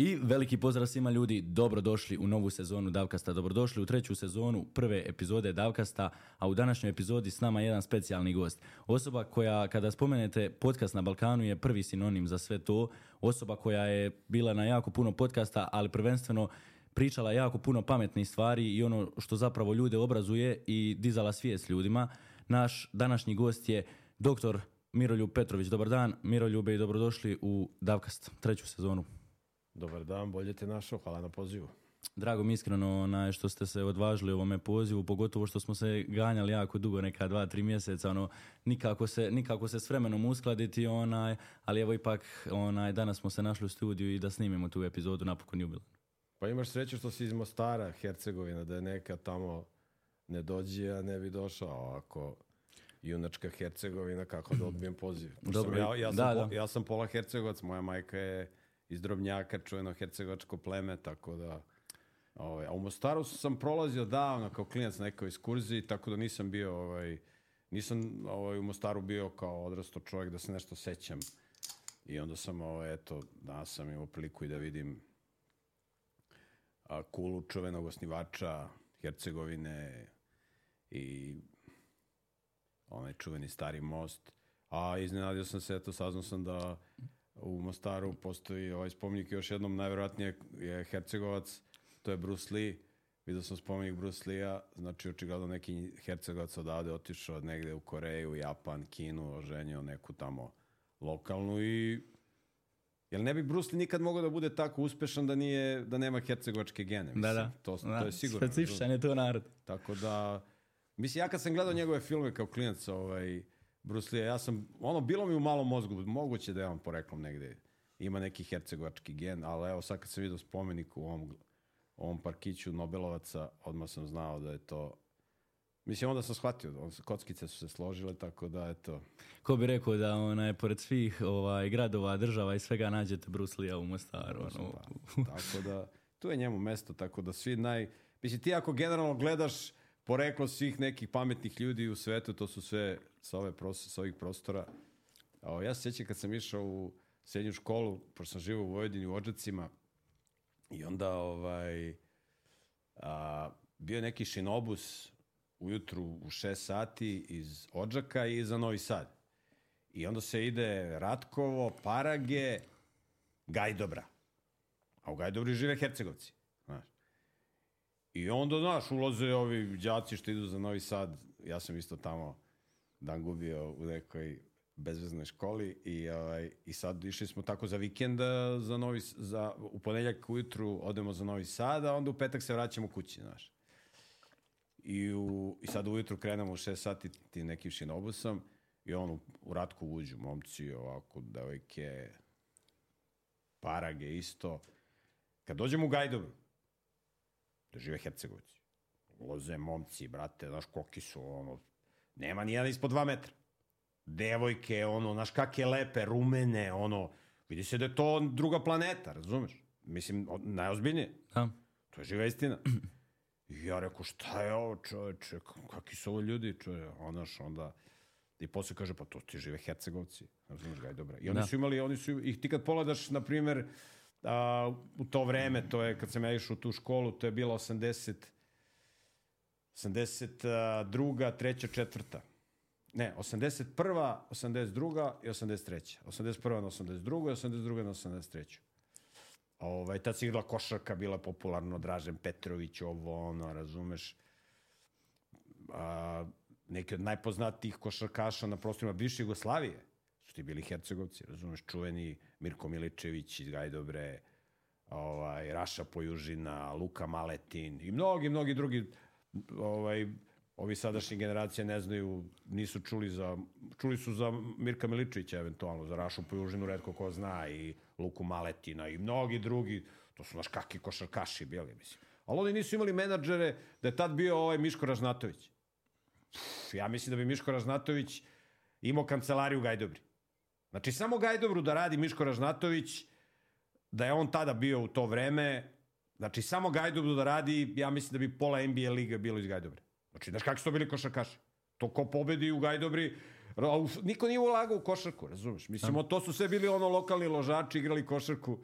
I veliki pozdrav svima ljudi, dobrodošli u novu sezonu Davkasta, dobrodošli u treću sezonu prve epizode Davkasta, a u današnjoj epizodi s nama jedan specijalni gost. Osoba koja, kada spomenete podcast na Balkanu, je prvi sinonim za sve to. Osoba koja je bila na jako puno podcasta, ali prvenstveno pričala jako puno pametnih stvari i ono što zapravo ljude obrazuje i dizala svijest ljudima. Naš današnji gost je doktor Miroljub Petrović. Dobar dan, Miroljube i dobrodošli u Davkast, treću sezonu. Dobar dan, bolje te našao, hvala na pozivu. Drago mi iskreno onaj, što ste se odvažili ovome pozivu, pogotovo što smo se ganjali jako dugo, neka dva, tri mjeseca, ono, nikako se, nikako se s vremenom uskladiti, onaj, ali evo ipak onaj, danas smo se našli u studiju i da snimimo tu epizodu napokon jubilan. Pa imaš sreće što si iz Mostara, Hercegovina, da je neka tamo ne dođe, a ne bi došao, ako junačka Hercegovina, kako da odbijem poziv. Dobro, sam ja, ja, sam da, po- da. ja sam pola Hercegovac, moja majka je iz Drobnjaka, čujeno hercegovačko pleme, tako da... Ovaj, a u Mostaru sam prolazio davno kao klinac na nekoj ekskurziji, tako da nisam bio, ovaj, nisam ovaj, u Mostaru bio kao odrasto čovjek da se nešto sećam. I onda sam, ovaj, eto, danas sam imao priliku i da vidim a, Kulu, čuvenog osnivača Hercegovine i onaj čuveni stari most. A iznenadio sam se, eto, saznao sam da u Mostaru postoji ovaj spomenik još jednom, najverovatnije je Hercegovac, to je Bruce Lee. Vidio sam spomenik Bruce Lee-a, znači očigledno neki Hercegovac odavde otišao negde u Koreju, Japan, Kinu, oženio neku tamo lokalnu i Jel ne bi Bruce Lee nikad mogao da bude tako uspešan da nije da nema hercegovačke gene, mislim. Da, da. To, Da, to je sigurno. Specifičan je to narod. Tako da, mislim, ja kad sam gledao njegove filme kao klinac, ovaj, Bruce Lee, ja sam, ono, bilo mi u malom mozgu, moguće da je on poreklom negde, ima neki hercegovački gen, ali evo sad kad sam vidio spomenik u ovom, ovom parkiću Nobelovaca, odmah sam znao da je to, mislim, onda sam shvatio, on, kockice su se složile, tako da, eto, Ko bi rekao da onaj, pored svih ovaj, gradova, država i svega nađete Bruce Lee-a u Mostaru. Ono, Pa, tako da, tu je njemu mesto, tako da svi naj... Mislim, ti ako generalno gledaš poreklo svih nekih pametnih ljudi u svetu, to su sve sa, ove pros, sa ovih prostora. O, ja se sjećam kad sam išao u srednju školu, pošto sam živao u Vojvodini u Odžacima, i onda ovaj, a, bio neki šinobus ujutru u 6 sati iz Odžaka i za Novi Sad. I onda se ide Ratkovo, Parage, Gajdobra. A u Gajdobri žive Hercegovci. Znaš. I onda, znaš, ulaze ovi đaci što idu za Novi Sad. Ja sam isto tamo dan gubio u nekoj bezveznoj školi i, ovaj, i sad išli smo tako za vikenda za Novi, za, u ponedjeljak ujutru odemo za Novi Sad, a onda u petak se vraćamo kući, znaš. I, u, I sad ujutru krenemo u 6 sati tim nekim šinobusom i on u, Ratku uđu momci, ovako, devojke, Parage isto. Kad dođemo u Gajdobru, da žive Hercegovci, loze momci, brate, znaš koliki su, ono, nema ni jedan ispod dva metra. Devojke, ono, znaš kakve lepe, rumene, ono, vidi se da je to druga planeta, razumeš? Mislim, najozbiljnije. Da. To je živa istina. I ja rekao, šta je ovo čoveče, kakvi su ovo ljudi čoveče, onaš, onda... I posle kaže, pa to ti žive Hercegovci, razumeš ga, je dobra. I oni Da. su imali, oni su, i ti kad pogledaš, na primer, a, u to vreme, to je, kad sam ja išao u tu školu, to je bilo 80, 82, treća, četvrta. Ne, 81, 82 i 83. 81 na 82 i 82 na 83. Ovaj, tad se igrala košarka, bila popularno, Dražen Petrović, ovo, ono, razumeš. A, neki od najpoznatijih košarkaša na prostorima bivše Jugoslavije su ti bili Hercegovci, razumeš, čuveni Mirko Miličević iz Gajdobre, ovaj, Raša Pojužina, Luka Maletin i mnogi, mnogi drugi ovaj, ovi sadašnje generacije ne znaju, nisu čuli za, čuli su za Mirka Miličevića eventualno, za Rašu Pojužinu redko ko zna i Luku Maletina i mnogi drugi, to su naš kakvi košarkaši bili, mislim. Ali oni nisu imali menadžere da je tad bio ovaj Miško Ražnatović. Pff, Ja mislim da bi Miško Ražnatović imao kancelariju Gajdobri. Znači, samo Gajdobru da radi Miško Ražnatović, da je on tada bio u to vreme, znači samo Gajdobru da radi, ja mislim da bi pola NBA liga bilo iz Gajdobre. Znači, znaš kakvi su to bili košarkaši? To ko pobedi u Gajdobri, niko nije ulagao u košarku, razumeš? Mislim, to su sve bili ono lokalni ložači, igrali košarku.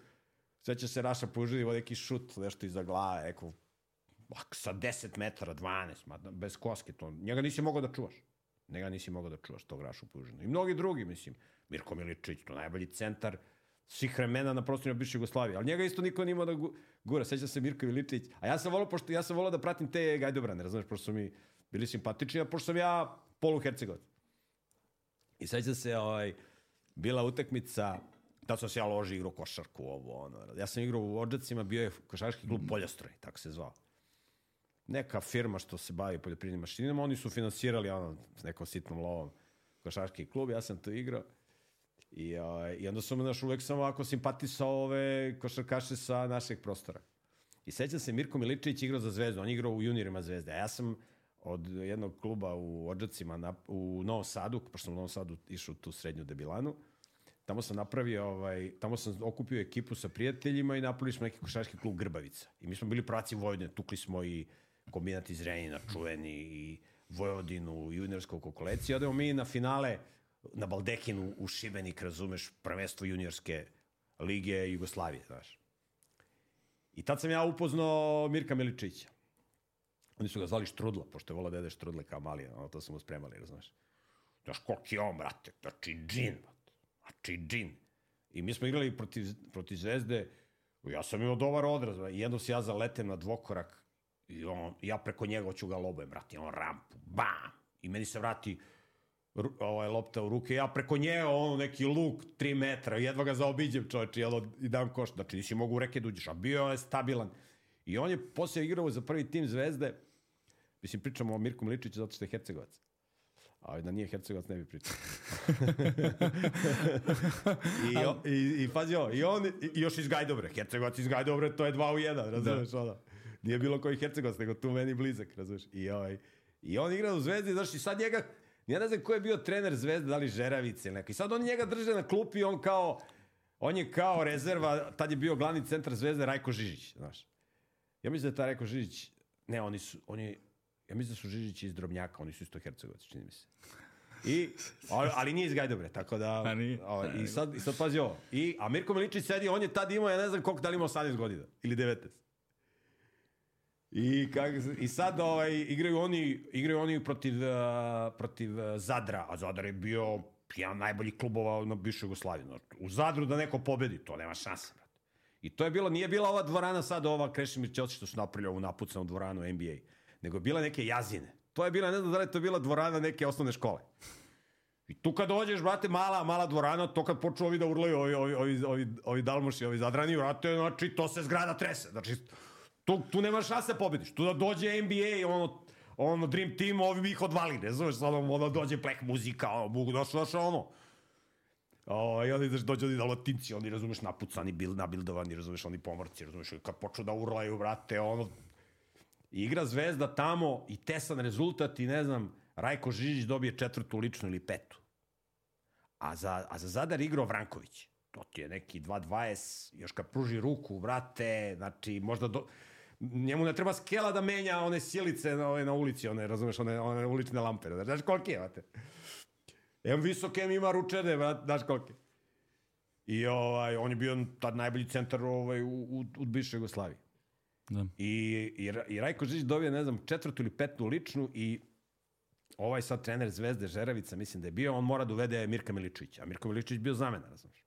Seća se Raša Pužiljevo neki šut, nešto iza glave, neko, sa 10 metara, 12, ma, bez koske, to, njega nisi mogao da čuvaš. Njega nisi mogao da čuvaš tog Rašu Pužiljevo. I mnogi drugi, mislim, Mirko Miličić, to najbolji centar svih vremena na prostorima bivše Jugoslavije. Ali njega isto niko nije imao da gu, gura. Seća se Mirko Miličić. A ja sam volao, pošto ja sam volao da pratim te gajdobrane, razumeš, pošto su mi bili simpatični, a pošto sam ja polu Hercegovac. I seća se, ovaj, bila utakmica, da sam se ja loži igrao košarku, ovo, ono. Ja sam igrao u Odžacima, bio je košarkaški klub Poljostroj, tako se zvao. Neka firma što se bavi poljoprivrednim mašinama, oni su finansirali ono, s nekom sitnom lovom košarkaški klub, ja sam to igrao. I, uh, I onda sam, znaš, uvek sam ovako simpatisao ove košarkaše sa našeg prostora. I sećam se, Mirko Miličić igrao za Zvezdu, on igrao u juniorima Zvezde, a ja sam od jednog kluba u Odžacima na, u Novom Sadu, pošto sam u Novom Sadu išao tu srednju debilanu, tamo sam napravio, ovaj, tamo sam okupio ekipu sa prijateljima i napravili smo neki košarkaški klub Grbavica. I mi smo bili praci Vojvodine, tukli smo i kombinat iz Renina, čuveni, i Vojvodinu, juniorskog kokoleci. Odemo mi na finale na Baldekinu u Šibenik, razumeš, prvenstvo juniorske lige Jugoslavije, znaš. I tad sam ja upoznao Mirka Miličića. Oni su ga zvali Štrudla, pošto je volao da jede štrudle kao mali, ono, to su mu spremali, razumeš. Znaš, koliki je on, brate, znači džin, brate, znači džin. I mi smo igrali protiv, protiv Zvezde, ja sam imao dobar odraz, i jednom se ja zaletem na dvokorak, i on, ja preko njega hoću ga lobujem, brate, on rampu, bam, i meni se vrati ovaj, lopta u ruke, ja preko njega, ono, neki luk, 3 metra, jedva ga zaobiđem čoveče, jel, i dam koš, znači nisi mogu u reke da uđeš, a bio je stabilan. I on je posle igrao za prvi tim Zvezde, mislim, pričamo o Mirku Miličiću zato što je Hercegovac. A da nije Hercegovac, ne bi pričao. I, o, i, I pazi ovo, i on, i još iz Gajdobre, Hercegovac iz Gajdobre, to je dva u jedan, razumeš, da. ono. Nije bilo koji Hercegovac, nego tu meni blizak, razumeš. I, ovaj, I on igra u Zvezdi, znaš, i sad njega, Ja ne znam ko je bio trener Zvezde, da li Žeravice ili neki. Sad oni njega drže na klupi, on kao, on je kao rezerva, tad je bio glavni centar Zvezde Rajko Žižić, znaš. Ja mislim da je ta Rajko Žižić, ne, oni su, oni, ja mislim da su Žižić iz Drobnjaka, oni su isto Hercegovac, čini mi se. I, ali, ali nije iz Gajdobre, tako da... A nije. O, i, sad, I sad pazi ovo. I, a Mirko Miličić sedi, on je tad imao, ja ne znam koliko, da li imao 18 godina, ili 19. I, kak, I sad ovaj, igraju oni, igraju oni protiv, uh, protiv Zadra, a Zadar je bio jedan najbolji klubova na bivšoj Jugoslaviji. U Zadru da neko pobedi, to nema šanse. Brat. I to je bilo, nije bila ova dvorana sad ova Krešimir Ćosić što su napravili ovu napucanu dvoranu NBA, nego bila neke jazine. To je bila, ne znam da li je to bila dvorana neke osnovne škole. I tu kad dođeš, brate, mala, mala dvorana, to kad počnu ovi da urlaju, ovi, ovi, ovi, ovi, ovi dalmuši, ovi zadrani, brate, znači, to se zgrada trese. Znači, Tu, tu nema šanse da pobediš. Tu da dođe NBA, ono, ono Dream Team, ovi bi ih odvali, ne znaš, ono, ono dođe plek muzika, ono, mogu došlo, došlo, ono. O, I onda dođe oni da latinci, oni, razumeš, napucani, bil, nabildovani, razumeš, oni pomorci, razumeš, kad počnu da urlaju, brate, ono, igra Zvezda tamo i tesan rezultat i ne znam, Rajko Žižić dobije četvrtu ličnu ili petu. A za, a za Zadar igrao Vranković. To ti je neki 2.20, još kad pruži ruku, brate, znači možda do, njemu ne treba skela da menja one sjelice na, ove, na ulici, one, razumeš, one, one ulične lampe. Znaš koliki je, vate? Em visok, em ima ručene, vate, znaš koliki. I ovaj, on je bio tad najbolji centar ovaj, u, u, u bivšoj Jugoslaviji. Da. I, i, I Rajko Žić dobije, ne znam, četvrtu ili petu ličnu i ovaj sad trener Zvezde Žeravica, mislim da je bio, on mora da uvede Mirka Miličića. A Mirko Miličić bio zamena, razumeš.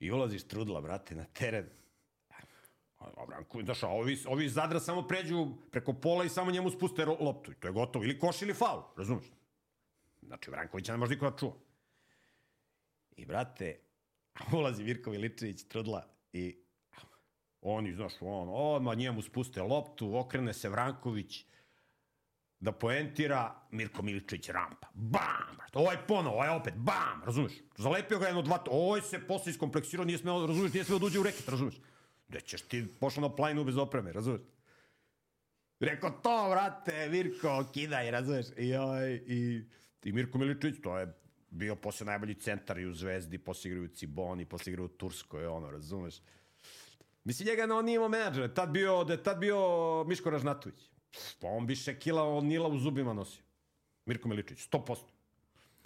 I ulaziš trudla, brate, na teren A Branko, znaš, a ovi, ovi Zadra samo pređu preko pola i samo njemu spuste loptu. I to je gotovo. Ili koš ili faul, razumeš? Znači, Brankovića ne može niko da. I, brate, ulazi Mirko Miličević, trudla, i oni, znaš, on, odmah njemu spuste loptu, okrene se Vranković, da poentira Mirko Miličić rampa. Bam! Ovaj ponovo, ovaj opet, bam! Razumeš? Zalepio ga jedno, dva, ovaj se posle iskompleksirao, nije smeo, razumeš, nije smeo da uđe u reket, razumeš? Gde ćeš ti pošao na plajnu bez opreme, razumeš? Rekao to, vrate, Mirko, kidaj, razumeš? I, ovaj, i, i Mirko Miličić, to je bio posle najbolji centar i u Zvezdi, posle igraju u Ciboni, posle igraju u Turskoj, ono, razumeš? Mislim, njega no, nije imao menadžer, tad bio, da tad bio Miško Ražnatović. Pa on bi šekila od Nila u zubima nosio. Mirko Miličić, 100%.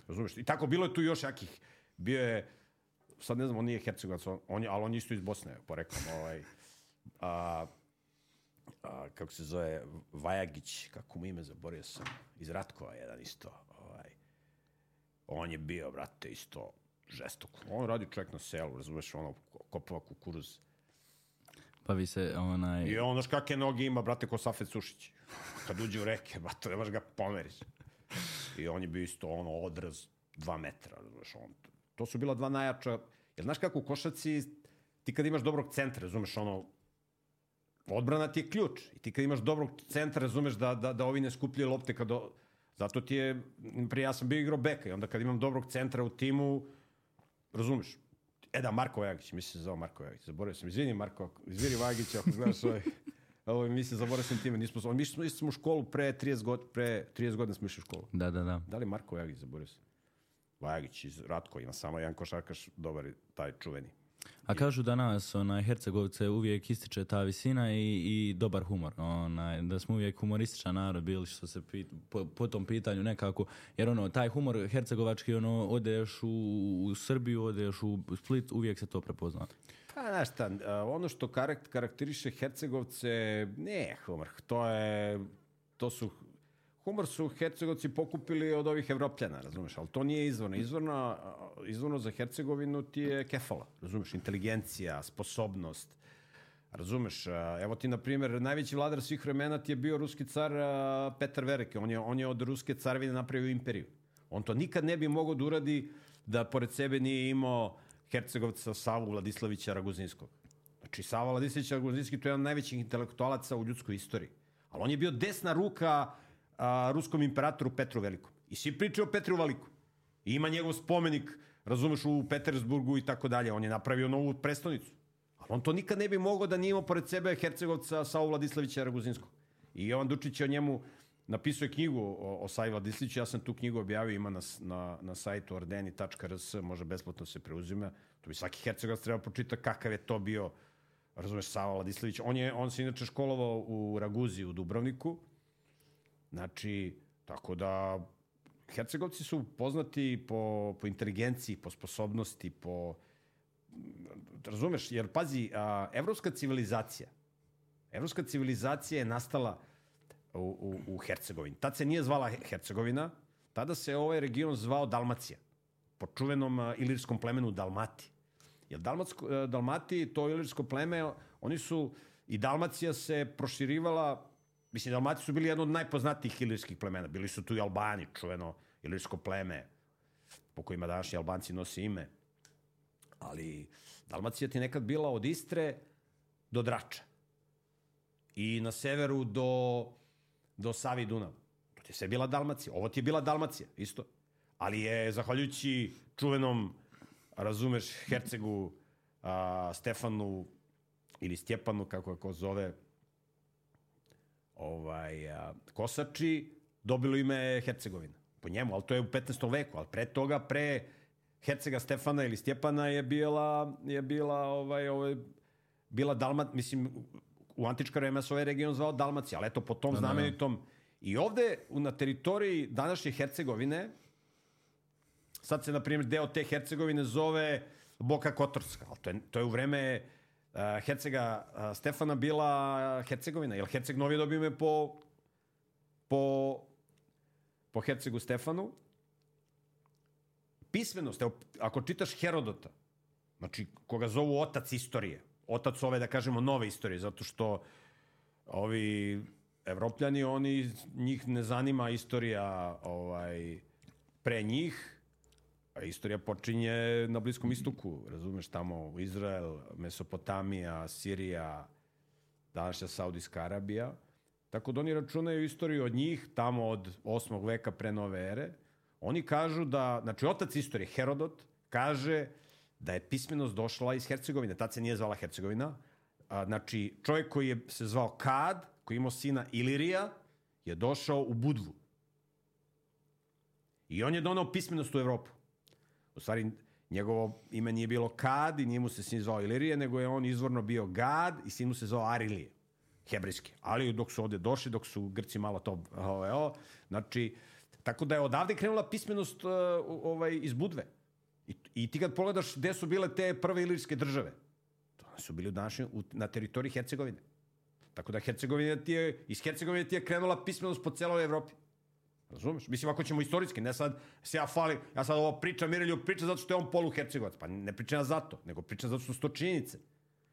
Razumeš? I tako bilo je tu još jakih. Bio je sad ne znam, on nije Hercegovac, on, on je, ali on je isto iz Bosne, poreklom, ovaj, a, a, kako se zove, Vajagić, kako mu ime zaborio sam, iz Ratkova jedan isto, ovaj, on je bio, brate, isto žestok. On radi čovjek na selu, razumeš, ono, kopava kukuruz. Pa vi se, onaj... I on, znaš kakve noge ima, brate, ko Safet Sušić. Kad uđe u reke, brate, ne možeš ga pomeriš. I on je bio isto, ono, odraz dva metra, razumeš, on. To su bila dva najjača, jer znaš kako u košaci, ti kad imaš dobrog centra, razumeš, ono, odbrana ti je ključ. I ti kad imaš dobrog centra, razumeš da, da, da ovi ne skupljaju lopte kad... Zato ti je, prije ja sam bio igrao beka i onda kad imam dobrog centra u timu, razumeš, E da, Marko Vajagić, mislim se zove Marko Vajagić. Zaboravio sam. Izvini Marko, izvini Vajagić ako gledaš ovaj... Ovo mislim, zaboravio sam time. Nismo, mi smo, smo u školu pre 30 godina, pre 30 godina smo išli u školu. Da, da, da. Da li Marko Vajagić, zaboravio sam. Vajagić iz Ratko, ima samo jedan košarkaš, dobar, taj čuveni. A kažu da nas, onaj, Hercegovce uvijek ističe ta visina i, i dobar humor. Onaj, da smo uvijek humorističan narod bili što se pit, po, po, tom pitanju nekako. Jer ono, taj humor hercegovački, ono, odeš u, u Srbiju, odeš u Split, uvijek se to prepozna. Pa, znaš šta, ono što karakt, karakteriše Hercegovce, ne humor, to je, to su humor su Hercegovci pokupili od ovih Evropljana, razumeš, ali to nije izvorno. Izvorno, izvorno za Hercegovinu ti je kefala, razumeš, inteligencija, sposobnost, razumeš, evo ti, na primjer, najveći vladar svih vremena ti je bio ruski car Petar Vereke, on je, on je od ruske carvine napravio imperiju. On to nikad ne bi mogao da uradi da pored sebe nije imao Hercegovca Savu Vladislavića Raguzinskog. Znači, Sava Vladislavić Raguzinski to je jedan od najvećih intelektualaca u ljudskoj istoriji. Ali on je bio desna ruka a, ruskom imperatoru Petru Velikom. I svi pričaju o Petru Velikom. I ima njegov spomenik, razumeš, u Petersburgu i tako dalje. On je napravio novu prestonicu. Ali on to nikad ne bi mogao da nije imao pored sebe Hercegovca Savu Vladislavića Raguzinskog. I Jovan Dučić je o njemu napisao je knjigu o, o Savi Vladisliću, ja sam tu knjigu objavio, ima na, na, na sajtu ordeni.rs, može besplatno se preuzima. To bi svaki Hercegovac treba počita kakav je to bio, razumeš, Sava Vladislić. On, je, on se inače školovao u Raguzi u Dubrovniku, Znači, tako da Hercegovci su poznati po, po inteligenciji, po sposobnosti, po... Razumeš, jer pazi, a, evropska civilizacija, evropska civilizacija je nastala u, u, u Hercegovini. Tad se nije zvala Hercegovina, tada se ovaj region zvao Dalmacija, po čuvenom ilirskom plemenu Dalmati. Jer Dalmatsko, Dalmati, to ilirsko pleme, oni su, i Dalmacija se proširivala Mislim, Dalmaci su bili jedno od najpoznatijih ilirskih plemena. Bili su tu i Albani, čuveno ilirsko pleme, po kojima današnji Albanci nosi ime. Ali Dalmacija ti nekad bila od Istre do Drača. I na severu do, do Savi i Dunav. To ti je sve bila Dalmacija. Ovo ti je bila Dalmacija, isto. Ali je, zahvaljujući čuvenom, razumeš, Hercegu, a, Stefanu ili Stjepanu, kako kako zove, ovaj, a, Kosači dobilo ime Hercegovina. Po njemu, ali to je u 15. veku, ali pre toga, pre Hercega Stefana ili Stjepana je bila, je bila, ovaj, ovaj, bila Dalmat, mislim, u antička vreme se ovaj region zvao Dalmacija, ali eto po tom znamenitom i ovde na teritoriji današnje Hercegovine sad se, na primjer, deo te Hercegovine zove Boka Kotorska, ali to je, to je u vreme Hercega uh, Stefana bila Hercegovina, jer Herceg Novi dobio ime po, po, po Hercegu Stefanu. Pismenost, evo, ako čitaš Herodota, znači koga zovu otac istorije, otac ove, da kažemo, nove istorije, zato što ovi evropljani, oni, njih ne zanima istorija ovaj, pre njih, istorija počinje na Bliskom istoku, razumeš, tamo Izrael, Mesopotamija, Sirija, današnja Saudijska Arabija. Tako da oni računaju istoriju od njih, tamo od 8. veka pre nove ere. Oni kažu da, znači otac istorije, Herodot, kaže da je pismenost došla iz Hercegovine. Tad se nije zvala Hercegovina. A, znači, čovjek koji je se zvao Kad, koji imao sina Ilirija, je došao u Budvu. I on je donao pismenost u Evropu. U stvari, njegovo ime nije bilo Kad i nije mu se sin zvao Ilirije, nego je on izvorno bio Gad i sin mu se zvao Arilije, hebrejski. Ali dok su ovde došli, dok su Grci malo to, ovaj, o, znači, tako da je odavde krenula pismenost uh, ovaj, iz Budve. I, I ti kad pogledaš gde su bile te prve ilirske države, to su bili u današnjoj, u, na teritoriji Hercegovine. Tako da Hercegovina ti je, iz Hercegovine ti je krenula pismenost po celoj Evropi. Razumeš? Mislim, ako ćemo istorijski, ne sad se ja falim, ja sad ovo pričam, Mirelju priča zato što je on polu Hercegovac. Pa ne pričam ja zato, nego pričam zato što su to činjenice.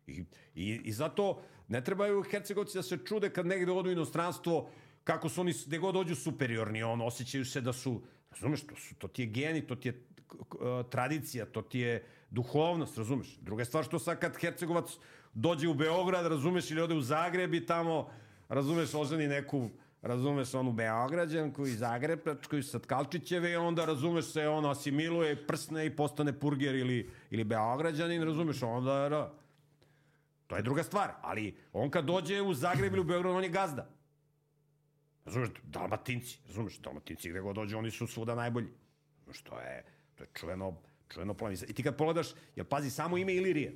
I, i, I zato ne trebaju Hercegovci da se čude kad negde odu u inostranstvo, kako su oni, gde god dođu superiorni, on, osjećaju se da su, razumeš, to, su, to ti je geni, to ti je uh, tradicija, to ti je duhovnost, razumeš? Druga stvar što sad kad Hercegovac dođe u Beograd, razumeš, ili ode u Zagreb i tamo, razumeš, oženi neku, razumeš, onu Beograđanku i Zagrebačku i Satkalčićeve i onda, razumeš, se ono asimiluje, prsne i postane purger ili, ili Beograđanin, razumeš, onda, da, To je druga stvar, ali on kad dođe u Zagreb ili u Beograd, on je gazda. Razumeš, dalmatinci, razumeš, dalmatinci gde god dođe, oni su svuda najbolji. Razumeš, to je, to je čuveno, čuveno planica. I ti kad pogledaš, jel pazi, samo ime Ilirije,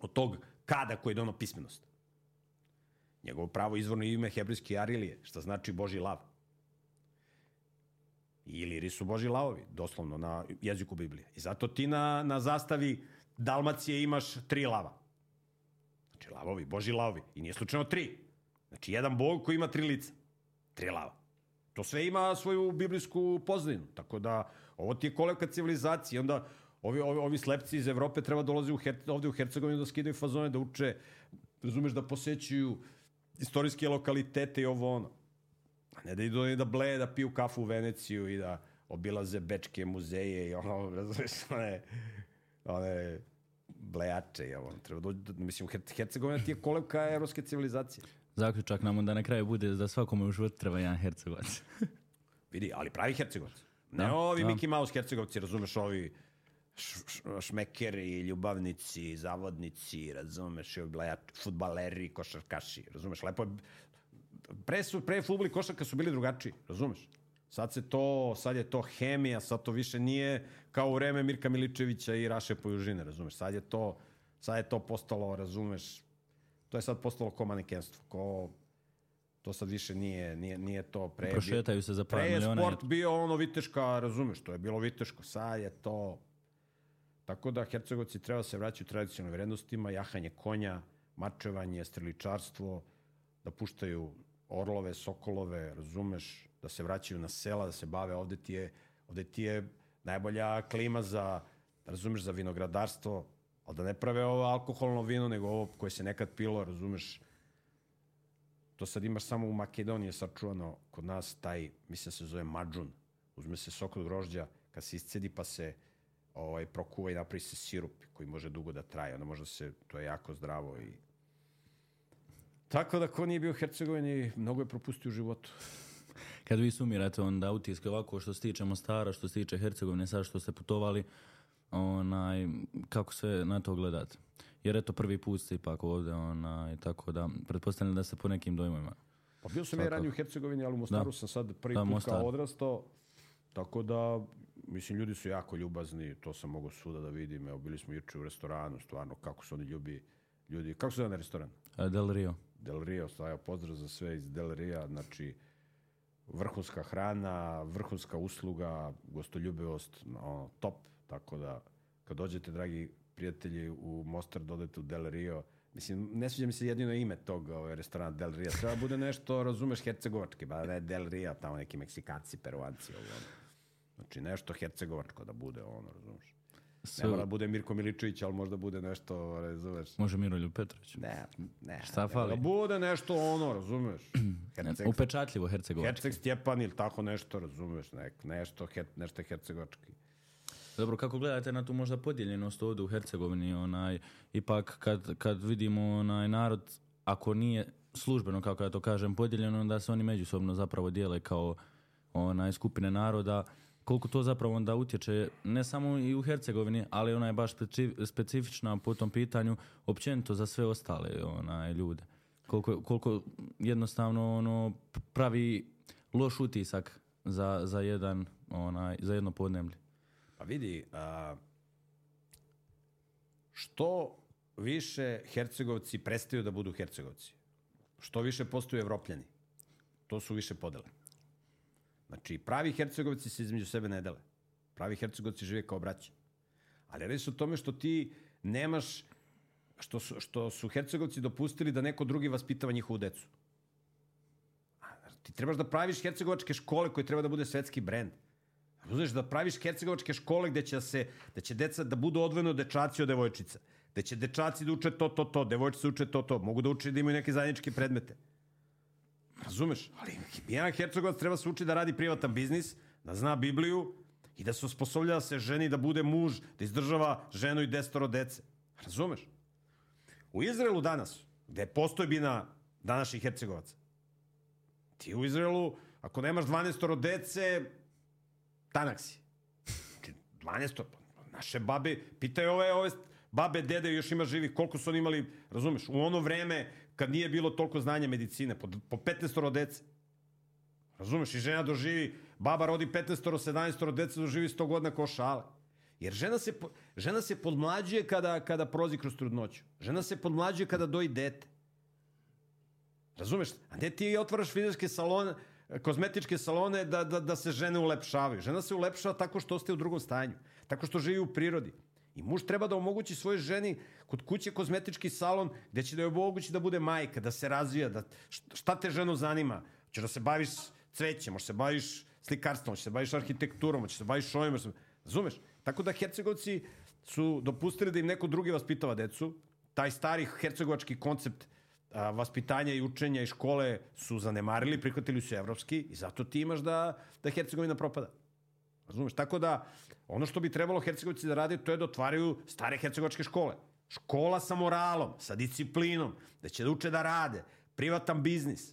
od tog kada koji je dono pismenost. Njegovo pravo izvorno ime hebrejski Arilije, što znači Boži lav. I Iliri su Boži lavovi, doslovno na jeziku Biblije. I zato ti na, na zastavi Dalmacije imaš tri lava. Znači lavovi, Boži lavovi. I nije slučajno tri. Znači jedan bog koji ima tri lica. Tri lava. To sve ima svoju biblijsku pozninu. Tako da ovo ti je kolevka civilizacije. Onda ovi, ovi, ovi slepci iz Evrope treba dolazi u Her, ovde u Hercegovinu da skidaju fazone, da uče, razumeš, da posećuju istorijske lokalitete i ovo ono. A ne da idu da bleje, da piju kafu u Veneciju i da obilaze bečke muzeje i ono, razumeš, one, one blejače, jel, ono, treba doći, do- mislim, Her- Hercegovina ti je kolevka evropske civilizacije. Zaključak nam onda na kraju bude da svakome u životu treba jedan Hercegovac. Vidi, ali pravi Hercegovci. Ne Da, ovi da. Mickey Mouse Hercegovci, razumeš, ovi šmekeri, ljubavnici, zavodnici, razumeš, i ovi blejači, futbaleri, košarkaši, razumeš, lepo je, pre su, pre futbol i košarka su bili drugačiji, razumeš? Sad se to, sad je to hemija, sad to više nije kao u vreme Mirka Miličevića i Raše Pojužine, razumeš? Sad je to, sad je to postalo, razumeš, to je sad postalo ko manekenstvo, ko, to sad više nije, nije, nije to pre. Prošetaju se za par Pre je miliona. sport bio ono viteška, razumeš, to je bilo viteško, sad je to... Tako da Hercegovci treba da se vraćaju tradicionalnim vrednostima, jahanje konja, mačevanje, streličarstvo, da puštaju orlove, sokolove, razumeš, da se vraćaju na sela, da se bave, ovde ti je, ovde ti je najbolja klima za, razumeš, za vinogradarstvo, ali da ne prave ovo alkoholno vino, nego ovo koje se nekad pilo, razumeš, to sad imaš samo u Makedoniji je sačuvano kod nas taj, mislim da se zove mađun. Uzme se sok od grožđa, kad se iscedi pa se ovaj, prokuva i napravi se sirup koji može dugo da traje. Onda može se, to je jako zdravo i Tako da ko nije bio u Hercegovini, mnogo je propustio u životu. Kad vi sumirate onda utiske ovako što se tiče Mostara, što se tiče Hercegovine, sad što ste putovali, onaj, kako se na to gledate? Jer eto prvi put ste ipak ovde, onaj, tako da pretpostavljam da ste po nekim dojmovima. Pa bio sam ja ranije u Hercegovini, ali u Mostaru sam sad prvi Da, put Mostar. kao odrastao. Tako da, mislim, ljudi su jako ljubazni, to sam mogao svuda da vidim. Evo, bili smo juče u restoranu, stvarno, kako su oni ljubi, ljudi. Kako se zove na restoran? Del Rio. Del Rio, stavio pozdrav za sve iz Del Ria, znači vrhunska hrana, vrhunska usluga, gostoljubivost, ono, top, tako da kad dođete, dragi prijatelji, u Mostar, dodete u Del Rio, mislim, ne sviđa mi se jedino ime tog ovaj, restorana Del Ria, treba bude nešto, razumeš, hercegovački, ba ne Del Ria, tamo neki Meksikanci, Peruanci, ovo, ono. Znači, nešto hercegovačko da bude, ono, razumeš. Ne mora da bude Mirko Miličević, ali možda bude nešto, razumeš, može Miroljub Petrović. ne, ne. Šta nego fali? Da bude nešto ono, razumeš? Herceg, Upečatljivo Hercegovac. Herceg Stjepan ili tako nešto, razumeš? Nek, nešto, her, nešto hercegovački. Dobro, kako gledate na tu možda podijeljenost ovdje u Hercegovini, onaj, ipak kad, kad vidimo onaj narod, ako nije službeno, kako ja to kažem, podijeljeno, onda se oni međusobno zapravo dijele kao onaj, skupine naroda, koliko to zapravo onda utječe, ne samo i u Hercegovini, ali ona je baš speci- specifična po tom pitanju, općenito za sve ostale onaj, ljude. Koliko, koliko jednostavno ono, pravi loš utisak za, za, jedan, onaj, za jedno podneblje. Pa vidi, a, što više Hercegovci prestaju da budu Hercegovci, što više postaju Evropljani, to su više podele. Znači, pravi Hercegovci se između sebe ne dele. Pravi Hercegovci žive kao braća. Ali radi se o tome što ti nemaš, što su, što su Hercegovci dopustili da neko drugi vaspitava njihovu decu. Ti trebaš da praviš hercegovačke škole koje treba da bude svetski brend. Razumeš da praviš hercegovačke škole gde će se da će deca da budu odvojeno dečaci od devojčica. Da će dečaci da uče to to to, devojčice uče to to, mogu da uče da imaju neke zajedničke predmete. Razumeš? Ali jedan hercegovac treba se uči da radi privatan biznis, da zna Bibliju i da se osposoblja da se ženi, da bude muž, da izdržava ženu i desetoro dece. Razumeš? U Izraelu danas, gde postoji bina današnjih hercegovaca, ti u Izraelu, ako nemaš 12 dece, tanak si. Znači, 12 naše babe, pitaj ove, ove babe, dede, još ima živi, koliko su oni imali, razumeš, u ono vreme kad nije bilo toliko znanja medicine, po, po 15 dece. Razumeš, i žena doživi, baba rodi 15 17 dece, doživi 100 godina ko šale. Jer žena se, žena se podmlađuje kada, kada prozi kroz trudnoću. Žena se podmlađuje kada doji dete. Razumeš? A ne ti otvaraš fizičke salone, kozmetičke salone da, da, da se žene ulepšavaju. Žena se ulepšava tako što ostaje u drugom stanju. Tako što živi u prirodi. I muž treba da omogući svojoj ženi kod kuće kozmetički salon gde će da joj omogući da bude majka, da se razvija, da, št- šta te ženu zanima? Hoćeš da se baviš cvećem, možeš da se baviš slikarstvom, možeš da se baviš arhitekturom, možeš da se baviš ovim, da... razumeš? Tako da Hercegovci su dopustili da im neko drugi vaspitava decu. Taj stari hercegovački koncept a, vaspitanja i učenja i škole su zanemarili, prihvatili su evropski i zato ti imaš da, da Hercegovina propada. Razumeš? Tako da, ono što bi trebalo Hercegovci da rade, to je da otvaraju stare hercegovačke škole. Škola sa moralom, sa disciplinom, da će da uče da rade, privatan biznis.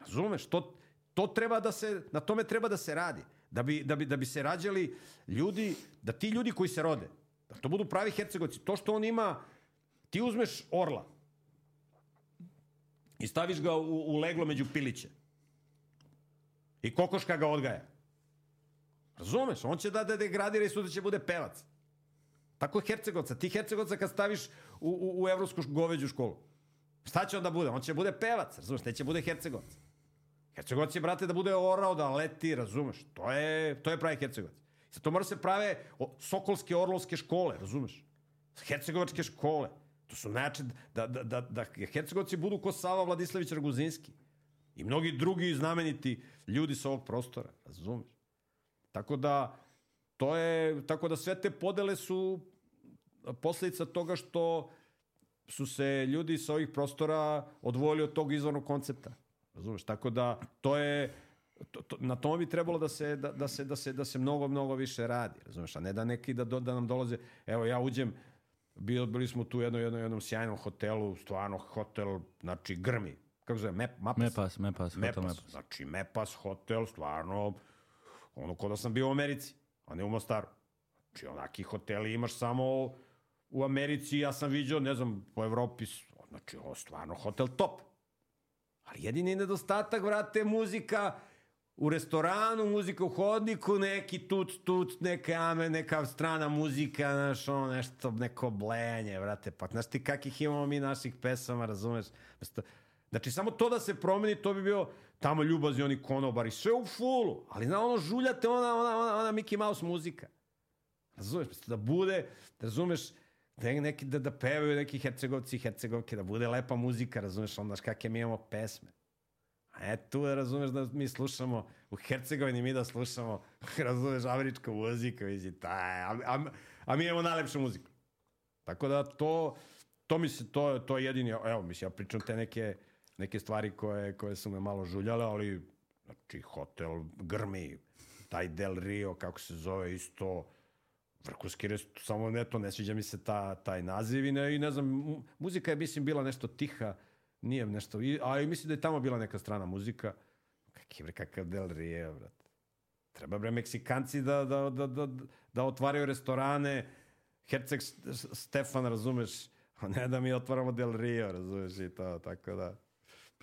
Razumeš? To, to treba da se, na tome treba da se radi. Da bi, da, bi, da bi se rađali ljudi, da ti ljudi koji se rode, da to budu pravi hercegovci. To što on ima, ti uzmeš orla i staviš ga u, u leglo među piliće. I kokoška ga odgaja. Razumeš? On će da, da degradira i sutra će bude pevac. Tako je Hercegovca. Ti Hercegovca kad staviš u, u, u evropsku goveđu školu, šta će on da bude? On će bude pevac, razumeš? Neće bude Hercegovac. Hercegovac je, brate, da bude orao, da leti, razumeš? To je, to je pravi Hercegovac. Sad to mora se prave sokolske, orlovske škole, razumeš? Hercegovačke škole. To su najjače da, da, da, da Hercegovci budu ko Sava Vladislavić Raguzinski. I mnogi drugi znameniti ljudi sa ovog prostora, razumeš? Tako da, to je, tako da sve te podele su posledica toga što su se ljudi sa ovih prostora odvojili od tog izvornog koncepta. Razumeš? Tako da, to je, to, to, na tome bi trebalo da se, da, da, se, da, se, da se mnogo, mnogo više radi. Razumeš? A ne da neki da, do, da nam dolaze, evo ja uđem, bili, bili smo tu u jednom, jednom, jednom sjajnom hotelu, stvarno hotel, znači grmi. Kako zove? Mep, mapas? Mepas, Mepas, hotel Mepas. Mepas. Znači, Mepas hotel, stvarno, ono ko da sam bio u Americi, a ne u Mostaru. Znači, onaki hoteli imaš samo u Americi, ja sam vidio, ne znam, po Evropi, znači, ovo stvarno hotel top. Ali jedini nedostatak, vrate, muzika u restoranu, muzika u hodniku, neki tut, tut, neka ame, neka strana muzika, znaš, ono, nešto, neko blejanje, vrate, pa znaš ti kakih imamo mi naših pesama, razumeš? Znači, samo to da se promeni, to bi bio tamo ljubazni oni konobari, sve u fulu, ali na ono žuljate, ona, ona, ona, ona Mickey Mouse muzika. Razumeš, da bude, razumeš, da, neki, da, da pevaju neki hercegovci i hercegovke, da bude lepa muzika, razumeš, onda znaš kakve mi imamo pesme. A e tu da razumeš da mi slušamo u Hercegovini mi da slušamo, razumeš, američka muzika, mislim, taj, a, a, a mi imamo najlepšu muziku. Tako da to, to mi se, to, to je jedini, evo, mislim, ja pričam te neke, neke stvari koje, koje su me malo žuljale, ali, znači, hotel grmi, taj Del Rio, kako se zove, isto, vrhunski rest, samo ne to, ne sviđa mi se ta, taj naziv i ne, i ne znam, mu- muzika je, mislim, bila nešto tiha, nije nešto, i, a i mislim da je tamo bila neka strana muzika. Kaki bre, kakav Del Rio, brate. Treba bre Meksikanci da, da, da, da, da otvaraju restorane, Herceg Stefan, razumeš, a ne da mi otvaramo Del Rio, razumeš, i to, tako da.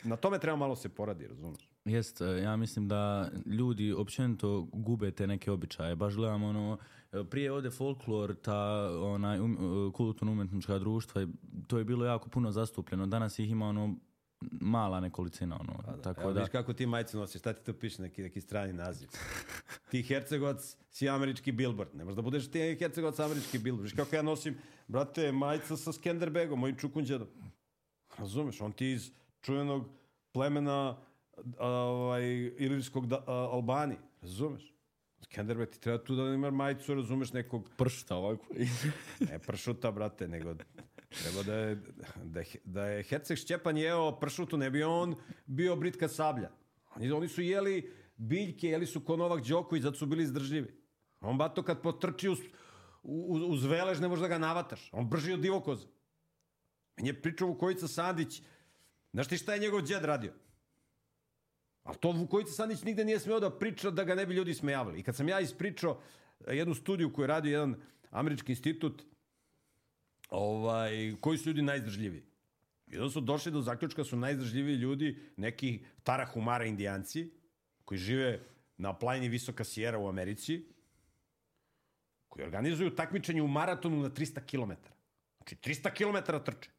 Na tome treba malo se poradi, razumeš. Jest, e, ja mislim da ljudi općenito gube te neke običaje. Baš gledam ono, e, prije ovde folklor, ta onaj, um, e, kulturno-umjetnička društva, to je bilo jako puno zastupljeno. Danas ih ima ono mala nekolicina. Ono, tako Evo, da, viš kako ti majicu nosiš, šta ti to piše, neki, neki strani naziv. ti Hercegovac si američki billboard. Ne možeš da budeš ti Hercegovac američki billboard. Viš kako ja nosim, brate, majica sa Skenderbegom, mojim čukunđedom. Razumeš, on ti iz čuvenog plemena ovaj, ilirskog da, a, Albani. Razumeš? Skenderbeg ti treba tu da ima majicu, razumeš, nekog Pršta ovako. ne pršuta, brate, nego treba da je, da je, da je Herceg Šćepan jeo pršutu, ne bi on bio britka sablja. Oni, oni su jeli biljke, jeli su ko Novak Đoković, zato su bili izdržljivi. On bato kad potrči uz, uz, uz velež ne može da ga navataš. On brži od divokoza. Meni je pričao Vukojica Sandić, znaš ti šta je njegov džed radio? Ali to Vukojica Sandić nigde nije smeo da priča da ga ne bi ljudi smejavali. I kad sam ja ispričao jednu studiju koju je radio jedan američki institut, ovaj, koji su ljudi najizdržljiviji. I onda su došli do zaključka da su najizdržljiviji ljudi neki Tarahumara indijanci, koji žive na planini Visoka Sijera u Americi, koji organizuju takmičenje u maratonu na 300 km. Znači 300 km trče.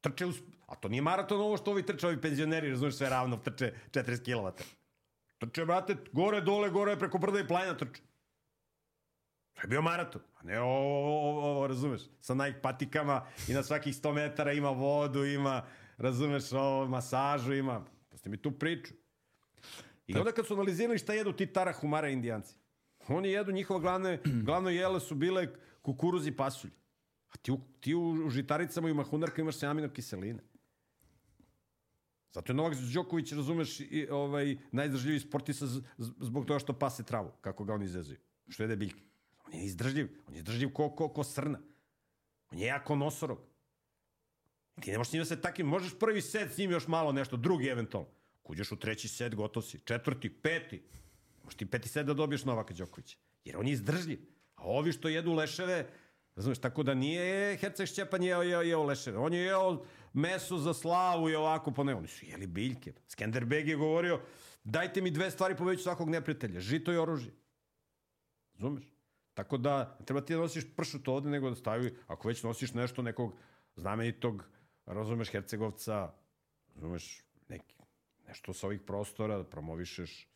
Trče uz... A to nije maraton ovo što ovi trče, ovi penzioneri, razumiješ, sve ravno, trče 40 km. Trče, brate, gore, dole, gore, preko brda i planina trče. To je bio maraton, a ne ovo, ovo, ovo, razumeš, sa Nike patikama i na svakih 100 metara ima vodu, ima, razumeš, ovo, masažu ima. Pusti mi tu priču. I onda kad su analizirali šta jedu ti tarahumara indijanci, oni jedu, njihova glavne, glavno jele su bile kukuruz i pasulj. A ti u, ti u žitaricama i u mahunarkama imaš aminokiseline. Zato je Novak Đoković, razumeš, i, ovaj, najizdržljiviji sportista zbog toga što pase travu, kako ga oni izvezuju. Što jede biljke. On je izdržljiv. On je izdržljiv ko, ko, ko srna. On je jako nosorog. Ti ne možeš s njim da se takim, možeš prvi set s njim još malo nešto, drugi eventualno. Kuđeš u treći set, gotov si. Četvrti, peti. Možeš ti peti set da dobiješ Novaka Đokovića. Jer on je izdržljiv. A ovi što jedu leševe, razumeš, tako da nije Herceg Šćepan jeo, jeo, jeo leševe. On je jeo meso za slavu i ovako, pa ne, oni su jeli biljke. Skenderbeg je govorio, dajte mi dve stvari poveću svakog neprijatelja, žito i oružje. Razumeš? Tako da, treba ti da nosiš pršut ovde, nego da stavi, ako već nosiš nešto nekog znamenitog, razumeš, Hercegovca, razumeš, neki, nešto sa ovih prostora, da promovišeš,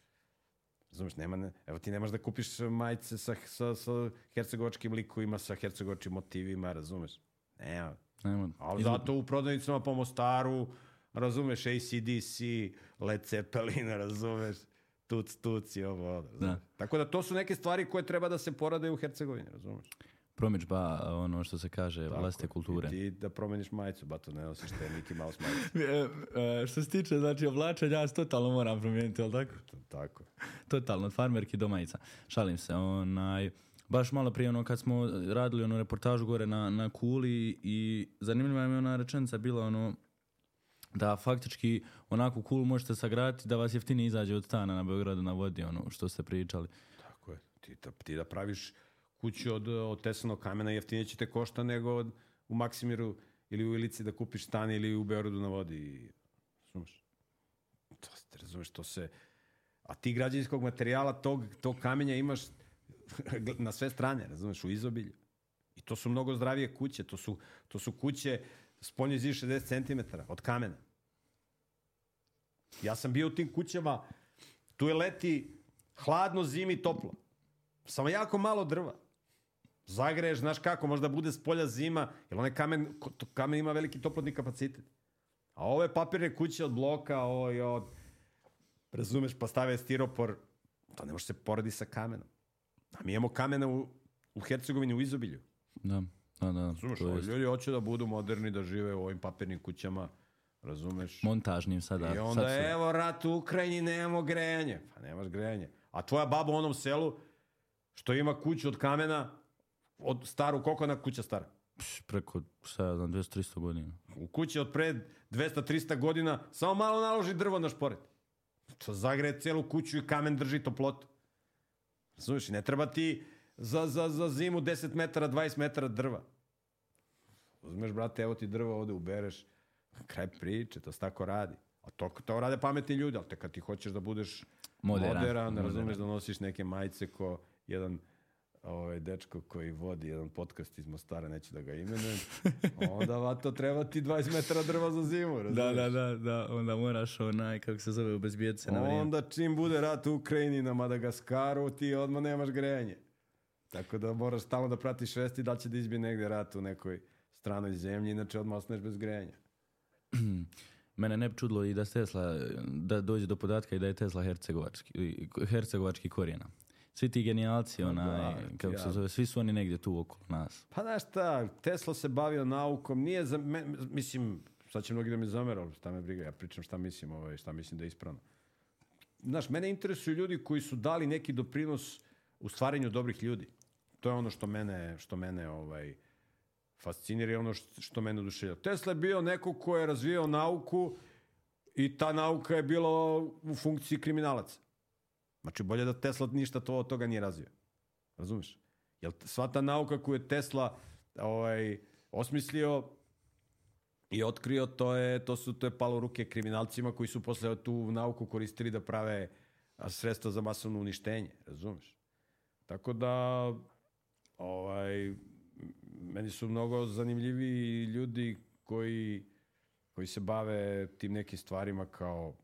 razumeš, nema, ne, evo ti nemaš da kupiš majice sa, sa, sa hercegovačkim likovima, sa hercegovačkim motivima, razumeš? Nema. Nema. Ali zato u prodavnicama po Mostaru, razumeš, ACDC, Led Zeppelin, razumeš, tuc, tuc i ovo, razumeš. Tako da to su neke stvari koje treba da se porade u Hercegovini, razumeš? Promičba, ono što se kaže, vlastite kulture. I ti da promeniš majicu, ba to ne nosiš te Mickey Mouse majicu. E, e, što se tiče, znači, oblačenja, ja se totalno moram promijeniti, jel tako? Tako. Totalno, od farmerki do majica. Šalim se, onaj, baš malo prije ono kad smo radili onu reportažu gore na, na Kuli i zanimljiva mi je ona rečenica bila ono da faktički onako Kulu možete sagraditi da vas jeftinije izađe od stana na Beogradu na vodi, ono što ste pričali. Tako je. Ti da, ti da praviš kuću od, od tesanog kamena jeftinije će te košta nego od, u Maksimiru ili u Ilici da kupiš stan ili u Beogradu na vodi. Razumeš? To, se- razumeš, to se... A ti građevinskog materijala, tog, tog kamenja imaš na sve strane, razumeš, u izobilju. I to su mnogo zdravije kuće. To su, to su kuće spoljnje zid 60 cm od kamena. Ja sam bio u tim kućama, tu je leti hladno, zimi, toplo. Samo jako malo drva. Zagreješ, znaš kako, možda bude s polja zima, jer onaj kamen, kamen ima veliki toplotni kapacitet. A ove papirne kuće od bloka, ovo i od, razumeš, pa stave stiropor, to ne može se poredi sa kamenom. A mi imamo kamena u, u Hercegovini u izobilju. Da, da, da. Razumeš, to ljudi hoće da budu moderni, da žive u ovim papirnim kućama, razumeš? Montažnim sada. I onda sad su- evo rat u Ukrajini, nemamo grejanje. Pa nemaš grejanje. A tvoja baba u onom selu, što ima kuću od kamena, od staru, koliko ona kuća stara? Preko, šta ja znam, 200-300 godina. U kući od pre 200-300 godina, samo malo naloži drvo na šporet. To zagreje celu kuću i kamen drži toplotu. Razumiješ, ne treba ti za, za, za zimu 10 metara, 20 metara drva. Uzmeš, brate, evo ti drvo ovde ubereš, kraj priče, to se tako radi. A to, to rade pametni ljudi, ali te kad ti hoćeš da budeš Moderan. moderan, Moderan. razumeš da nosiš neke majice ko jedan ovaj dečko koji vodi jedan podcast iz Mostara, neću da ga imenujem, onda vato treba ti 20 metara drva za zimu, razumiješ? Da, da, da, da, onda moraš onaj, kako se zove, obezbijeti se na vrijeme. Onda čim bude rat u Ukrajini na Madagaskaru, ti odmah nemaš grejanje. Tako da moraš stalno da pratiš vesti da li će da izbije negde rat u nekoj stranoj zemlji, inače odmah ostaneš bez grejanja. Mene ne bi čudilo i da Tesla, da dođe do podatka i da je Tesla hercegovački, hercegovački korijena. Svi ti genijalci, onaj, da, kako ja. se zove, svi su oni negdje tu okolo nas. Pa znaš šta, Tesla se bavio naukom, nije za, me, mislim, sad će mnogi da me zamere, ali šta me briga, ja pričam šta mislim, ovaj, šta mislim da je ispravno. Znaš, mene interesuju ljudi koji su dali neki doprinos u stvaranju dobrih ljudi. To je ono što mene, što mene ovaj, fascinira i ono što, što mene oduševljava. Tesla je bio neko ko je razvijao nauku i ta nauka je bila u funkciji kriminalaca. Znači, bolje da Tesla ništa to od toga nije razvio. Razumeš? Jer sva ta nauka koju je Tesla ovaj, osmislio i otkrio, to je, to su, to je palo ruke kriminalcima koji su posle tu nauku koristili da prave sredstva za masovno uništenje. Razumeš? Tako da, ovaj, meni su mnogo zanimljiviji ljudi koji, koji se bave tim nekim stvarima kao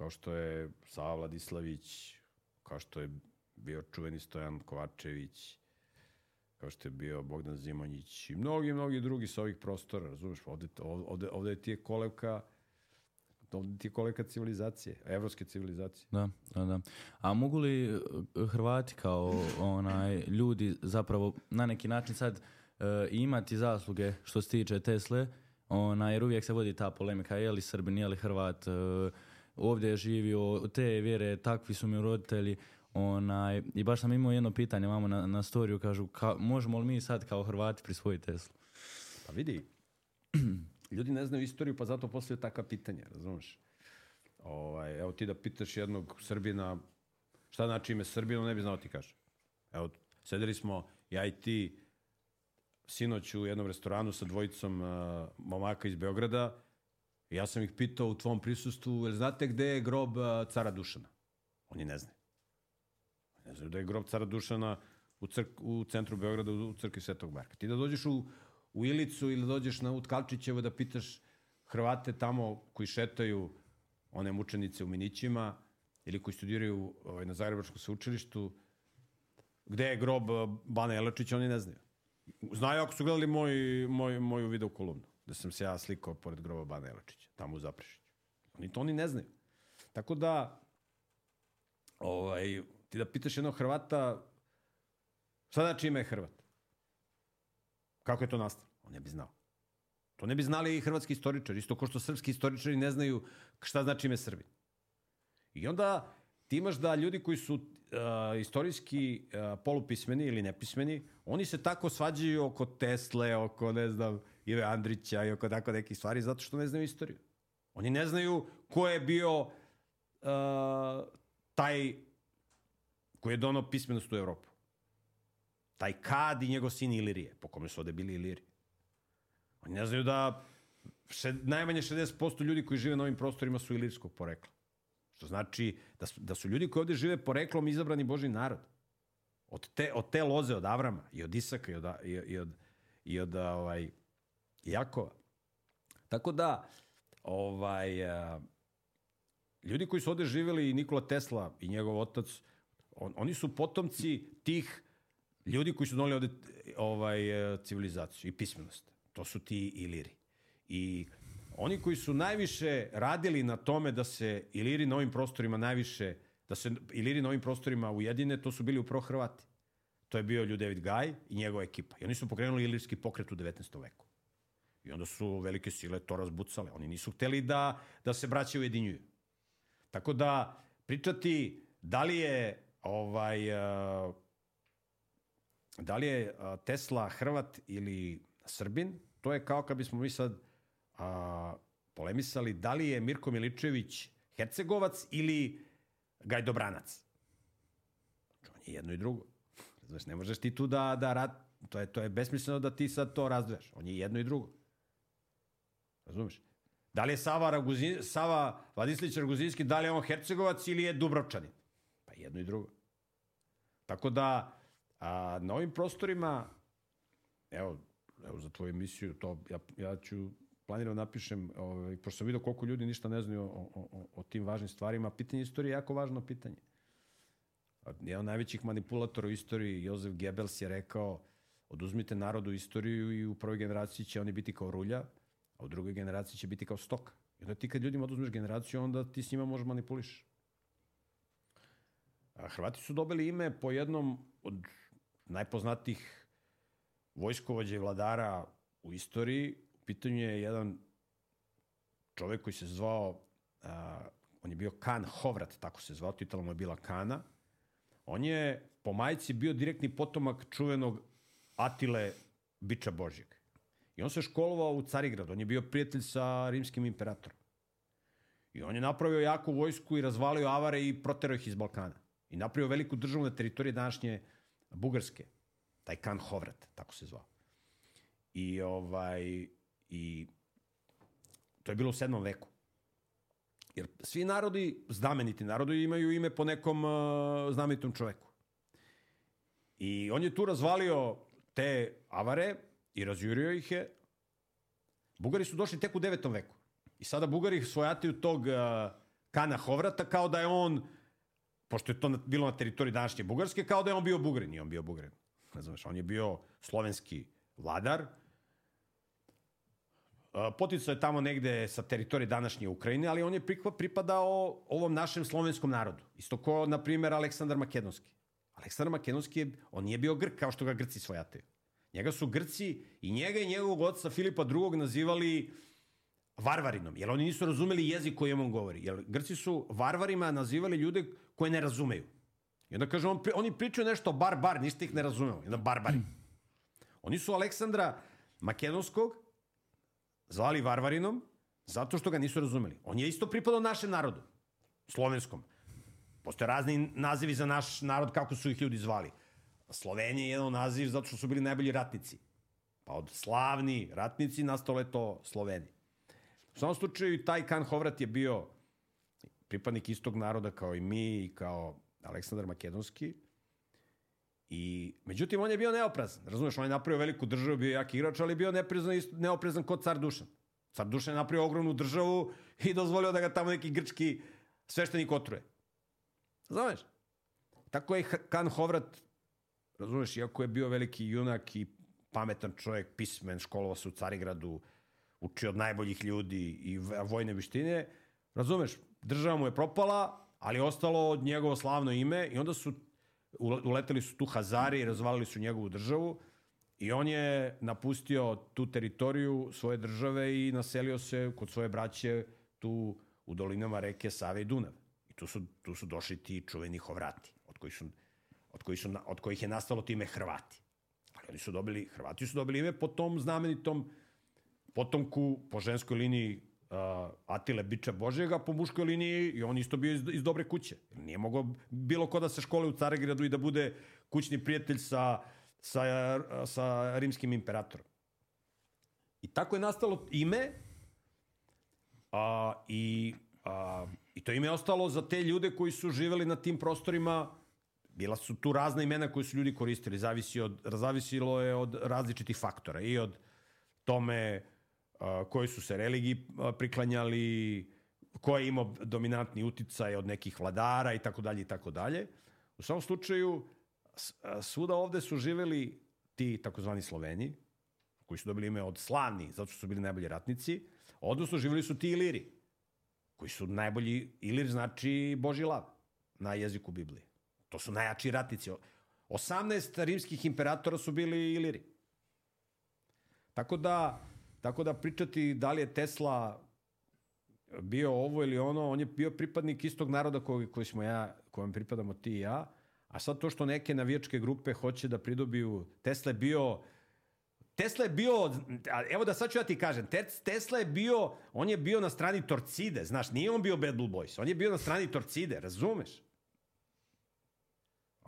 kao što je Sava Vladislavić, kao što je bio čuveni Stojan Kovačević, kao što je bio Bogdan Zimonjić i mnogi, mnogi drugi sa ovih prostora, razumeš, ovde, ovde, ovde ti je kolevka ovde ti je kolevka civilizacije, evropske civilizacije. Da, da, da. A mogu li eh, Hrvati kao onaj ljudi zapravo na neki način sad uh, imati zasluge što se tiče Tesle, ona, jer uvijek se vodi ta polemika, je li Srbin, je li Hrvat, uh, ovdje je živio, te vjere, takvi su mi roditelji, onaj, i baš sam imao jedno pitanje vamo na, na storiju, kažu, ka, možemo li mi sad kao Hrvati prisvojiti Teslu? Pa vidi, ljudi ne znaju istoriju, pa zato postoje takva pitanja, razumeš? Ovaj, evo ti da pitaš jednog Srbina, šta znači ime Srbin, on ne bi znao ti kaže. Evo, sedeli smo, ja i ti, sinoć u jednom restoranu sa dvojicom uh, momaka iz Beograda, ja sam ih pitao u tvom prisustvu, jel znate gde je grob cara Dušana? Oni ne znaju. Ne znaju da je grob cara Dušana u, crk, u centru Beograda u crkvi Svetog Marka. Ti da dođeš u, u Ilicu ili dođeš na Utkalčićevo da pitaš Hrvate tamo koji šetaju one mučenice u Minićima ili koji studiraju ovaj, na Zagrebačkom sveučilištu, gde je grob Bana Jelačića, oni ne znaju. Znaju ako su gledali moj, moj, moju video kolumnu, da sam se ja slikao pored groba Bana Jelačića, tamo u Zaprešiću. Oni to oni ne znaju. Tako da, ovaj, ti da pitaš jednog Hrvata, šta znači ime je Hrvat? Kako je to nastalo? On ne bi znao. To ne bi znali i hrvatski istoričari, isto kao što srpski istoričari ne znaju šta znači ime Srbin. I onda ti imaš da ljudi koji su uh, istorijski uh, polupismeni ili nepismeni, oni se tako svađaju oko Tesle, oko, ne znam, Ive Andrića i oko tako nekih stvari, zato što ne znaju istoriju. Oni ne znaju ko je bio uh, taj koji je donao pismenost u Evropu. Taj Kad i njegov sin Ilirije, po kome su ovde bili Iliri. Oni ne znaju da še, najmanje 60% ljudi koji žive na ovim prostorima su ilirskog porekla. Što znači da su, da su ljudi koji ovde žive poreklom izabrani Boži narod. Od te, od te loze, od Avrama i od Isaka i od, i, i od, i od ovaj, Jakova. Tako da, ovaj, a, ljudi koji su ovde živeli i Nikola Tesla i njegov otac, on, oni su potomci tih ljudi koji su donali ovde ovaj, civilizaciju i pismenost. To su ti Iliri. I oni koji su najviše radili na tome da se Iliri na ovim prostorima najviše, da se Iliri na ovim prostorima ujedine, to su bili upravo Hrvati. To je bio Ljudevid Gaj i njegova ekipa. I oni su pokrenuli ilirski pokret u 19. veku. I onda su velike sile to razbucale. Oni nisu hteli da, da se braće ujedinjuju. Tako da, pričati da li je ovaj, uh, da li je uh, Tesla Hrvat ili Srbin, to je kao kad bismo mi sad uh, polemisali da li je Mirko Miličević Hercegovac ili Gajdobranac. Znači, on je jedno i drugo. Znaš, ne možeš ti tu da, da rad, to je, to je besmisleno da ti sad to razdvajaš. On je jedno i drugo. Razumeš? Da li je Sava, Raguzin, Sava Vladislić Raguzinski, da li je on Hercegovac ili je Dubrovčanin? Pa jedno i drugo. Tako da, a, na ovim prostorima, evo, evo za tvoju emisiju, to ja, ja ću planiram da napišem, ovaj, pošto sam vidio koliko ljudi ništa ne znaju o, o, o, o tim važnim stvarima, pitanje istorije je jako važno pitanje. Jedan od najvećih manipulatora u istoriji, Jozef Goebbels je rekao, oduzmite narodu istoriju i u prvoj generaciji će oni biti kao rulja, a u drugoj generaciji će biti kao stoka. I onda ti kad ljudima oduzmeš generaciju, onda ti s njima možeš manipuliš. A Hrvati su dobili ime po jednom od najpoznatijih vojskovođa i vladara u istoriji. U pitanju je jedan čovek koji se zvao, a, on je bio Kan Hovrat, tako se zvao, titula mu je bila Kana. On je po majici bio direktni potomak čuvenog Atile Biča Božjeg. I on se školovao u Carigradu. On je bio prijatelj sa rimskim imperatorom. I on je napravio jaku vojsku i razvalio Avare i proterao ih iz Balkana. I napravio veliku državu na teritoriji današnje Bugarske. Taj Kan Hovrat, tako se zvao. I ovaj i to je bilo u 7. veku. Jer svi narodi, znameniti narodi, imaju ime po nekom uh, znamenitom čoveku. I on je tu razvalio te avare i razjurio ih je. Bugari su došli tek u 9. veku. I sada Bugari svojataju tog uh, Kana Hovrata kao da je on, pošto je to bilo na teritoriji današnje Bugarske, kao da je on bio Bugarin. Nije on bio Bugarin. Znaš, on je bio slovenski vladar, poticao je tamo negde sa teritorije današnje Ukrajine, ali on je pripadao ovom našem slovenskom narodu. Isto ko, na primjer, Aleksandar Makedonski. Aleksandar Makedonski, je, on nije bio Grk kao što ga Grci svojataju. Njega su Grci i njega i njegovog oca Filipa II. nazivali varvarinom, jer oni nisu razumeli jezik koji on govori. Jer Grci su varvarima nazivali ljude koje ne razumeju. I onda kaže, on, oni pričaju nešto bar, bar, niste ih ne razumeo. I onda barbari. Oni su Aleksandra Makedonskog zvali Varvarinom zato što ga nisu razumeli. On je isto pripadao našem narodu, slovenskom. Postoje razni nazivi za naš narod kako su ih ljudi zvali. Slovenija je jedan naziv zato što su bili najbolji ratnici. Pa od slavni ratnici nastalo je to Sloveni. U svakom slučaju taj Kan Hovrat je bio pripadnik istog naroda kao i mi i kao Aleksandar Makedonski. I, međutim, on je bio neoprezan. Razumeš, on je napravio veliku državu, bio jak igrač, ali bio neoprezan, neoprezan kod car Dušan. Car Dušan je napravio ogromnu državu i dozvolio da ga tamo neki grčki sveštenik otruje. Razumeš? Tako je Kan Hovrat, razumeš, iako je bio veliki junak i pametan čovjek, pismen, školovao se u Carigradu, učio od najboljih ljudi i vojne vištine, razumeš, država mu je propala, ali je ostalo njegovo slavno ime i onda su ule- uleteli su tu Hazari i razvalili su njegovu državu i on je napustio tu teritoriju svoje države i naselio se kod svoje braće tu u dolinama reke Save i Dunav. I tu su, tu su došli ti čuveni Hovrati, od kojih, su, od, kojih su, od kojih je nastalo time Hrvati. Ali oni su dobili, Hrvati su dobili ime po tom znamenitom potomku po ženskoj liniji uh, Atile Biča Božjega, po muškoj liniji i on isto bio iz, iz dobre kuće. Nije mogao bilo ko da se škole u Carigradu i da bude kućni prijatelj sa, sa, sa rimskim imperatorom. I tako je nastalo ime a, i, a, i to ime je ostalo za te ljude koji su živeli na tim prostorima bila su tu razna imena koje su ljudi koristili, zavisi od, zavisilo je od različitih faktora i od tome a, koji su se religiji priklanjali, ko je imao dominantni uticaj od nekih vladara i tako dalje i tako dalje. U svakom slučaju, svuda ovde su živeli ti takozvani Sloveni, koji su dobili ime od slavni, zato što su bili najbolji ratnici, odnosno živeli su ti Iliri, koji su najbolji, Ilir znači Boži lav na jeziku Biblije. To su najjači ratnici. 18 rimskih imperatora su bili Iliri. Tako da, tako da pričati da li je Tesla bio ovo ili ono, on je bio pripadnik istog naroda koji, koji smo ja, kojem pripadamo ti i ja, a sad to što neke navijačke grupe hoće da pridobiju, Tesla je bio Tesla je bio, evo da sad ću ja ti kažem, Te- Tesla je bio, on je bio na strani Torcide, znaš, nije on bio Bad Blue Boys, on je bio na strani Torcide, razumeš?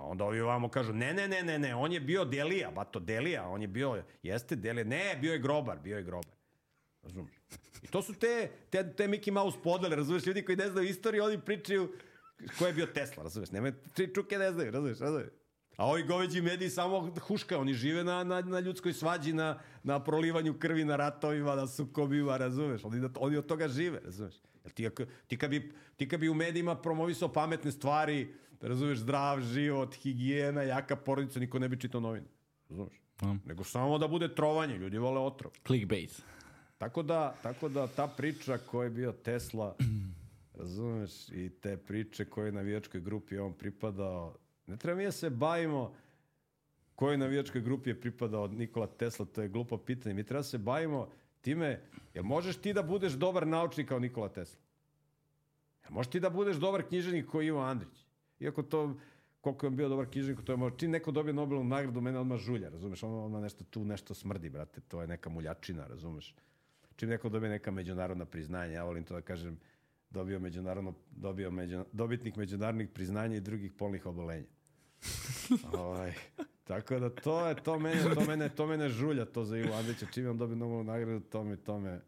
A onda ovi ovamo kažu, ne, ne, ne, ne, ne, on je bio Delija, bato Delija, on je bio, jeste Delija, ne, bio je grobar, bio je grobar. Razumeš? I to su te, te, te Mickey Mouse podele, razumeš, ljudi koji ne znaju istoriju, oni pričaju ko je bio Tesla, razumeš? Nema tri čuke ne znaju, razumeš, razumeš? A ovi goveđi mediji samo huška, oni žive na, na, na ljudskoj svađi, na, na prolivanju krvi, na ratovima, na sukobima, razumeš? Oni, oni od toga žive, razumeš? Ti, ti, kad bi, ti kad bi u medijima promovisao pametne stvari, razumeš, zdrav život, higijena, jaka porodica, niko ne bi čitao novine. Razumeš? Mm. Nego samo da bude trovanje, ljudi vole otrov. Clickbait. Tako da, tako da ta priča ko je bio Tesla, razumeš, i te priče koje navijačkoj grupi on pripadao, ne treba mi da se bavimo kojoj navijačkoj grupi je pripadao Nikola Tesla, to je glupo pitanje. Mi treba da se bavimo time, jel možeš ti da budeš dobar naučnik kao Nikola Tesla? Jel možeš ti da budeš dobar književnik kao Ivo Andrić? Iako to, koliko je on bio dobar književnik, to je možda, čim neko dobije Nobelovu nagradu, mene odmah žulja, razumeš? Ono, ono nešto tu nešto smrdi, brate, to je neka muljačina, razumeš? Čim neko dobije neka međunarodna priznanja, ja volim to da kažem, dobio međunarodno, dobio među, dobitnik međunarodnih priznanja i drugih polnih obolenja. ovaj, tako da to je, to mene, to mene, to mene žulja, to za Ivo Andrića, čim on dobije Nobelovu nagradu, to me, to me,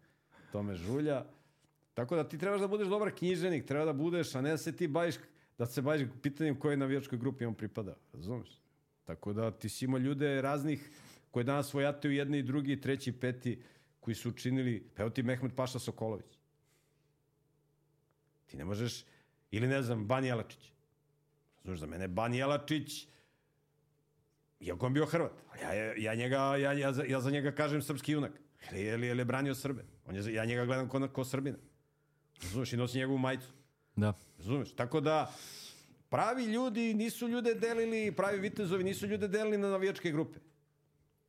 to me žulja. Tako da ti trebaš da budeš dobar književnik, treba da budeš, a ne da se ti baviš, da se baviš pitanjem kojoj navijačkoj grupi on pripada, razumeš? Tako da ti si imao ljude raznih koji danas svojataju jedni i drugi, treći, peti, koji su učinili, pa evo ti Mehmet Paša Sokolović. Ti ne možeš, ili ne znam, Bani Jelačić. Razumeš, za mene Bani Jelačić, iako on bio Hrvat, ja, ja, njega, ja, ja, za, ja za njega kažem srpski junak. Jer je, je, je branio Srbe. On je, ja njega gledam ko, ko Srbina. Razumeš, i nosi njegovu majicu. Da. Razumeš? Tako da, pravi ljudi nisu ljude delili, pravi vitezovi nisu ljude delili na navijačke grupe.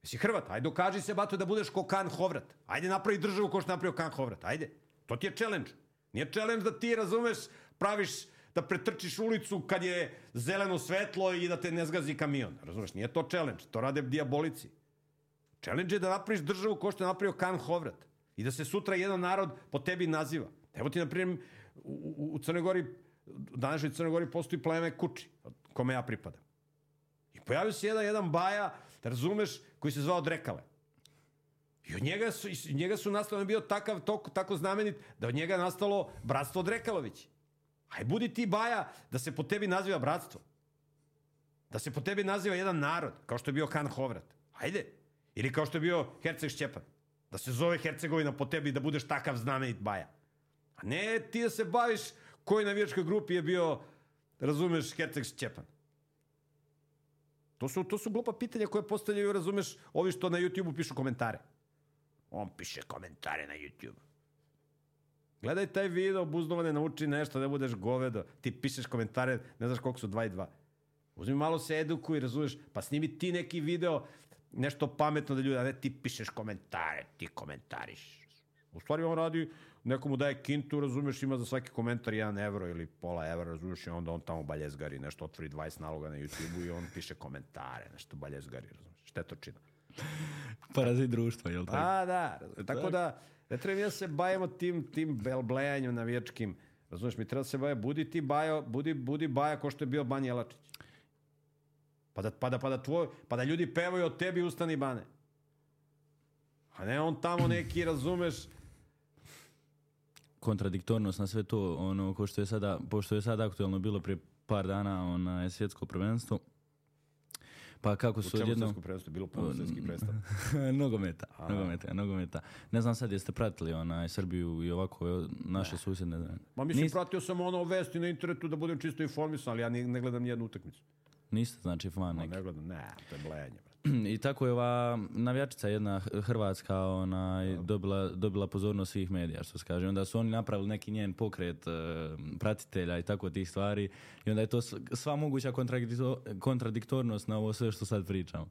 Jesi Hrvat? Ajde, dokaži se, bato, da budeš ko Kan Hovrat. Ajde, napravi državu ko što napravio Kan Hovrat. Ajde. To ti je challenge. Nije challenge da ti, razumeš, praviš da pretrčiš ulicu kad je zeleno svetlo i da te ne zgazi kamion. Razumeš? Nije to challenge. To rade dijabolici. Challenge je da napraviš državu ko što je napravio Kan Hovrat. I da se sutra jedan narod po tebi naziva. Evo ti, na primjer, u, u, Crnoj Gori, današnjoj Crnoj Gori postoji pleme Kuči, kome ja pripadam. I pojavio se jedan, jedan baja, da razumeš, koji se zvao Drekale. I od njega su, njega su nastalo, on bio takav, toko, tako znamenit, da od njega je nastalo bratstvo Drekalović. Aj budi ti baja da se po tebi naziva bratstvo. Da se po tebi naziva jedan narod, kao što je bio Han Hovrat. Ajde. Ili kao što je bio Herceg Šćepan. Da se zove Hercegovina po tebi da budeš takav znamenit baja. A ne ti da se baviš kojoj navijačkoj grupi je bio, razumeš, Herceg Šćepan. To su, to su glupa pitanja koje postavljaju, razumeš, ovi što na YouTube-u pišu komentare. On piše komentare na YouTube. Gledaj taj video, buznovane, nauči nešto, ne budeš govedo. Ti pišeš komentare, ne znaš koliko su 2 i 2. Uzmi malo se edukuj, razumeš, pa snimi ti neki video, nešto pametno da ljudi, a ne ti pišeš komentare, ti komentariš. U stvari on radi, nekomu daje kintu, razumeš, ima za svaki komentar 1 evro ili pola evra, razumeš, i onda on tamo baljezgari, nešto otvori 20 naloga na YouTube-u i on piše komentare, nešto baljezgari, razumeš, štetočina. Parazit društva, jel tako? A, da. Tako da, ne treba da se bavimo tim, tim belblejanjem navijačkim. Razumeš, mi treba da se bavimo, budi ti bajo, budi, budi baja ko što je bio Ban Jelačić. Pa da, pa da, pa da, tvoj, pa da ljudi pevaju od tebi ustani bane. A ne on tamo neki, razumeš, kontradiktornost na sve to, ono, ko što je sada, pošto je sada aktualno bilo prije par dana ona je svjetsko prvenstvo, pa kako u su čemu odjednom... svjetsko prvenstvo bilo puno predstava. nogometa, nogometa, nogometa. Ne znam sad jeste pratili onaj Srbiju i ovako naše susjedne. Ma mislim, Nis- pratio sam ono vesti na internetu da budem čisto informisan, ali ja ne, ne gledam nijednu utakmicu. Niste znači fan neki. ne gledam, ne, to je blejanje. I tako je ova navijačica jedna hrvatska onaj, dobila, dobila pozornost svih medija, što se kaže. Onda su oni napravili neki njen pokret e, pratitelja i tako tih stvari. I onda je to sva moguća kontradikto- kontradiktornost na ovo sve što sad pričamo.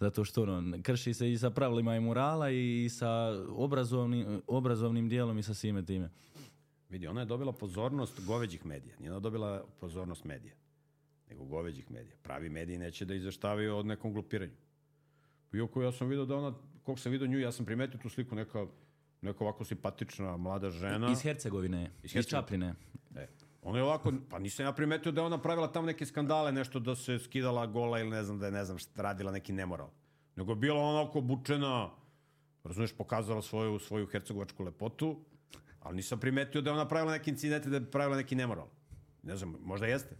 Zato što ono, krši se i sa pravilima i morala i sa obrazovnim, obrazovnim dijelom i sa svime time. Vidi, ona je dobila pozornost goveđih medija. Nije ona dobila pozornost medija, nego goveđih medija. Pravi mediji neće da izveštavaju o nekom glupiranju. Iako ja sam vidio da ona, koliko sam vidio nju, ja sam primetio tu sliku neka, neka ovako simpatična mlada žena. Iz Hercegovine, iz, Hercegovine. Čapline. E, ona je ovako, pa nisam ja primetio da je ona pravila tamo neke skandale, nešto da se skidala gola ili ne znam da je ne znam šta radila neki nemoral. Nego je bila onako obučena, razumeš, pokazala svoju, svoju hercegovačku lepotu, ali nisam primetio da je ona pravila neki incidente, da je pravila neki nemoral. Ne znam, možda jeste.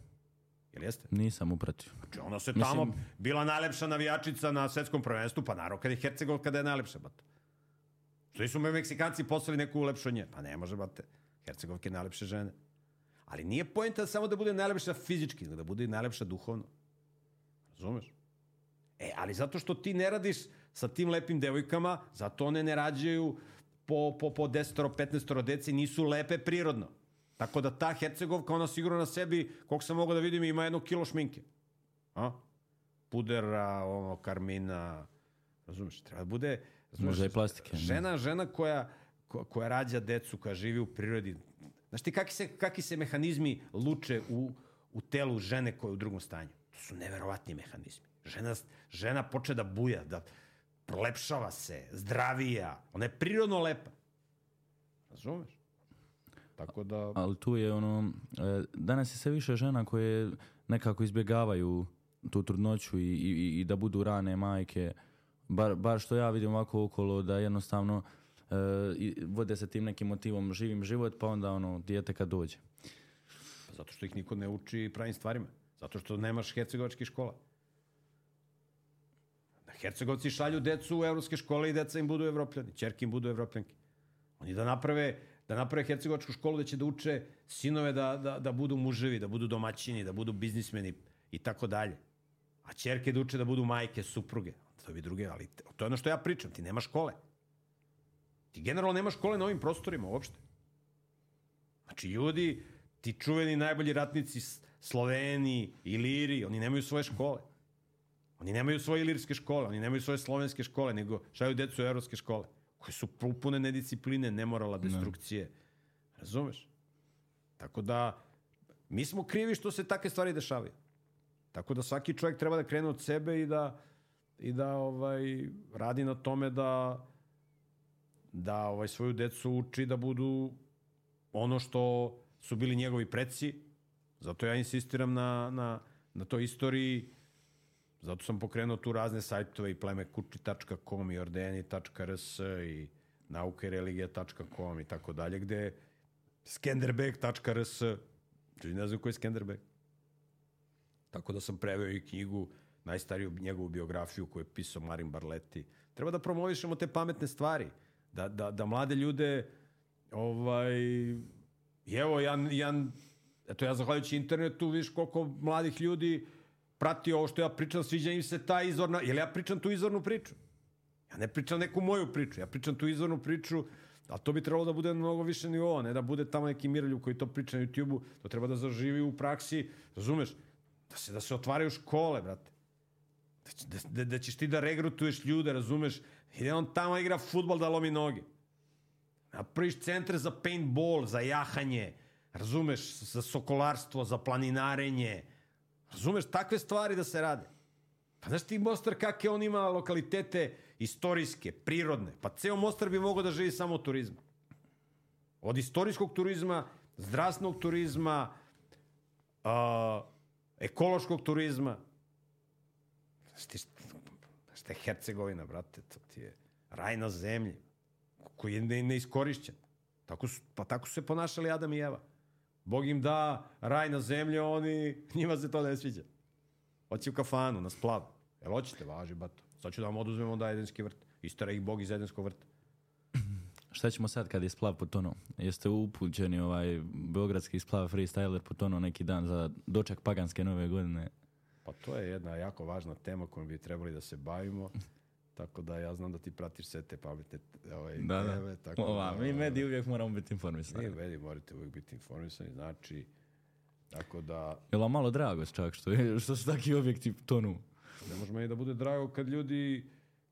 Je Jel jeste? Nisam upratio. Znači ona se tamo bila najlepša navijačica na svetskom prvenstvu, pa naravno kada je Hercegov kada je najlepša, bato. Što su me Meksikanci poslali neku lepšu nje? Pa ne može, bate. Hercegovke je najlepše žene. Ali nije pojenta samo da bude najlepša fizički, nego da bude i najlepša duhovno. Razumeš? E, ali zato što ti ne radiš sa tim lepim devojkama, zato one ne rađaju po, po, po 10 15 deci, nisu lepe prirodno. Tako da ta Hercegovka, ona sigurno na sebi, koliko sam mogao da vidim, ima jedno kilo šminke. A? Pudera, ono, karmina, razumeš, treba da bude... Razumeš, Možda i plastike. Žena, žena koja, ko- koja rađa decu, koja živi u prirodi. Znaš ti kakvi se, kakvi se mehanizmi luče u, u telu žene koja je u drugom stanju? To su neverovatni mehanizmi. Žena, žena poče da buja, da prolepšava se, zdravija. Ona je prirodno lepa. Razumeš? Tako da... Ali tu je ono, e, danas je sve više žena koje nekako izbjegavaju tu trudnoću i, i, i da budu rane majke. Bar, bar što ja vidim ovako okolo da jednostavno e, i vode se tim nekim motivom živim život pa onda ono dijete kad dođe. Zato što ih niko ne uči pravim stvarima. Zato što nemaš hercegovačkih škola. Da Hercegovci šalju decu u evropske škole i deca im budu evropljani. Čerke im budu evropljanke. Oni da naprave, da naprave hercegovačku školu da će da uče sinove da, da, da budu muževi, da budu domaćini, da budu biznismeni i tako dalje. A čerke da uče da budu majke, supruge. To bi druge, ali to je ono što ja pričam. Ti nema škole. Ti generalno nema škole na ovim prostorima uopšte. Znači, ljudi, ti čuveni najbolji ratnici Sloveni, Iliri, oni nemaju svoje škole. Oni nemaju svoje ilirske škole, oni nemaju svoje slovenske škole, nego šaju decu u evropske škole, koje su pune nediscipline, nemorala, destrukcije. Razumeš? Tako da, mi smo krivi što se takve stvari dešavaju. Tako da svaki čovjek treba da krene od sebe i da, i da ovaj, radi na tome da, da ovaj, svoju decu uči da budu ono što su bili njegovi preci. Zato ja insistiram na, na, na toj istoriji. Zato sam pokrenuo tu razne sajtove i plemekuči.com i ordeni.rs i nauka i tako dalje, gde skenderbeg.rs Čuži ne znam ko je Skenderbeg. Tako da sam preveo i knjigu, najstariju njegovu biografiju koju je pisao Marin Barleti. Treba da promovišemo te pametne stvari. Da, da, da mlade ljude ovaj, i evo, jedan, jedan, eto ja zahvaljujući internetu, vidiš koliko mladih ljudi prati ovo što ja pričam, sviđa im se ta izvorna, jer ja pričam tu izvornu priču. Ja ne pričam neku moju priču, ja pričam tu izvornu priču, a to bi trebalo da bude mnogo više nivoa, ne da bude tamo neki miroljub koji to priča na YouTube-u, to treba da zaživi u praksi, razumeš? Da se, da se otvaraju škole, brate. Da, da, da, da ćeš ti da regrutuješ ljude, razumeš? Ide on tamo igra futbol da lomi noge. Napraviš centre za paintball, za jahanje, razumeš, za sokolarstvo, za planinarenje. Razumeš, takve stvari da se rade. Pa znaš ti Mostar kakve on ima lokalitete istorijske, prirodne. Pa ceo Mostar bi mogao da živi samo od turizma. Od istorijskog turizma, zdravstvenog turizma, a, ekološkog turizma. Znaš ti, znaš te Hercegovina, brate, to ti je raj na zemlji koji je ne, neiskorišćen. Tako su, pa tako su se ponašali Adam i Eva. Bog im da raj na zemlji, oni, njima se to ne sviđa. Hoće u kafanu, na splav. Jel hoćete, važi, bato. Sad ću da vam oduzmemo da Edenski vrt. Istara ih Bog iz Edenskog vrta. Šta ćemo sad kad je splav potonuo? Jeste upućeni ovaj beogradski splav freestyler potonuo neki dan za doček paganske nove godine? Pa to je jedna jako važna tema kojom bi trebali da se bavimo. Tako da ja znam da ti pratiš sve te pametne ovaj, Da, da. teme. Tako Ova, da, mi mediji uvijek moramo biti informisani. Mi mediji morate uvijek biti informisani. Znači, tako da Jel malo drago čak što, je, što su taki objekti tonu? Ne može meni da bude drago kad ljudi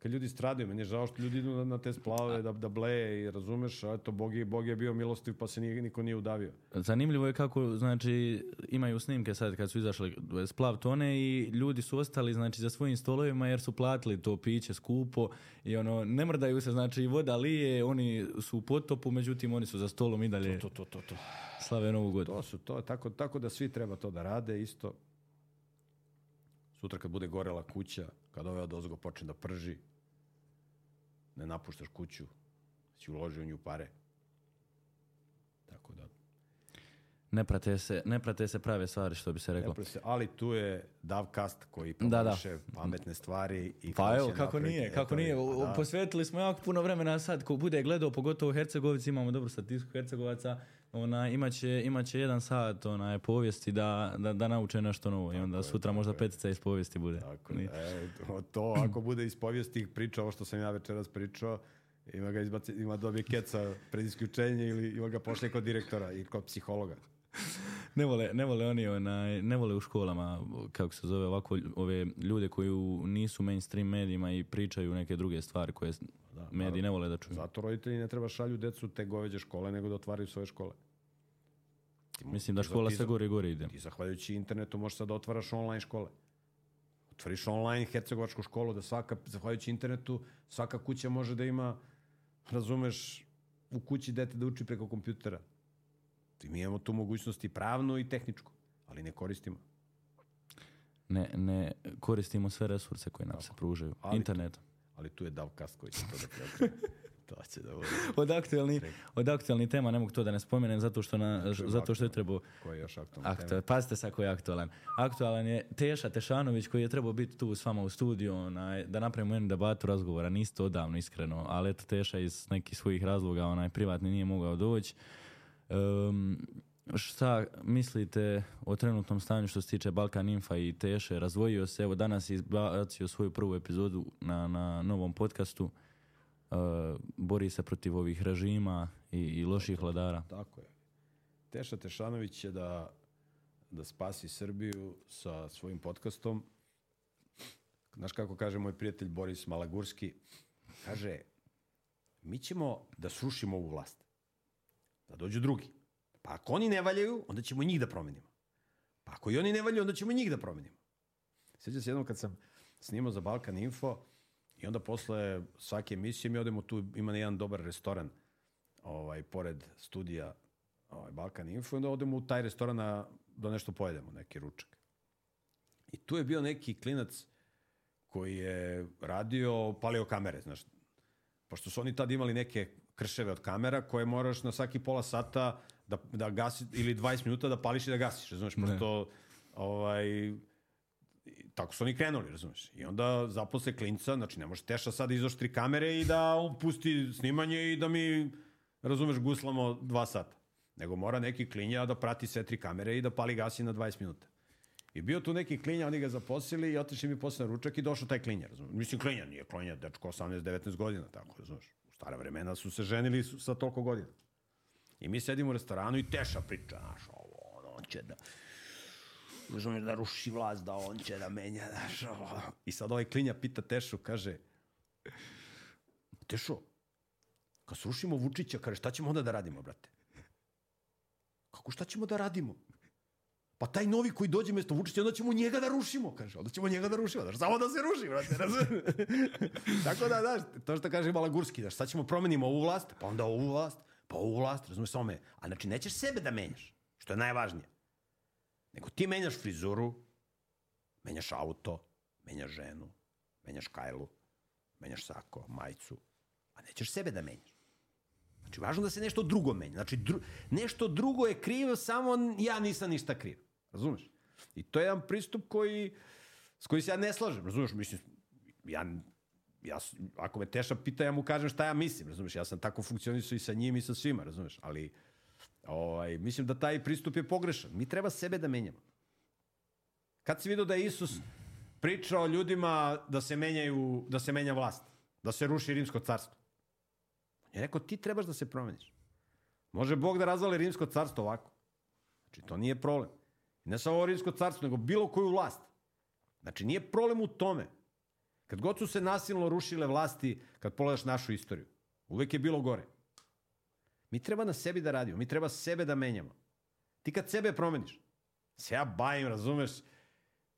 kad ljudi stradaju, meni je žao što ljudi idu na, na te splave da, da bleje i razumeš, a eto, Bog je, Bog je bio milostiv pa se nije, niko nije udavio. Zanimljivo je kako, znači, imaju snimke sad kad su izašli splav tone i ljudi su ostali, znači, za svojim stolovima jer su platili to piće skupo i ono, ne mrdaju se, znači, voda lije, oni su u potopu, međutim, oni su za stolom i dalje To, to, to, to. slave novu godinu. To su to, tako, tako da svi treba to da rade isto. Sutra kad bude gorela kuća, kad ove od ozgo počne da prži, ne napuštaš kuću, si uložio u nju pare. Tako da. ne prate se, ne prate se prave stvari, što bi se reklo. Se- ali tu je Davcast koji Da, da. promoviše pametne stvari i Pa evo, kako napraviti- nije, kako eto, nije. pa U- da. Posvetili smo jako puno vremena sad, ko bude gledao, pogotovo Hercegovici, imamo dobru statistiku Hercegovaca, ona, imaće, imaće jedan sat onaj, povijesti da, da, da nauče nešto novo i onda sutra možda petica iz povijesti bude. Tako, Nije. e, to- ako bude iz povijesti priča, ovo što sam ja večeras pričao, ima ga izbaci, ima dobije keca pred isključenje ili ima ga pošle kod direktora i kod psihologa. Ne vole, ne vole oni onaj, ne vole u školama, kako se zove ovako, ove ljude koji u- nisu mainstream medijima i pričaju neke druge stvari koje mediji ne vole da čuju. Zato roditelji ne treba šalju decu te goveđe škole, nego da otvaraju svoje škole. Ti Mislim da škola sve gore i gore ide. Ti zahvaljujući internetu možeš sad da otvaraš online škole. Otvoriš online hercegovačku školu da svaka, zahvaljujući internetu, svaka kuća može da ima, razumeš, u kući dete da uči preko kompjutera. Mi imamo tu mogućnost i pravnu i tehničku, ali ne koristimo. Ne, ne koristimo sve resurse koje nam se pružaju. Ali- Internet. Ali tu je Davkast koji će to da preokrene. to će da bude. Od aktualni, od aktualni tema ne mogu to da ne spomenem zato što, na, zato što je trebao Koji je još aktualna tema? Aktual, pazite sad koji je aktualan. Aktualan je Teša Tešanović koji je trebao biti tu s vama u studiju onaj, da napravimo jednu debatu razgovora. Niste odavno iskreno, ali eto Teša iz nekih svojih razloga onaj privatni nije mogao doći. Um, šta mislite o trenutnom stanju što se tiče Balkan Infa i Teše? Razvojio se, evo danas je izbacio svoju prvu epizodu na, na novom podcastu. Uh, bori se protiv ovih režima i, i loših vladara. Tako je. Teša Tešanović će da, da spasi Srbiju sa svojim podcastom. Znaš kako kaže moj prijatelj Boris Malagurski? Kaže, mi ćemo da srušimo ovu vlast. Da dođu drugi. Pa ako oni ne valjaju, onda ćemo njih da promenimo. Pa ako i oni ne valjaju, onda ćemo njih da promenimo. Sjećam se jednom kad sam snimao za Balkan Info i onda posle svake emisije mi odemo tu, ima jedan dobar restoran ovaj, pored studija ovaj, Balkan Info i onda odemo u taj restoran na, da nešto pojedemo, neki ručak. I tu je bio neki klinac koji je radio, palio kamere, znaš. Pošto su oni tad imali neke krševe od kamera koje moraš na svaki pola sata da, da gasi, ili 20 minuta da pališ i da gasiš, znaš, pošto ovaj, tako su oni krenuli, razumeš. I onda zaposle klinca, znači ne može Teša sad da izoštri kamere i da on pusti snimanje i da mi, razumeš, guslamo dva sata. Nego mora neki klinja da prati sve tri kamere i da pali gasi na 20 minuta. I bio tu neki klinja, oni ga zaposlili i otišli mi posle na ručak i došao taj klinja, razumeš. Mislim, klinja nije klinja, dečko 18-19 godina, tako, razumeš. Stara vremena su se ženili su sa toliko godina. I mi sedimo u restoranu i Teša priča, znaš, ovo, ono, on će da, razumeš, da ruši vlast, da on će da menja, znaš, ovo. I sad ovaj klinja pita Tešu, kaže, Tešo, kad srušimo Vučića, kaže, šta ćemo onda da radimo, brate? Kako šta ćemo da radimo? Pa taj novi koji dođe mesto Vučića, onda ćemo njega da rušimo, kaže. Onda ćemo njega da rušimo, znaš, samo da se ruši, brate? Tako da, znaš, to što kaže Malagurski, znaš, sad ćemo promenimo ovu vlast, pa onda ovu vlast, pa ovu vlast, razumiješ, samo me. A znači, nećeš sebe da menjaš, što je najvažnije. Nego ti menjaš frizuru, menjaš auto, menjaš ženu, menjaš kajlu, menjaš sako, majicu, a nećeš sebe da menjaš. Znači, važno da se nešto drugo menja. Znači, dru, nešto drugo je krivo, samo ja nisam ništa kriv. Razumeš? I to je jedan pristup koji, s kojim se ja ne slažem. Razumeš? Mislim, ja, ja, ako me Teša pita, ja mu kažem šta ja mislim. Razumeš? Ja sam tako funkcionisao i sa njim i sa svima. Razumeš? Ali, ovaj, mislim da taj pristup je pogrešan. Mi treba sebe da menjamo. Kad si vidio da je Isus pričao ljudima da se menjaju, da se menja vlast, da se ruši rimsko carstvo? On je rekao, ti trebaš da se promeniš. Može Bog da razvali rimsko carstvo ovako. Znači, to nije problem. Ne samo rimsko carstvo, nego bilo koju vlast. Znači, nije problem u tome. Kad god su se nasilno rušile vlasti, kad pogledaš našu istoriju, uvek je bilo gore. Mi treba na sebi da radimo, mi treba sebe da menjamo. Ti kad sebe promeniš, se ja bavim, razumeš,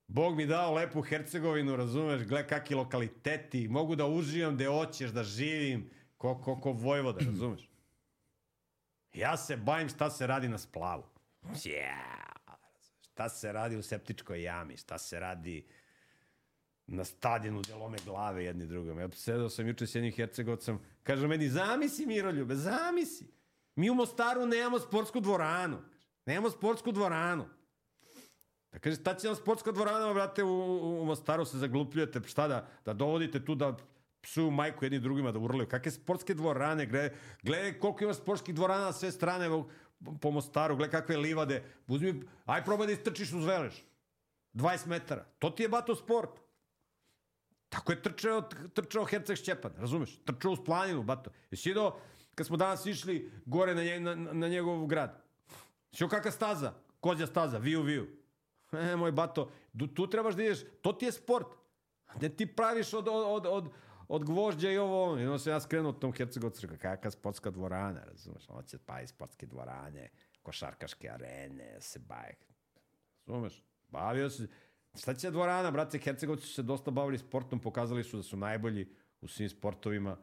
Bog mi dao lepu Hercegovinu, razumeš, gle kakvi lokaliteti, mogu da uživam gde hoćeš, da živim, ko, ko, ko Vojvoda, razumeš? Ja se bavim šta se radi na splavu. Ja, šta se radi u septičkoj jami, šta se radi na stadionu gde lome glave jedni drugom. Ja sedao sam juče s jednim Hercegovcem, kaže meni, zamisli Miroljube, zamisli. Mi u Mostaru nemamo sportsku dvoranu. Nemamo sportsku dvoranu. Da kaže, šta će nam sportska dvorana, brate, u, u, Mostaru se zaglupljujete, šta da, da dovodite tu da psuju majku jedni drugima da urlaju. Kakve sportske dvorane, gledaj, gledaj koliko ima sportskih dvorana na sve strane po Mostaru, gledaj kakve livade. Uzmi, aj probaj da istrčiš uz velež. 20 metara. To ti je bato sport. Tako je trčao, trčao Herceg Šćepan, razumeš? Trčao uz planinu, bato. Jesi vidio kad smo danas išli gore na, nje, na, na njegov grad? Što kakva staza? Kozja staza, viju, viju. E, moj bato, tu, tu trebaš da ideš, to ti je sport. Ne ti praviš od, od, od, od, od gvožđa i ovo, i onda se ja skrenuo tom Hercegovcu, kakva sportska dvorana, razumeš? On će pa i sportske dvorane, košarkaške arene, se baje. Razumeš? Bavio se, šta će dvorana, brate, Hercegovci su se dosta bavili sportom, pokazali su da su najbolji u svim sportovima,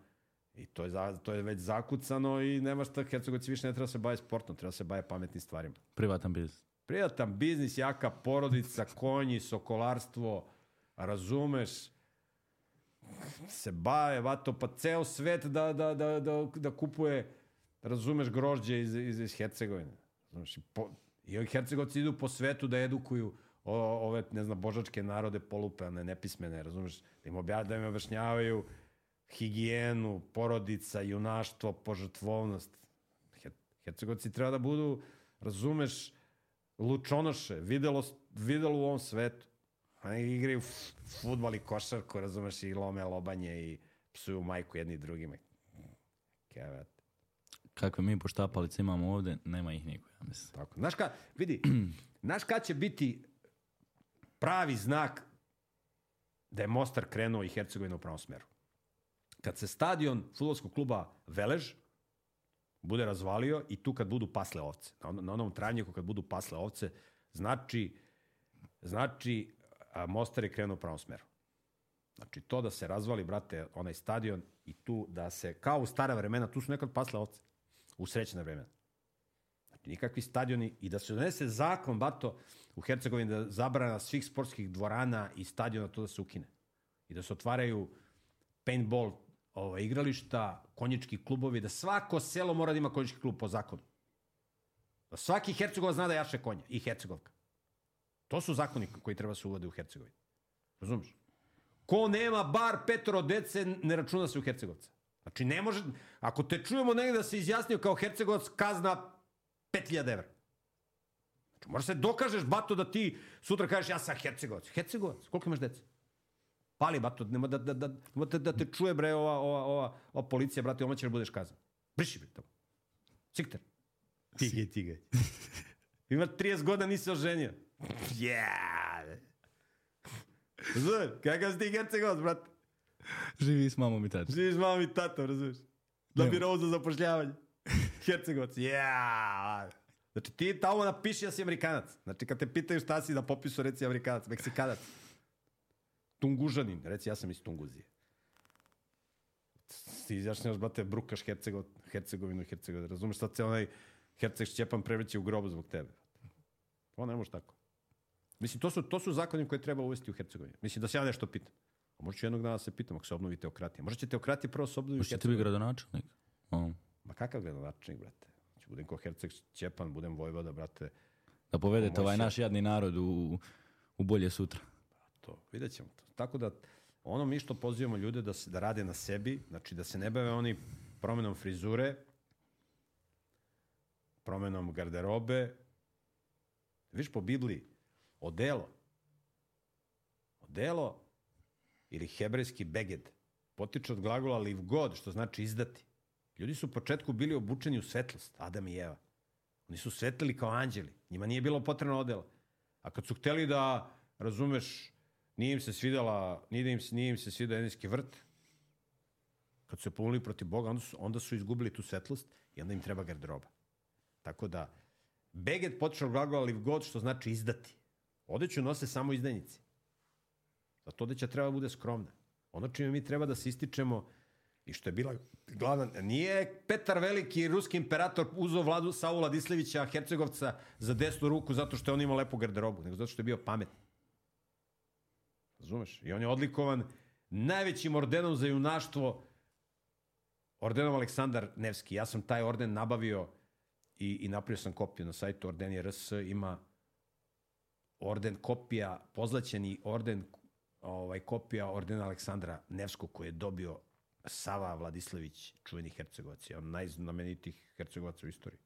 I to je, za, to je već zakucano i nema šta, Hercegovci više ne treba se baviti sportom, treba se baviti pametnim stvarima. Privatan biznis. Prijatan biznis, jaka porodica, konji, sokolarstvo, razumeš, se bave, vato, pa ceo svet da, da, da, da, da kupuje, razumeš, grožđe iz, iz, iz Hercegovine. Znaš, i, po, I ovi Hercegovci idu po svetu da edukuju o, ove, ne znam, božačke narode polupane, nepismene, razumeš, da im, obja, da im objašnjavaju higijenu, porodica, junaštvo, požrtvovnost. Her, Hercegovci treba da budu, razumeš, lučonoše, videlo, videlo u ovom svetu. Oni igraju futbol i košarku, razumeš, i lome lobanje i psuju majku jedni drugima. Kevet. Kakve mi poštapalice imamo ovde, nema ih niko, ja mislim. Tako. Znaš ka, vidi, znaš kad će biti pravi znak da je Mostar krenuo i Hercegovina u pravom smeru? Kad se stadion futbolskog kluba Velež bude razvalio i tu kad budu pasle ovce, na, on, na onom travnjiku kad budu pasle ovce, znači, znači a, Mostar je krenuo u pravom smeru. Znači to da se razvali, brate, onaj stadion i tu da se, kao u stara vremena, tu su nekad pasle ovce, u srećne vremena. Znači, nikakvi stadioni i da se donese zakon, bato, u Hercegovini da zabrana svih sportskih dvorana i stadiona to da se ukine. I da se otvaraju paintball ova, igrališta, konjički klubovi, da svako selo mora da ima konjički klub po zakonu. Da svaki Hercegova zna da jaše konja i Hercegovka. To su zakoni koji treba se uvode u Hercegovini. Razumeš? Ko nema bar petoro dece, ne računa se u Hercegovca. Znači, ne može, ako te čujemo negde da se izjasnio kao Hercegovac, kazna 5000 evra. Znači, moraš se dokažeš, bato, da ti sutra kažeš ja sam Hercegovac. Hercegovac, koliko imaš dece? Pali, bato, nema da, da, da, da, da te čuje, bre, ova, ova, ova, ova policija, brate, oma ćeš da budeš kazan. Briši, bre, tamo. Sikter. Tigaj, tigaj. Ima 30 godina, nisi oženio. Yeah! Как аз ти герцегос, брат? Живи с мама ми тата. Живи с мама ми тата, разбираш? На бюро за запошляване. Херцегос. Yeah! Значи ти там напиши, аз си американец. Значи като те питаш, аз си на пописо, реци американец, мексиканец. Тунгужанин, реци, аз съм из Тунгузия. Си брат брате, брукаш Херцего, Херцеговино, Херцеговино. Разумеш, са цел най Херцег Щепан превечи огроб звук тебе. Това не може тако. Mislim, to su, to su zakoni koje treba uvesti u Hercegovini. Mislim, da se ja nešto pitam. A možda ću jednog dana da se pitam ako se obnovi teokratija. Možda će teokratija prvo se obnovi u Možete ti Hercegovini. biti gradonačelnik? O, Ma kakav gradonačelnik, brate? Ću budem ko Herceg Šćepan, budem Vojvoda, brate. da povedete ovaj naš jadni narod u, u bolje sutra. To, vidjet ćemo to. Tako da, ono mi što pozivamo ljude da, se, da rade na sebi, znači da se ne bave oni promenom frizure, promenom garderobe. Viš po Bibliji, odelo. Odelo ili hebrejski beged potiče od glagola liv god, što znači izdati. Ljudi su u početku bili obučeni u svetlost, Adam i Eva. Oni su svetlili kao anđeli. Njima nije bilo potrebno odela. A kad su hteli da, razumeš, nije im se svidela, nije im se, nije im se svidao Edenski vrt, kad su se pomolili protiv Boga, onda su, onda su izgubili tu svetlost i onda im treba garderoba. Tako da, beged potiče od glagola liv god, što znači izdati. Odeću nose samo izdajnici. Zato odeća treba da bude skromna. Ono čime mi treba da se ističemo i što je bila glavna... Nije Petar Veliki, ruski imperator, uzeo vladu Saula Dislevića, Hercegovca, za desnu ruku zato što je on imao lepu garderobu, nego zato što je bio pametan. Razumeš? I on je odlikovan najvećim ordenom za junaštvo, ordenom Aleksandar Nevski. Ja sam taj orden nabavio i, i napravio sam kopiju na sajtu Ordeni RS, ima orden kopija, pozlaćeni orden, ovaj, kopija ordena Aleksandra Nevskog koji je dobio Sava Vladislavić, čuveni Hercegovac, je on najznamenitih Hercegovaca u istoriji.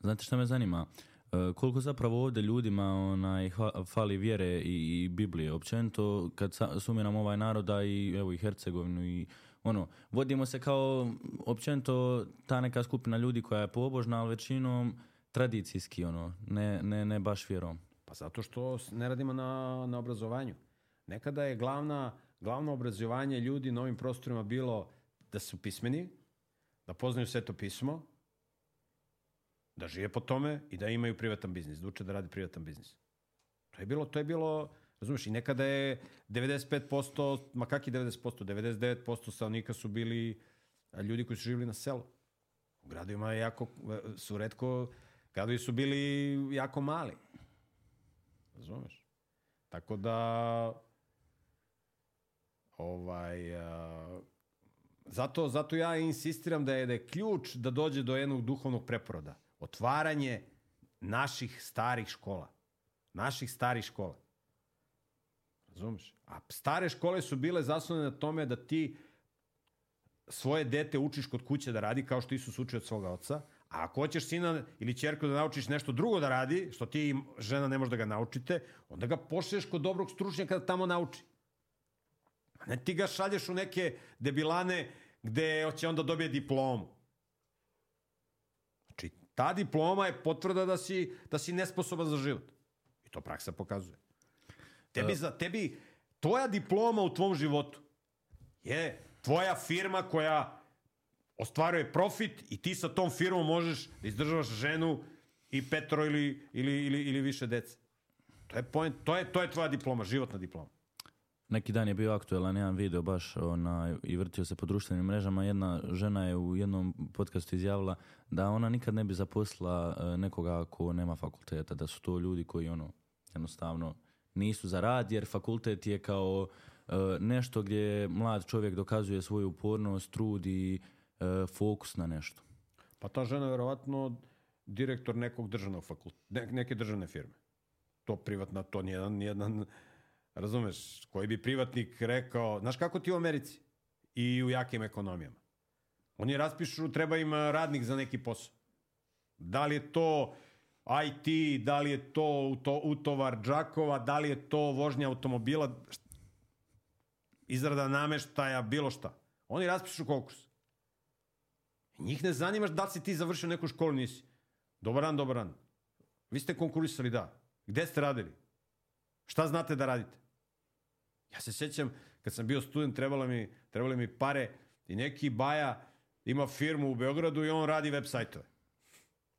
Znate šta me zanima? E, koliko zapravo ovdje ljudima onaj, fali vjere i, i Biblije općenito kad sumiram ovaj naroda i evo i Hercegovinu i ono, vodimo se kao općenito ta neka skupina ljudi koja je pobožna, ali većinom tradicijski, ono, ne, ne, ne baš vjerom. Pa zato što ne radimo na, na obrazovanju. Nekada je glavna, glavno obrazovanje ljudi na ovim prostorima bilo da su pismeni, da poznaju sveto pismo, da žive po tome i da imaju privatan biznis, da uče da radi privatan biznis. To je bilo, to je bilo, razumiješ, i nekada je 95%, ma kak i 90%, 99% stanovnika su bili ljudi koji su živjeli na selu. U gradovima je jako, su redko, gradovi su bili jako mali. Razumeš? Tako da ovaj a, zato, zato ja insistiram da je, da je ključ da dođe do jednog duhovnog preporoda. Otvaranje naših starih škola. Naših starih škola. Razumeš? A stare škole su bile zasnovane na tome da ti svoje dete učiš kod kuće da radi kao što Isus uči od svoga oca, a ako hoćeš sina ili ćerku da naučiš nešto drugo da radi, što ti i žena ne može da ga naučite, onda ga pošlješ kod dobrog stručnjaka da tamo nauči. A ne ti ga šalješ u neke debilane gde će onda dobije diplomu. Znači, ta diploma je potvrda da si, da si nesposoban za život. I to praksa pokazuje. Tebi, za, tebi, tvoja diploma u tvom životu je tvoja firma koja ostvaruje profit i ti sa tom firmom možeš da izdržavaš ženu i petro ili, ili, ili, ili više dece. To je, point, to, je, to je tvoja diploma, životna diploma. Neki dan je bio aktuelan jedan video baš onaj, i vrtio se po društvenim mrežama. Jedna žena je u jednom podcastu izjavila da ona nikad ne bi zaposlila e, nekoga ko nema fakulteta, da su to ljudi koji ono jednostavno nisu za rad, jer fakultet je kao e, nešto gdje mlad čovjek dokazuje svoju upornost, trud i fokus na nešto. Pa ta žena je verovatno direktor nekog državnog fakulteta, ne, neke državne firme. To privatna, to nijedan, nijedan, razumeš, koji bi privatnik rekao, znaš kako ti u Americi i u jakim ekonomijama. Oni raspišu, treba im radnik za neki posao. Da li je to IT, da li je to uto, utovar džakova, da li je to vožnja automobila, izrada nameštaja, bilo šta. Oni raspišu konkurs. Njih ne zanimaš da li si ti završio neku školu, nisi. Dobar dan, dobar dan. Vi ste konkurisali, da. Gde ste radili? Šta znate da radite? Ja se sjećam, kad sam bio student, trebalo mi, trebali mi pare i neki baja ima firmu u Beogradu i on radi web sajtove.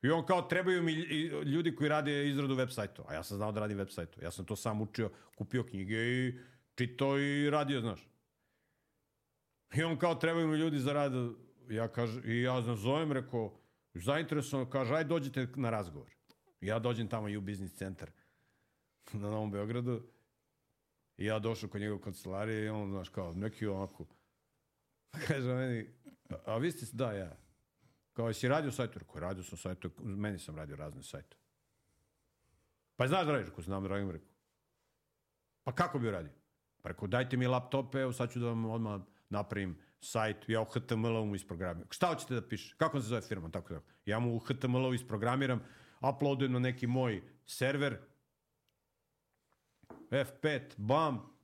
I on kao trebaju mi ljudi koji rade izradu web sajtova. A ja sam znao da radim web sajtove. Ja sam to sam učio, kupio knjige i čitao i radio, znaš. I on kao trebaju mi ljudi za rad. Ja kažem, i ja nazovem, rekao, zainteresovan, kaže, aj dođite na razgovor. Ja dođem tamo i u biznis centar na Novom Beogradu. I ja došao kod njegove kancelarije i on, znaš, kao, neki onako, kaže meni, a, a vi ste, da, ja. Kao, jesi radio sajtu? Rekao, radio sam sajtu, meni sam radio razne sajte. Pa znaš da radiš? Znam da radim, rekao. Pa kako bi radio? Pa rekao, dajte mi laptope, evo sad ću da vam odmah napravim sajt, ja u HTML-u mu isprogramiram. Šta hoćete da piše? Kako se zove firma? Tako da. Ja mu u HTML-u isprogramiram, uploadujem na neki moj server, F5, bam.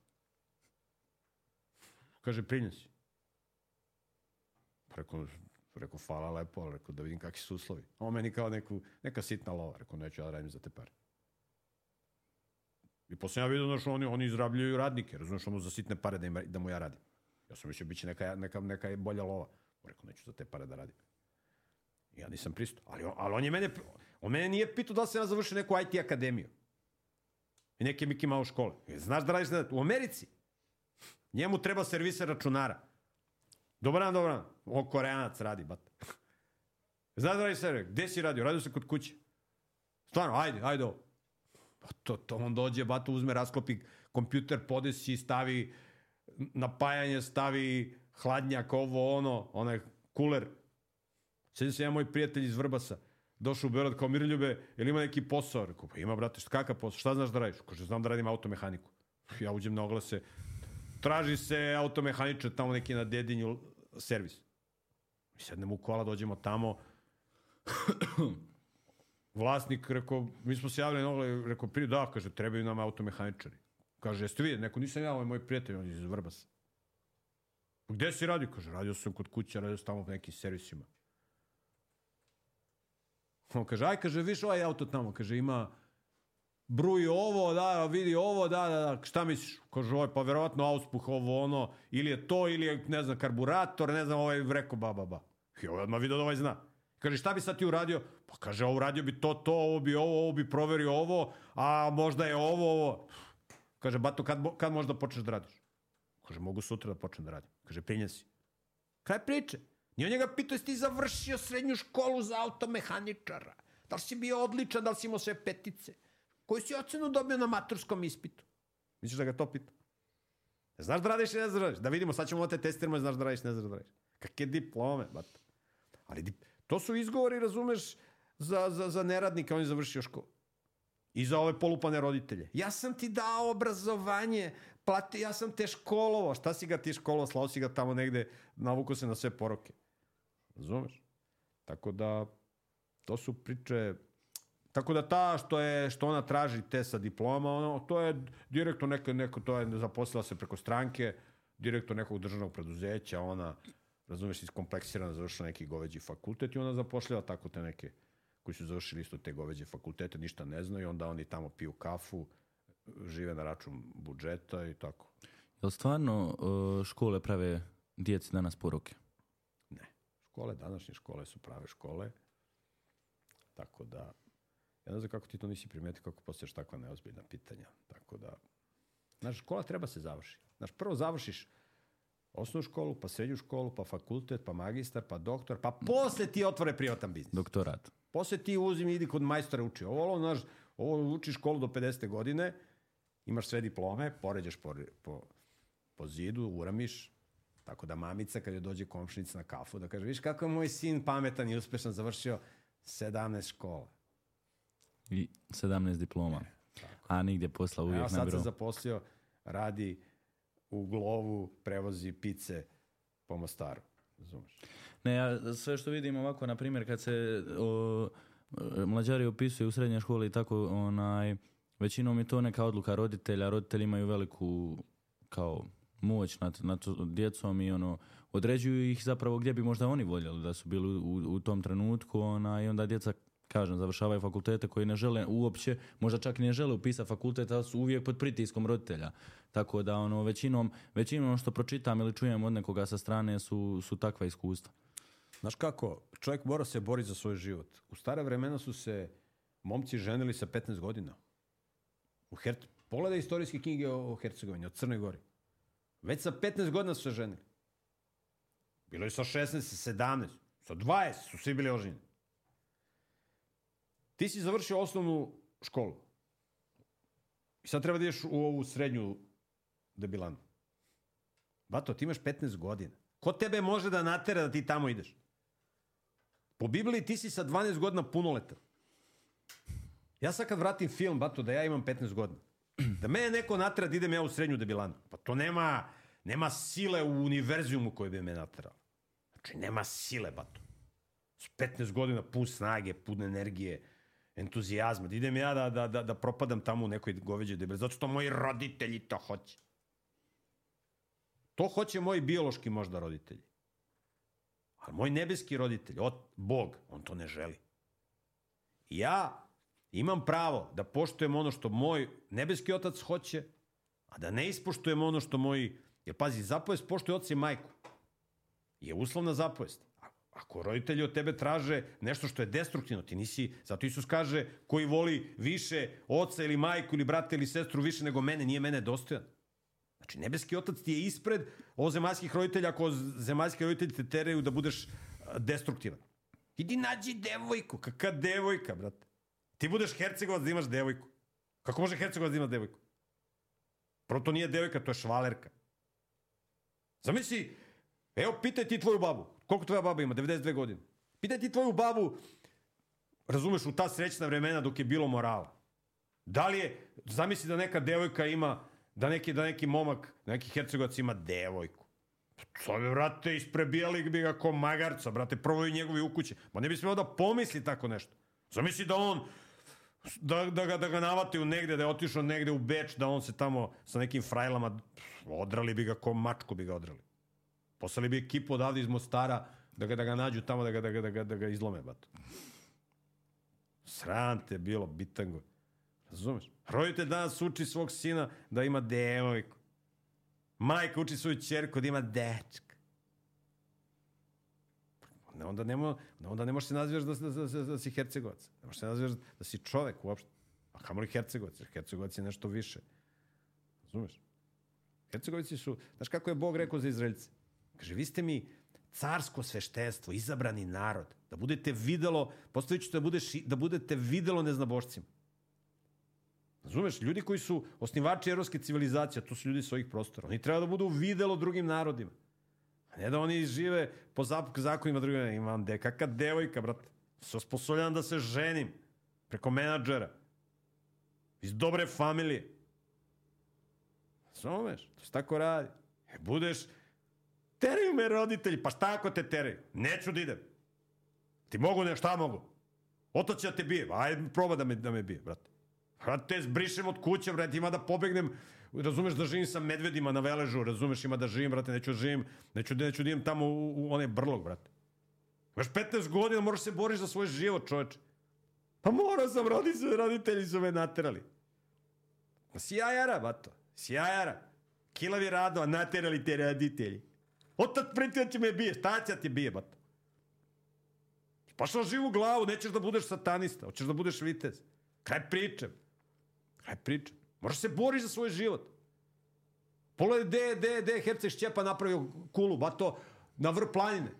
Kaže, primljen si. Rekao, rekao, hvala lepo, ali rekao, da vidim kakvi su uslovi. On meni kao neku, neka sitna lova. Rekao, neću ja da radim za te pare. I posle ja vidio, znaš, oni, oni izrabljuju radnike, razumiješ, ono za sitne pare da, im, da mu ja radim. Ja sam mislio, bit će neka, neka, neka bolja lova. Rekao, neću za te pare da radim. Ja nisam pristao. Ali, on- ali on je mene, on mene nije pitao da sam ja završio neku IT akademiju. I neke Mickey Mouse škole. E, Znaš da radiš na, u Americi? Njemu treba serviser računara. Dobar dan, dobar dan. On koreanac radi, bat. Znaš da radiš server? Gde si radio? Radio se kod kuće. Stvarno, ajde, ajde ovo. Pa to, to on dođe, bato uzme, rasklopi kompjuter, podesi, stavi napajanje, stavi hladnjak, ovo, ono, onaj kuler. Sjećam se jedan moj prijatelj iz Vrbasa. došao u Beograd kao Miroljube, jel ima neki posao? Rekao, pa ima, brate, šta, kakav posao? Šta znaš da radiš? Kaže, znam da radim automehaniku. Ja uđem na oglase, traži se automehaničar tamo neki na dedinju servis. Mi sednemo u kola, dođemo tamo, vlasnik rekao, mi smo se javili na oglase, rekao, da, kaže, trebaju nam automehaničari. Kaže, jeste vi? Neko, nisam ja, ovo je moj prijatelj, on je iz Vrbasa. Gde si radio? Kaže, radio sam kod kuće, radio sam tamo u nekim servisima. On kaže, aj, kaže, viš ovaj auto tamo, kaže, ima bruji ovo, da, vidi ovo, da, da, da, šta misliš? Kaže, ovaj, pa verovatno auspuh, ovo, ono, ili je to, ili je, ne znam, karburator, ne znam, ovaj rekao, ba, ba, ba. I ovaj odmah vidio da ovaj zna. Kaže, šta bi sad ti uradio? Pa kaže, ovo uradio bi to, to, ovo bi ovo, ovo bi proverio ovo, a možda je ovo, ovo. Kaže, bato, kad, kad možda počneš da radiš? Kaže, mogu sutra da počnem da radim. Kaže, prinjen si. Kraj priče. Nije on njega pitao, jesi ti završio srednju školu za automehaničara? Da li si bio odličan, da li si imao sve petice? Koju si ocenu dobio na maturskom ispitu? Misliš da ga to pita? Znaš da radiš i ne znaš da radiš? Da vidimo, sad ćemo te testiramo i znaš da radiš, ne znaš da radiš. Kakve diplome, bat. Ali dip... to su izgovori, razumeš, za, za, za neradnika, on je završio školu. I za ove polupane roditelje. Ja sam ti dao obrazovanje, plati, ja sam te školovao. Šta si ga ti školovao? Slao si ga tamo negde, navuko se na sve poroke. Razumeš? Tako da, to su priče... Tako da ta što je što ona traži te sa diploma, ono, to je direktno neko, neko to je zaposlila se preko stranke, direktno nekog državnog preduzeća, ona razumeš, iskompleksirana, završila neki goveđi fakultet i ona zapošljava tako te neke koji su završili isto te goveđe fakultete, ništa ne znaju, onda oni tamo piju kafu, žive na račun budžeta i tako. Jel stvarno uh, škole prave djeci danas poruke? Ne. Škole, današnje škole su prave škole, tako da, ja ne znam kako ti to nisi primetio, kako postojaš takva neozbiljna pitanja. Tako da, znaš, škola treba se završi. Znaš, prvo završiš osnovnu školu, pa srednju školu, pa fakultet, pa magistar, pa doktor, pa posle ti otvore privatan biznis. Doktorat. Posle ti uzim i idi kod majstora uči. Ovo, ono, znaš, ovo uči školu do 50. godine, imaš sve diplome, poređaš po, po, po zidu, uramiš, tako da mamica kad joj dođe komšnica na kafu da kaže, viš kako je moj sin pametan i uspešan završio 17 škola. I 17 diploma. A nigdje posla uvijek Evo na sad se zaposlio, radi u glovu, prevozi pice po Mostaru. Razumeš? Ne, ja sve što vidim ovako, na primjer, kad se o, mlađari opisuju u srednjoj školi i tako, onaj, većinom je to neka odluka roditelja, roditelji imaju veliku kao moć nad, nad djecom i ono, određuju ih zapravo gdje bi možda oni voljeli da su bili u, u tom trenutku ona, i onda djeca kažem, završavaju fakultete koji ne žele uopće, možda čak i ne žele upisati fakultet, ali su uvijek pod pritiskom roditelja. Tako da ono, većinom, većinom što pročitam ili čujem od nekoga sa strane su, su takva iskustva. Znaš kako, čovjek mora se boriti za svoj život. U stare vremena su se momci ženili sa 15 godina. U Her... Pogledaj istorijske knjige o, o Hercegovini, o Crnoj Gori. Već sa 15 godina su se ženili. Bilo je sa 16, 17, sa 20 su svi bili oženjeni. Ti si završio osnovnu školu. I sad treba da ideš u ovu srednju debilanu. Bato, ti imaš 15 godina. Ko tebe može da natera da ti tamo ideš? Po Bibliji ti si sa 12 godina punoletan. Ja sad kad vratim film, bato, da ja imam 15 godina, da mene neko natera da idem ja u srednju debilanu, pa to nema, nema sile u univerzijumu koji bi me naterao. Znači, nema sile, bato. S 15 godina pun snage, pun energije, entuzijazma. Da idem ja da, da, da, da propadam tamo u nekoj goveđoj debeli. Zato što moji roditelji to hoće. To hoće moji biološki možda roditelji. Ali moj nebeski roditelj, od Bog, on to ne želi. Ja imam pravo da poštujem ono što moj nebeski otac hoće, a da ne ispoštujem ono što moj... Jer pazi, zapovest poštuje oca i majku. Je uslovna zapovest. Ako roditelji od tebe traže nešto što je destruktivno, ti nisi... Zato Isus kaže, koji voli više oca ili majku ili brata ili sestru više nego mene, nije mene dostojan. Znači, nebeski otac ti je ispred ozemaljskih roditelja ako zemaljski roditelji te teraju da budeš destruktivan. Idi nađi devojku. Kakva devojka, brate? Ti budeš hercegovac da imaš devojku. Kako može hercegovac da ima devojku? Prvo to nije devojka, to je švalerka. Zamisli, evo pitaj ti tvoju babu. Koliko tvoja baba ima? 92 godine. Pitaj ti tvoju babu razumeš, u ta srećna vremena dok je bilo morala. Da li je, zamisli da neka devojka ima, da neki, da neki momak, da neki hercegovac ima devojku. To bi, brate, isprebijali bi ga ko magarca, brate, prvo i njegovi u kući. Ma ne bi smeo da pomisli tako nešto. Zamisli da on, da, da, ga, da ga navate u negde, da je otišao negde u Beč, da on se tamo sa nekim frajlama, odrali bi ga ko mačku bi ga odrali. Poslali bi ekipu odavde iz Mostara da ga, da ga nađu tamo, da ga, da ga, da ga, da ga izlome, bato. Sram te bilo, bitango. Razumeš? Roditelj danas uči svog sina da ima devojku. Majka uči svoju čerku da ima dečka. Ne, onda, nemo, onda ne možeš se nazivati da, da, da, da, si Hercegovac. Ne možeš se nazivati da si čovek uopšte. A kamo li Hercegovac? Jer Hercegovac je nešto više. Razumeš? Hercegovici su, znaš kako je Bog rekao za Izraelce? Kaže, vi ste mi carsko sveštenstvo, izabrani narod, da budete videlo, postavit ću da, budeš, da budete videlo neznabošcima. Razumeš, ljudi koji su osnivači evropske civilizacije, to su ljudi svojih prostora. Oni treba da budu videlo drugim narodima. A ne da oni žive po zakonima drugima. Imam de, kakva devojka, brate. Se osposobljam da se ženim preko menadžera. Iz dobre familije. Razumeš, to se tako radi. E, budeš, teraju me roditelji, pa šta ako te teraju? Neću da idem. Ti mogu ne, šta mogu? Otac će da te bije, ajde proba da me, da me bije, brate. Brate, zbrišem od kuće, brate, ima da pobegnem, razumeš da živim sa medvedima na veležu, razumeš, ima da živim, brate, neću da živim, neću, neću da idem tamo u, u onaj brlog, brate. Imaš 15 godina, moraš se boriš za svoj život, čoveče. Pa morao sam, roditelji, roditelji su me naterali. Sjajara, bato, sjajara. Kilavi rado, a naterali te roditelji. Otac pretio će me bije, šta će ti bije, bato? Pa što živu glavu, nećeš da budeš satanista, hoćeš da budeš vitez. Kraj pričem. Kraj pričam. Moraš se boriš za svoj život. Pogledaj gde, gde, gde Herceg Šćepa napravio kulu, ba to na vrh planine.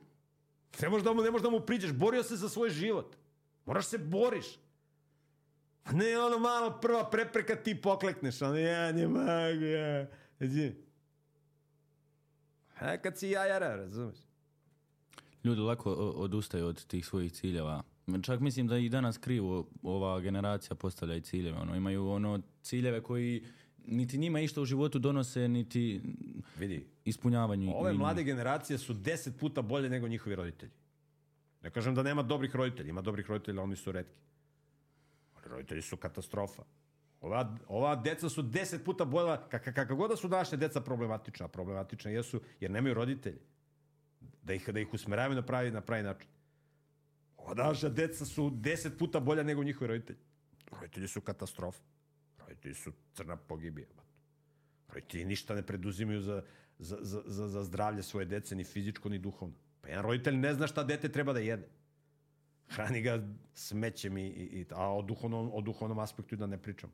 Ne možeš da mu, ne možeš da mu priđeš. Borio se za svoj život. Moraš se boriš. A ne ono malo prva prepreka ti poklekneš. Ono ja ne mogu, ja. Znači, a kad si jajara, razumeš? Ljudi lako odustaju od tih svojih ciljeva Čak mislim da i danas krivo ova generacija postavlja i ciljeve. Ono, imaju ono ciljeve koji niti njima išta u životu donose, niti Vidi, ispunjavanju. Ove mlade generacije su deset puta bolje nego njihovi roditelji. Ne kažem da nema dobrih roditelja, ima dobrih roditelja, oni su redki. Ali roditelji su katastrofa. Ova, ova deca su deset puta bolja, kak, kakav god da su današnje deca problematična, problematična jesu jer nemaju roditelji. Da ih, da ih usmeravaju na pravi, na pravi način. Ova naša deca su deset puta bolja nego njihovi roditelji. Roditelji su katastrofa. Roditelji su crna pogibija. Roditelji ništa ne preduzimaju za, za, za, za, za zdravlje svoje dece, ni fizičko, ni duhovno. Pa jedan roditelj ne zna šta dete treba da jede. Hrani ga smećem i, i, i a o duhovnom, o duhovnom aspektu da ne pričam.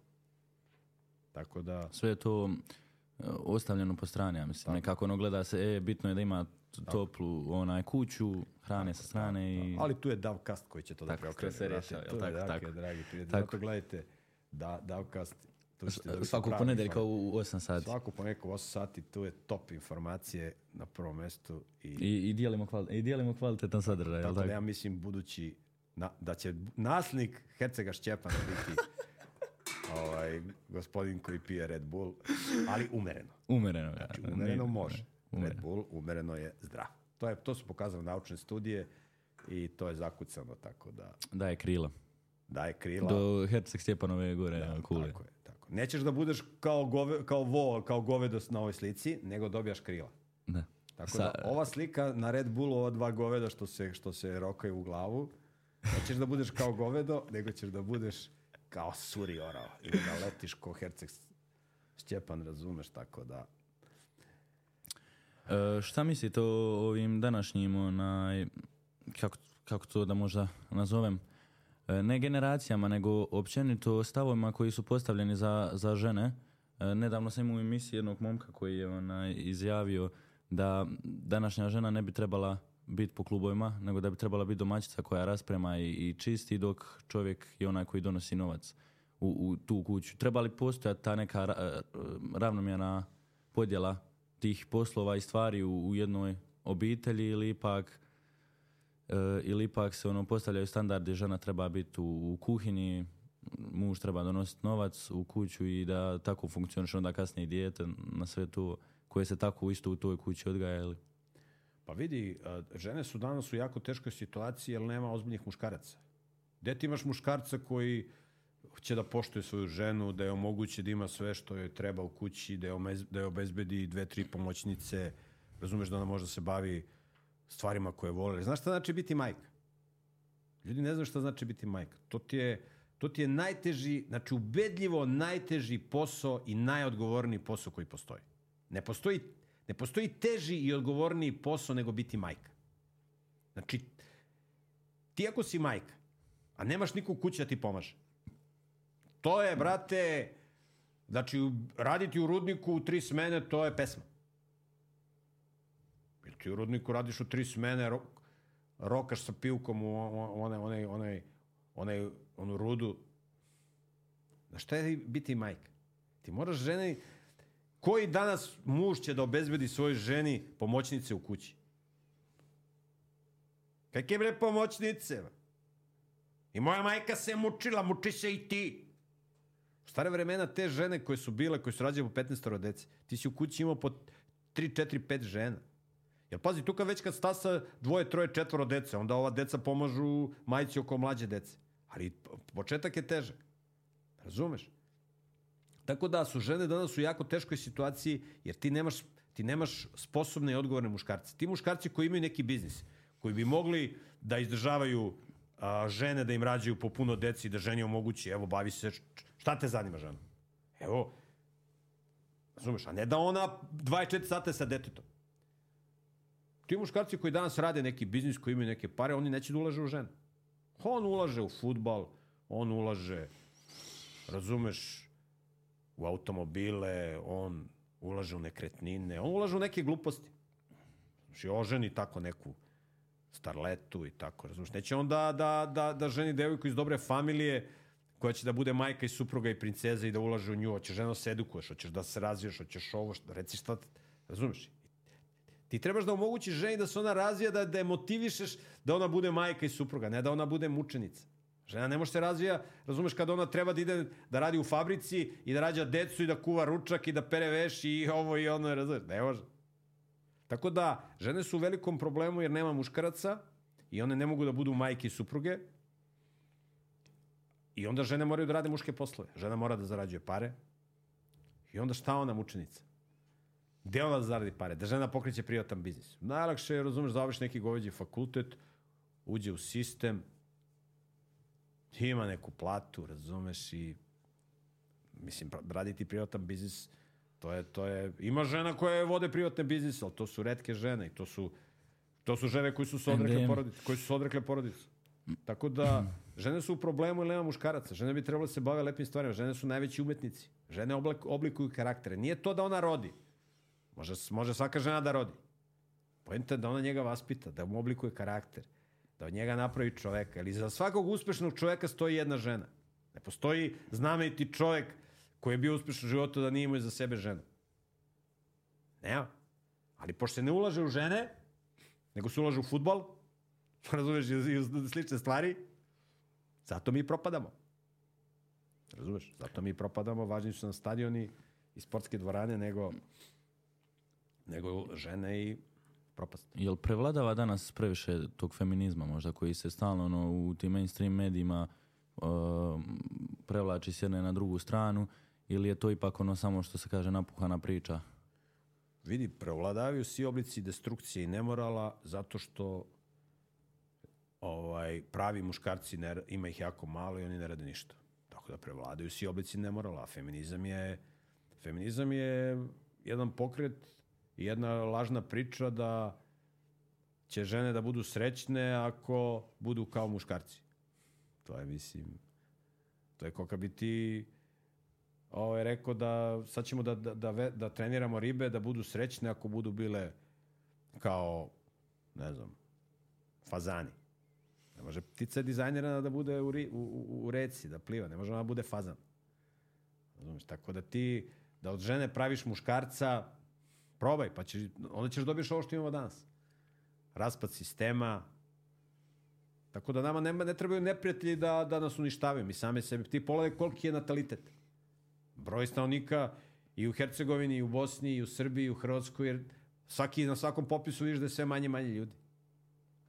Tako da... Sve je to e, ostavljeno po strani, ja mislim. Tako. Nekako ono gleda se, e, bitno je da ima toplu onaj kuću, hrane sa strane i... Ali tu je Davcast koji će to da preokrene. se rešava, jel tako, tako, tako. dragi prijatelji. Zato gledajte da, Davcast tu ćete da Svakog ponedeljka u 8 sati. Svakog ponedeljka u 8 sati, tu je top informacije na prvom mestu. I, I, i, dijelimo, kvali, i dijelimo kvalitetan sadržaj. Tako, tako da ja mislim budući na, da će naslik Hercega Šćepana biti ovaj, gospodin koji pije Red Bull, ali umereno. Umereno, znači, umereno može. Umereno. Red Bull umereno je zdrav. To, je, to su pokazale naučne studije i to je zakucano tako da... Daje krila. Daje krila. Do Herceg Stjepanove gore da, kule. Tako je, tako. Nećeš da budeš kao, gove, kao vo, kao govedos na ovoj slici, nego dobijaš krila. Da. Tako Sa... da, ova slika na Red Bullu, ova dva goveda što se, što se rokaju u glavu, nećeš da budeš kao govedo, nego ćeš da budeš kao suri orao. Ili da letiš ko Herceg Stjepan, razumeš, tako da E, šta mislite o ovim današnjim, onaj, kako, kako to da možda nazovem, e, ne generacijama, nego općenito stavovima koji su postavljeni za, za žene. E, nedavno sam imao emisiji jednog momka koji je onaj, izjavio da današnja žena ne bi trebala biti po klubovima, nego da bi trebala biti domaćica koja rasprema i, i čisti, dok čovjek je onaj koji donosi novac u, u tu kuću. Treba li postojati ta neka ra, ravnomjerna podjela tih poslova i stvari u, u jednoj obitelji ili ipak E, ili ipak se ono postavljaju standardi, žena treba biti u, u kuhinji, muž treba donositi novac u kuću i da tako funkcioniše onda kasnije i dijete na sve to koje se tako isto u toj kući odgaja. Pa vidi, a, žene su danas u jako teškoj situaciji jer nema ozbiljnih muškaraca. Gde ti imaš muškarca koji će da poštuje svoju ženu, da je omogući da ima sve što joj treba u kući, da je, omez, da je obezbedi dve, tri pomoćnice, razumeš da ona može da se bavi stvarima koje vole. Znaš šta znači biti majka? Ljudi ne znaju šta znači biti majka. To ti je, to ti je najteži, znači ubedljivo najteži posao i najodgovorniji posao koji postoji. Ne postoji, ne postoji teži i odgovorniji posao nego biti majka. Znači, ti ako si majka, a nemaš niko u kući da ti pomaže, to je, brate, znači, raditi u rudniku u tri smene, to je pesma. Jer ti u rudniku radiš u tri smene, ro, rokaš sa pivkom u onaj, onaj, onaj, onaj, onu rudu. Na šta je biti majka? Ti moraš ženi... Koji danas muž će da obezbedi svojoj ženi pomoćnice u kući? Kakve bre pomoćnice? I moja majka se mučila, muči se i ti. U stare vremena te žene koje su bile, koje su rađene po 15 dece, ti si u kući imao po 3, 4, 5 žena. Jer pazi, tu kad već kad stasa dvoje, troje, četvoro dece, onda ova deca pomažu majici oko mlađe dece. Ali početak je težak. Razumeš? Tako da su žene danas u jako teškoj situaciji jer ti nemaš, ti nemaš sposobne i odgovorne muškarce. Ti muškarci koji imaju neki biznis, koji bi mogli da izdržavaju a, žene da im rađaju po puno deci, da ženi omogući, evo, bavi se, šta te zanima žena? Evo, razumeš, a ne da ona 24 sata sa detetom. Ti muškarci koji danas rade neki biznis, koji imaju neke pare, oni neće da ulaže u žene. On ulaže u futbal, on ulaže, razumeš, u automobile, on ulaže u nekretnine, on ulaže u neke gluposti. Znači, oženi tako neku starletu i tako, razumeš. Neće on da, da, da, da ženi devojku iz dobre familije koja će da bude majka i supruga i princeza i da ulaže u nju. Hoćeš ženo da se edukuješ, hoćeš da se razviješ, hoćeš ovo, što, reci šta, razumeš. Ti trebaš da omogućiš ženi da se ona razvija, da, da je motivišeš da ona bude majka i supruga, ne da ona bude mučenica. Žena ne može se razvija, razumeš, kada ona treba da ide da radi u fabrici i da rađa decu i da kuva ručak i da pere veš i ovo i ono, razumeš, ne može. Tako da, žene su u velikom problemu jer nema muškaraca i one ne mogu da budu majke i supruge. I onda žene moraju da rade muške poslove. Žena mora da zarađuje pare. I onda šta ona mučenica? Gde ona da zaradi pare? Da žena pokreće privatan biznis. Najlakše je, razumeš, završi neki goveđi fakultet, uđe u sistem, ima neku platu, razumeš, i mislim, raditi privatan biznis, to je, to je, ima žena koje vode privatne biznise, ali to su redke žene i to su, to su žene koji su se odrekle porodice, koji su se odrekle porodice. Tako da, žene su u problemu ili nema muškaraca. Žene bi trebalo da se bave lepim stvarima. Žene su najveći umetnici. Žene oblikuju karaktere. Nije to da ona rodi. Može, može svaka žena da rodi. Pojenta je da ona njega vaspita, da mu oblikuje karakter, da od njega napravi čoveka. Ali za svakog uspešnog čoveka stoji jedna žena. Ne postoji znameniti čovek koji je bio uspešan u životu da nije imao za sebe ženu. Nema. Ali pošto se ne ulaže u žene, nego se ulaže u futbol, razumeš, i u slične stvari, zato mi propadamo. Razumeš? Zato mi propadamo, važni su nam stadioni i sportske dvorane nego nego žene i propast. Jel prevladava danas previše tog feminizma možda koji se stalno ono, u tim mainstream medijima uh, prevlači s jedne na drugu stranu ili je to ipak ono samo što se kaže napuhana priča? Vidi, prevladavaju svi oblici destrukcije i nemorala zato što ovaj, pravi muškarci, ne, ima ih jako malo i oni ne rade ništa. Tako da prevladaju svi oblici nemorala. Feminizam je, feminizam je jedan pokret jedna lažna priča da će žene da budu srećne ako budu kao muškarci. To je, mislim, to je kao kad bi ti ovaj, rekao da sad ćemo da, da, da, da treniramo ribe da budu srećne ako budu bile kao, ne znam, fazani. Ne može ptica dizajnirana da bude u, ri, u, u, u reci, da pliva. Ne može ona da bude fazan. Razumeš? Tako da ti, da od žene praviš muškarca, Probaj, pa ćeš, onda ćeš dobiješ ovo što imamo danas. Raspad sistema, Tako da nama nema, ne trebaju neprijatelji da, da nas uništavaju. Mi same sebi. Ti pogledaj koliki je natalitet. Broj stanovnika i u Hercegovini, i u Bosni, i u Srbiji, i u Hrvatskoj, jer svaki, na svakom popisu vidiš da je sve manje manje ljudi.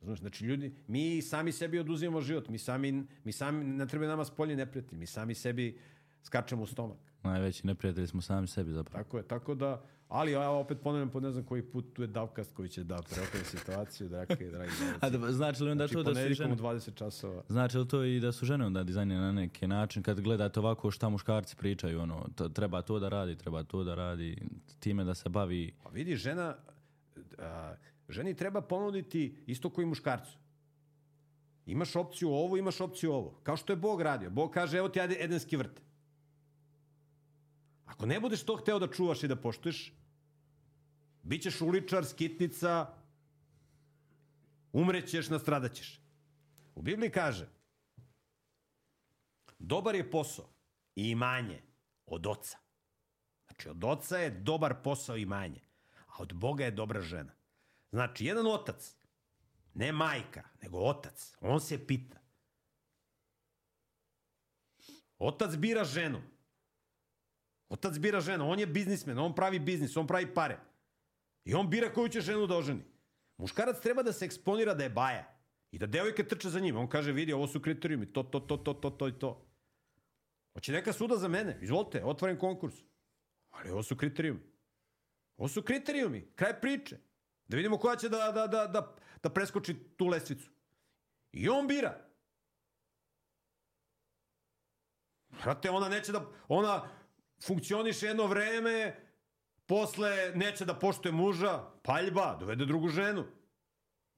Znaš, znači ljudi, mi sami sebi oduzimamo život, mi sami, mi sami ne trebaju nama spolji neprijatelji, mi sami sebi skačemo u stomak. Najveći neprijatelji smo sami sebi zapravo. Tako je, tako da, ali ja opet ponavljam po ne znam koji put, tu je Davkast koji će da preokrene situaciju, dragi, dragi A da, znači li onda Znači, to da su i žene? u 20 časova. Znači li to i da su žene onda dizajnjene na neki način kad gledate ovako šta muškarci pričaju ono to, treba to da radi, treba to da radi time da se bavi Pa vidi, žena, a, ženi treba ponuditi isto koji muškarcu. Imaš opciju ovo, imaš opciju ovo. Kao što je Bog radio. Bog kaže, evo ti ajde edenski vrt. Ako ne budeš to hteo da čuvaš i da poštuješ, bit ćeš uličar, skitnica, umrećeš, nastradaćeš. U Bibliji kaže, dobar je posao i imanje od oca. Znači, od oca je dobar posao i imanje, a od Boga je dobra žena. Znači, jedan otac, ne majka, nego otac, on se pita. Otac bira ženu. Otac bira ženu, on je biznismen, on pravi biznis, on pravi pare. I on bira koju će ženu da oženi. Muškarac treba da se eksponira da je baja. I da devojke trče za njim. On kaže, vidi, ovo su kriterijumi, to, to, to, to, to, to i to. Hoće neka suda za mene? Izvolite, otvoren konkurs. Ali ovo su kriterijumi. Ovo su kriterijumi, kraj priče. Da vidimo koja će da, da, da, da, da preskoči tu lestvicu. I on bira. Brate, ona neće da... Ona funkcioniše jedno vreme, posle neće da poštuje muža, paljba, dovede drugu ženu.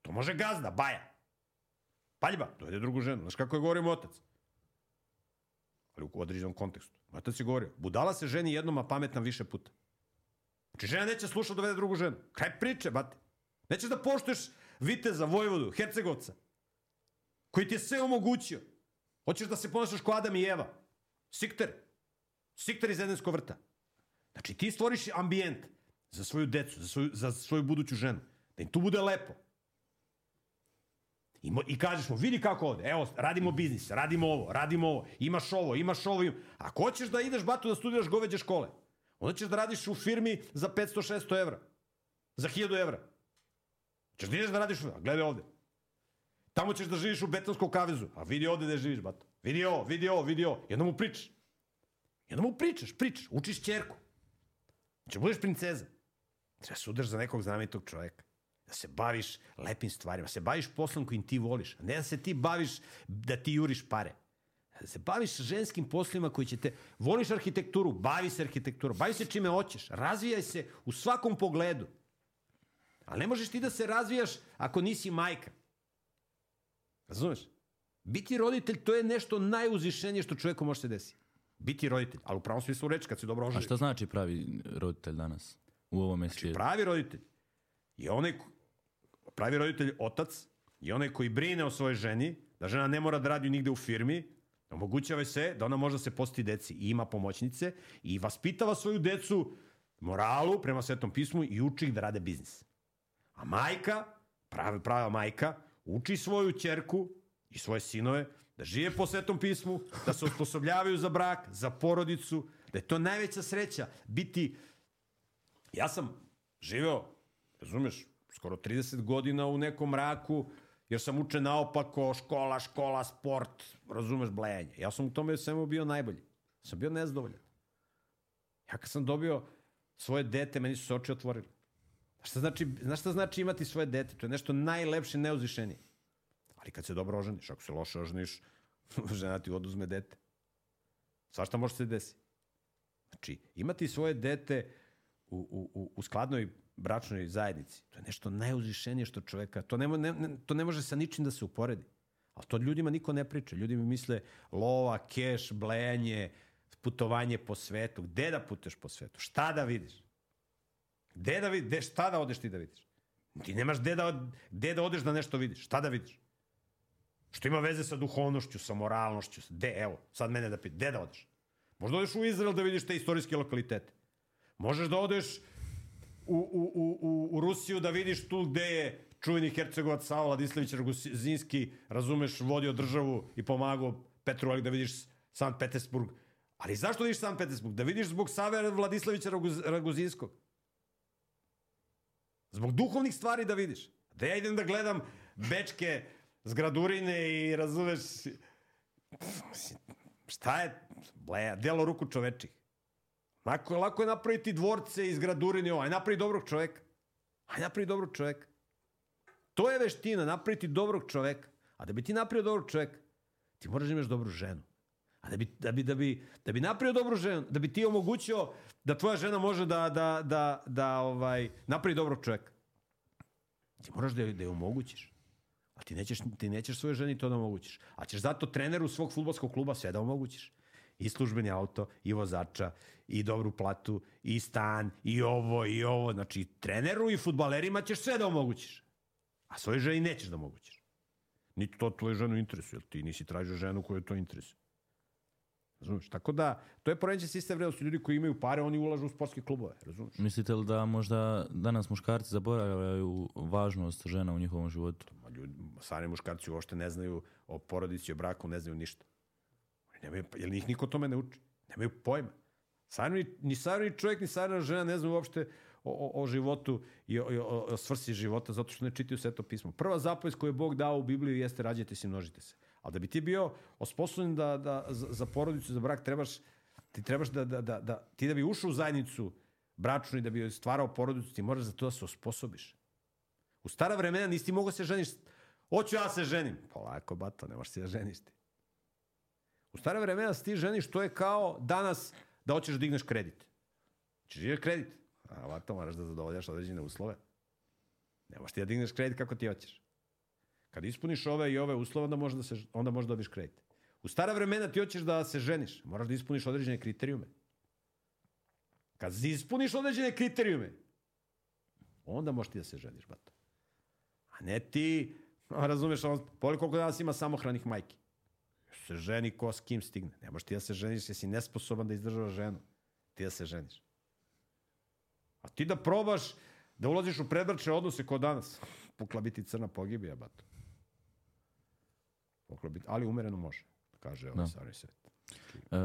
To može gazda, baja. Paljba, dovede drugu ženu. Znaš kako je govorio otac? Ali u određenom kontekstu. Otac je govorio, budala se ženi jednom, a pametna više puta. Znači, žena neće slušati dovede drugu ženu. Kraj priče, bate. Nećeš da poštuješ Viteza, Vojvodu, Hercegovca, koji ti je sve omogućio. Hoćeš da se ponašaš ko Adam i Eva. Sikter. Sikter iz Edenskog vrta. Znači, ti stvoriš ambijent za svoju decu, za svoju, za svoju buduću ženu. Da im tu bude lepo. I, mo, I kažeš mu, vidi kako ovde, evo, radimo biznis, radimo ovo, radimo ovo, imaš ovo, imaš ovo. Im... Ako hoćeš da ideš, batu, da studiraš goveđe škole, onda ćeš da radiš u firmi za 500-600 evra. Za 1000 evra. Ćeš da ideš da radiš, a gledaj ovde. Tamo ćeš da živiš u betonskom kavezu. A vidi ovde da živiš, bato. Vidi ovo, vidi ovo, vidi ovo. Jednom mu pričaš. Jednom mu pričaš, pričaš, učiš čerku. Će budeš princeza. Treba se udaš za nekog znamenitog čoveka. Da se baviš lepim stvarima, da se baviš poslom kojim ti voliš, a ne da se ti baviš da ti juriš pare. Da se baviš ženskim poslima koji će te... Voliš arhitekturu, bavi se arhitekturu, bavi se čime hoćeš, razvijaj se u svakom pogledu. Ali ne možeš ti da se razvijaš ako nisi majka. Razumeš? Biti roditelj, to je nešto najuzvišenije što čoveku može se desiti. Biti roditelj, ali u pravom smislu reči, kad si dobro A oživio. šta znači pravi roditelj danas u ovome svijetu? Pravi roditelj je onaj, pravi roditelj otac je onaj koji brine o svojoj ženi, da žena ne mora da radi nigde u firmi, omogućava se da ona može da se posti deci i ima pomoćnice i vaspitava svoju decu moralu prema svetom pismu i uči ih da rade biznis. A majka, prava, prava majka, uči svoju ćerku i svoje sinove da žive po svetom pismu, da se osposobljavaju za brak, za porodicu, da je to najveća sreća biti Ja sam živeo, razumeš, skoro 30 godina u nekom mraku, jer sam učen naopako, škola, škola, sport, razumeš, blejanje. Ja sam u tome svemu bio najbolji. Sam bio nezdovoljan. Ja kad sam dobio svoje dete, meni su se oči otvorili. Šta znači, znaš šta znači imati svoje dete? To je nešto najlepše, neuzvišenije. Ali kad se dobro oženiš, ako se loše oženiš, žena ti oduzme dete. Svašta može se desi. Znači, imati svoje dete u, u, u, u skladnoj bračnoj zajednici, to je nešto najuzvišenije što čoveka, to ne, ne, ne, to ne može sa ničim da se uporedi. Ali to ljudima niko ne priča. Ljudi mi misle lova, keš, blejanje, putovanje po svetu. Gde da puteš po svetu? Šta da vidiš? Gde da vidiš? Gde, šta da odeš ti da vidiš? Ti nemaš gde da, gde da odeš da nešto vidiš. Šta da vidiš? Što ima veze sa duhovnošću, sa moralnošću. Gde, evo, sad mene da pita, gde da odeš? Možda odeš u Izrael da vidiš te istorijske lokalitete. Možeš da odeš u, u, u, u, Rusiju da vidiš tu gde je čuveni Hercegovac Savo Ladislavić Raguzinski, razumeš, vodio državu i pomagao Petru da vidiš San Petersburg. Ali zašto vidiš San Petersburg? Da vidiš zbog Save Vladislavića Raguz, Raguzinskog. Zbog duhovnih stvari da vidiš. Da ja idem da gledam bečke zgradurine i razumeš šta je bleja, delo ruku čovečih. Lako, lako je napraviti dvorce iz gradurine. Aj napravi dobrog čoveka. Aj napravi dobrog čoveka. To je veština, napraviti dobrog čoveka. A da bi ti napravio dobrog čoveka, ti moraš da imaš dobru ženu. A da bi, da bi, da bi, da bi napravio dobru ženu, da bi ti omogućio da tvoja žena može da, da, da, da ovaj, napravi dobrog čoveka. Ti moraš da, da je omogućiš. A ti nećeš, ti nećeš svojoj ženi to da omogućiš. A ćeš zato treneru svog futbolskog kluba sve da omogućiš. I službeni auto, i vozača, i dobru platu, i stan, i ovo, i ovo. Znači, treneru i futbalerima ćeš sve da omogućiš. A svojoj ženi nećeš da omogućiš. Niti to tvoju ženu interesuje, jer ti nisi tražio ženu koju to interesuje. Razumeš? Tako da, to je poređen sistem vrednosti. Ljudi koji imaju pare, oni ulažu u sportske klubove. Razumeš? Mislite li da možda danas muškarci zaboravljaju važnost žena u njihovom životu? Ma ljudi, stari muškarci uopšte ne znaju o porodici, o braku, ne znaju ništa. Nemaju, jer ih niko tome ne uči. Nemaju pojma. Sarni, ni sarni čovjek, ni sarna žena ne znaju uopšte o, o, o životu i o, o, o svrsi života, zato što ne čitaju sveto pismo. Prva zapovest koju je Bog dao u Bibliji jeste rađajte se i množite se. Ali da bi ti bio osposobljen da, da, za, za porodicu, za brak, trebaš, ti trebaš da, da, da, da, ti da bi ušao u zajednicu bračnu i da bi stvarao porodicu, ti moraš za to da se osposobiš. U stara vremena nisi mogao se ženiš, hoću ja se ženim. Polako, bato, ne možeš se da ženiš ti. U stara vremena se ti ženiš, to je kao danas da hoćeš da digneš kredit. Češ da kredit. A ovako moraš da zadovoljaš određene uslove. Ne možeš ti da digneš kredit kako ti hoćeš. Kad ispuniš ove i ove uslove, onda možeš da, se, onda možeš da dobiš kredit. U stara vremena ti hoćeš da se ženiš. Moraš da ispuniš određene kriterijume. Kad ispuniš određene kriterijume, onda možeš ti da se ženiš, bato. A ne ti, razumeš, on, koliko danas ima samohranih majki. Se ženi ko s kim stigne. Ne možeš ti da se ženiš, jesi nesposoban da izdržavaš ženu. Ti da se ženiš. A ti da probaš da ulaziš u predbračne odnose kod danas. Pukla biti crna pogibija, bato. Pukla biti, ali umereno može, kaže ovaj stari svet. E,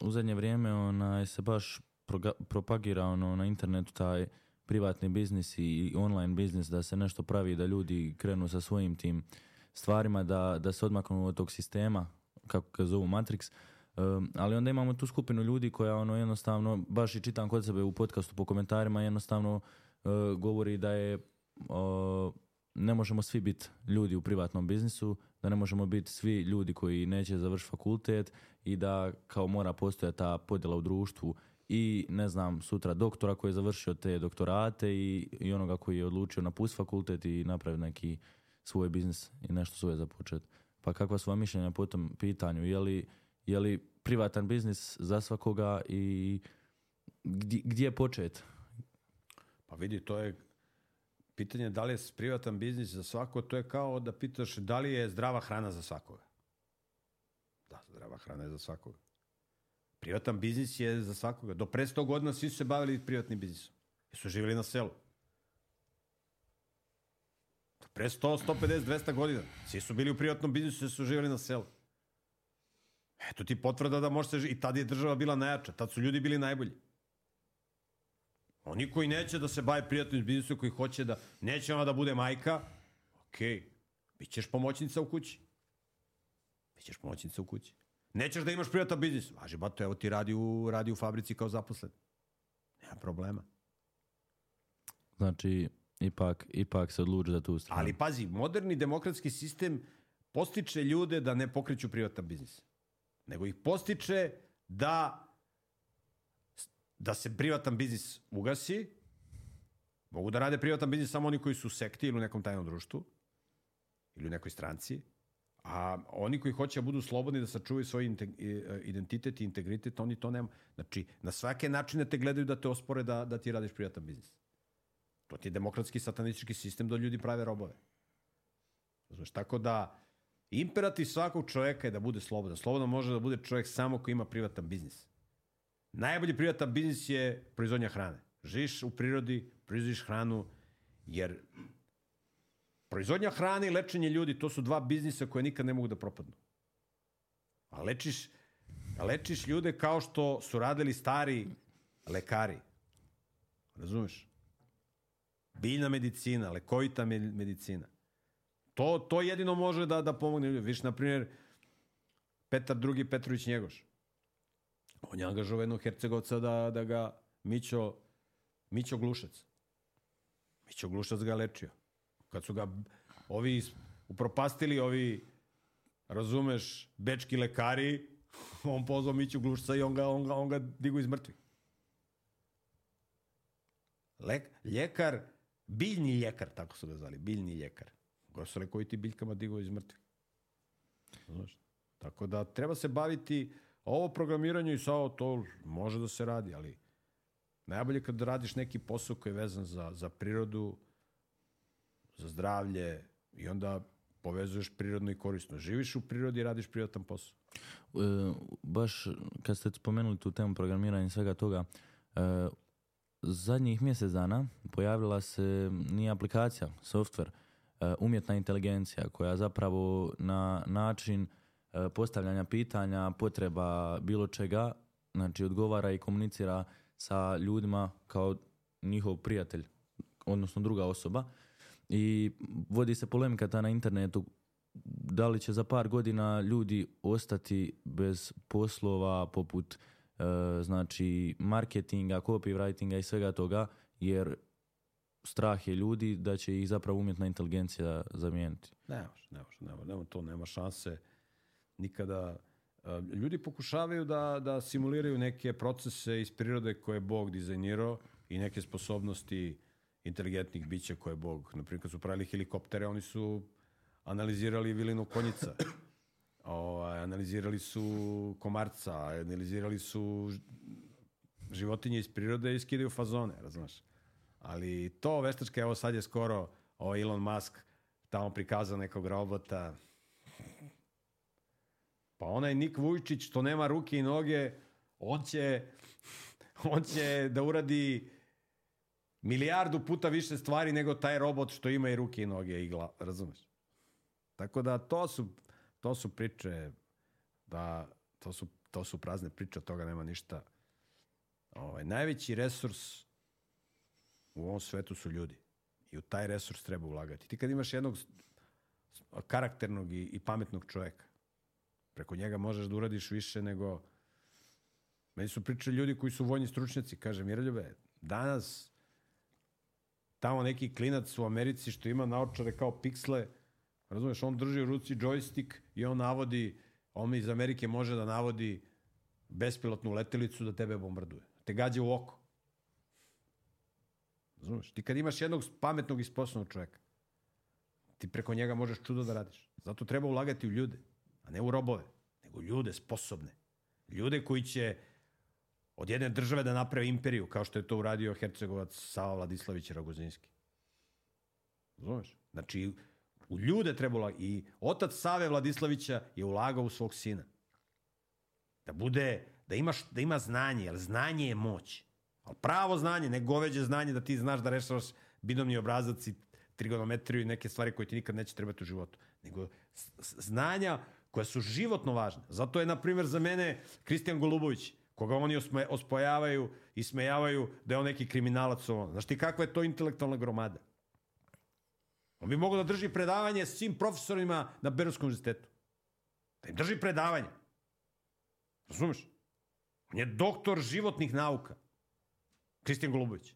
u zadnje vrijeme onaj, se baš proga, propagira ono, na internetu taj privatni biznis i online biznis da se nešto pravi, da ljudi krenu sa svojim tim stvarima, da, da se odmaknu od tog sistema, kako ga zovu Matrix, Um, ali onda imamo tu skupinu ljudi koja ono jednostavno, baš i čitam kod sebe u podcastu po komentarima, jednostavno uh, govori da je uh, ne možemo svi biti ljudi u privatnom biznisu, da ne možemo biti svi ljudi koji neće završiti fakultet i da kao mora postojati ta podjela u društvu i ne znam sutra doktora koji je završio te doktorate i, i onoga koji je odlučio napustiti fakultet i napraviti neki svoj biznis i nešto svoje započeti. Pa kakva su vam mišljenja po tom pitanju? Je li, je li privatan biznis za svakoga i gdje, gdje je počet? Pa vidi, to je pitanje da li je privatan biznis za svako, to je kao da pitaš da li je zdrava hrana za svakoga. Da, zdrava hrana je za svakoga. Privatan biznis je za svakoga. Do pre 100 godina svi su se bavili privatnim biznisom. Jer su živjeli na selu. Do pre 100, 150, 200 godina. Svi su bili u privatnom biznisu jer su živjeli na selu. Eto ti potvrda da može se... I tad je država bila najjača. Tad su ljudi bili najbolji. Oni koji neće da se bave prijatnim biznisom, koji hoće da... Neće ona da bude majka, okej. Okay. Bićeš pomoćnica u kući. Bićeš pomoćnica u kući. Nećeš da imaš prijatan biznis. Važi, bato, evo ti radi u, radi u fabrici kao zaposlen. Nema problema. Znači, ipak, ipak se odluči za tu stranu. Ali pazi, moderni demokratski sistem postiče ljude da ne pokreću privatan biznis. Nego ih postiče da da se privatan biznis ugasi, mogu da rade privatan biznis samo oni koji su u sekti ili u nekom tajnom društvu, ili u nekoj stranci, a oni koji hoće da budu slobodni da sačuvaju svoj identitet i integritet, oni to nema. Znači, na svake načine te gledaju da te ospore da, da ti radiš prijatan biznis. To ti je demokratski satanistički sistem da ljudi prave robove. Znaš, tako da imperativ svakog čoveka je da bude slobodan. Slobodan može da bude čovjek samo ko ima privatan biznis. Najbolji privatan biznis je proizvodnja hrane. Živiš u prirodi, proizvodiš hranu, jer proizvodnja hrane i lečenje ljudi, to su dva biznisa koje nikad ne mogu da propadnu. A lečiš, a lečiš ljude kao što su radili stari lekari. Razumeš? Biljna medicina, lekovita me- medicina. To, to jedino može da, da pomogne ljudima. Viš, na primjer, Petar II. Petrović Njegoš. On je angažovao jednog Hercegovca da, da ga Mićo, Mićo Glušac. Mićo Glušac ga lečio. Kad su ga ovi upropastili, ovi, razumeš, bečki lekari, on pozvao Miću Glušca i on ga, on ga, on ga digu iz mrtvih. Lek, ljekar, biljni ljekar, tako su ga zvali, biljni ljekar. Koja su lekoviti biljkama digo iz mrtvih. Znaš, tako da treba se baviti ovo programiranje i sao to može da se radi, ali najbolje kad radiš neki posao koji je vezan za, za prirodu, za zdravlje i onda povezuješ prirodno i korisno. Živiš u prirodi i radiš prirodan posao. E, baš kad ste spomenuli tu temu programiranja i svega toga, e, zadnjih mjesec dana pojavila se nije aplikacija, software, e, umjetna inteligencija koja zapravo na način postavljanja pitanja, potreba bilo čega, znači odgovara i komunicira sa ljudima kao njihov prijatelj, odnosno druga osoba. I vodi se polemika ta na internetu da li će za par godina ljudi ostati bez poslova poput e, znači marketinga, copywritinga i svega toga jer strah je ljudi da će ih zapravo umjetna inteligencija zamijeniti. Ne može, ne može, nema, nema to, nema šanse nikada. Ljudi pokušavaju da, da simuliraju neke procese iz prirode koje je Bog dizajnirao i neke sposobnosti inteligentnih bića koje je Bog. Naprimjer, kad su pravili helikoptere, oni su analizirali vilinu konjica. Ovaj, analizirali su komarca, analizirali su životinje iz prirode i skidaju fazone, razumeš? Ali to veštačka, evo sad je skoro ovaj Elon Musk tamo prikazao nekog robota. Pa onaj Nik Vujčić što nema ruke i noge, on će, on će da uradi milijardu puta više stvari nego taj robot što ima i ruke i noge i glav, razumeš? Tako da to su, to su priče da to su, to su prazne priče, od toga nema ništa. Ovaj, najveći resurs u ovom svetu su ljudi. I u taj resurs treba ulagati. Ti kad imaš jednog karakternog i, i pametnog čoveka, preko njega možeš da uradiš više nego... Meni su pričali ljudi koji su vojni stručnjaci. Kaže, Miroljube, danas tamo neki klinac u Americi što ima naočare kao piksle, razumeš, on drži u ruci joystick i on navodi, on iz Amerike može da navodi bespilotnu letelicu da tebe bombarduje. Te gađa u oko. Razumeš? Ti kad imaš jednog pametnog i sposobnog čoveka, ti preko njega možeš čudo da radiš. Zato treba ulagati u ljude, a ne u robove, nego ljude sposobne. Ljude koji će od jedne države da naprave imperiju, kao što je to uradio Hercegovac Sava Vladislavić Ragozinski. Razumeš? Znači, u ljude treba ulagati. I otac Save Vladislavića je ulagao u svog sina. Da bude, da, imaš, da ima znanje, jer znanje je moć. Ali pravo znanje, ne goveđe znanje da ti znaš da rešavaš binomni obrazac i trigonometriju i neke stvari koje ti nikad neće trebati u životu. Nego znanja koja su životno važne. Zato je, na primjer, za mene Kristijan Golubović, koga oni osme, ospojavaju i smejavaju da je on neki kriminalac. Ovo. Znaš ti kakva je to intelektualna gromada? On bi mogao da drži predavanje svim profesorima na Berovskom univerzitetu. Da im drži predavanje. Razumeš? On je doktor životnih nauka. Kristijan Golubović.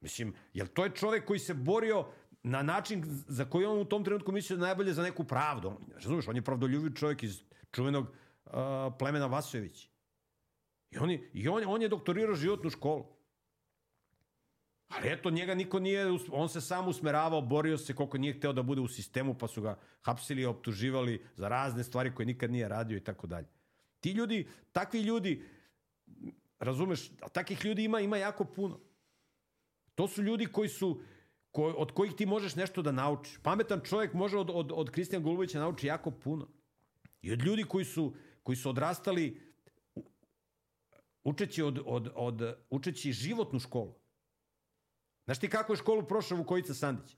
Mislim, jel to je čovek koji se borio na način za koji on u tom trenutku mislio da je najbolje za neku pravdu. On, razumeš, on je pravdoljubiv čovjek iz čuvenog uh, plemena Vasojević. I, on je, i on, on je doktorirao životnu školu. Ali eto, njega niko nije, on se sam usmeravao, borio se koliko nije hteo da bude u sistemu, pa su ga hapsili optuživali za razne stvari koje nikad nije radio i tako dalje. Ti ljudi, takvi ljudi, razumeš, a takvih ljudi ima, ima jako puno. To su ljudi koji su, ko, od kojih ti možeš nešto da naučiš. Pametan čovjek može od, od, od Kristijan Golubovića nauči jako puno. I od ljudi koji su, koji su odrastali učeći, od, od, od, učeći životnu školu. Znaš ti kako je školu prošao Vukojica Sandić?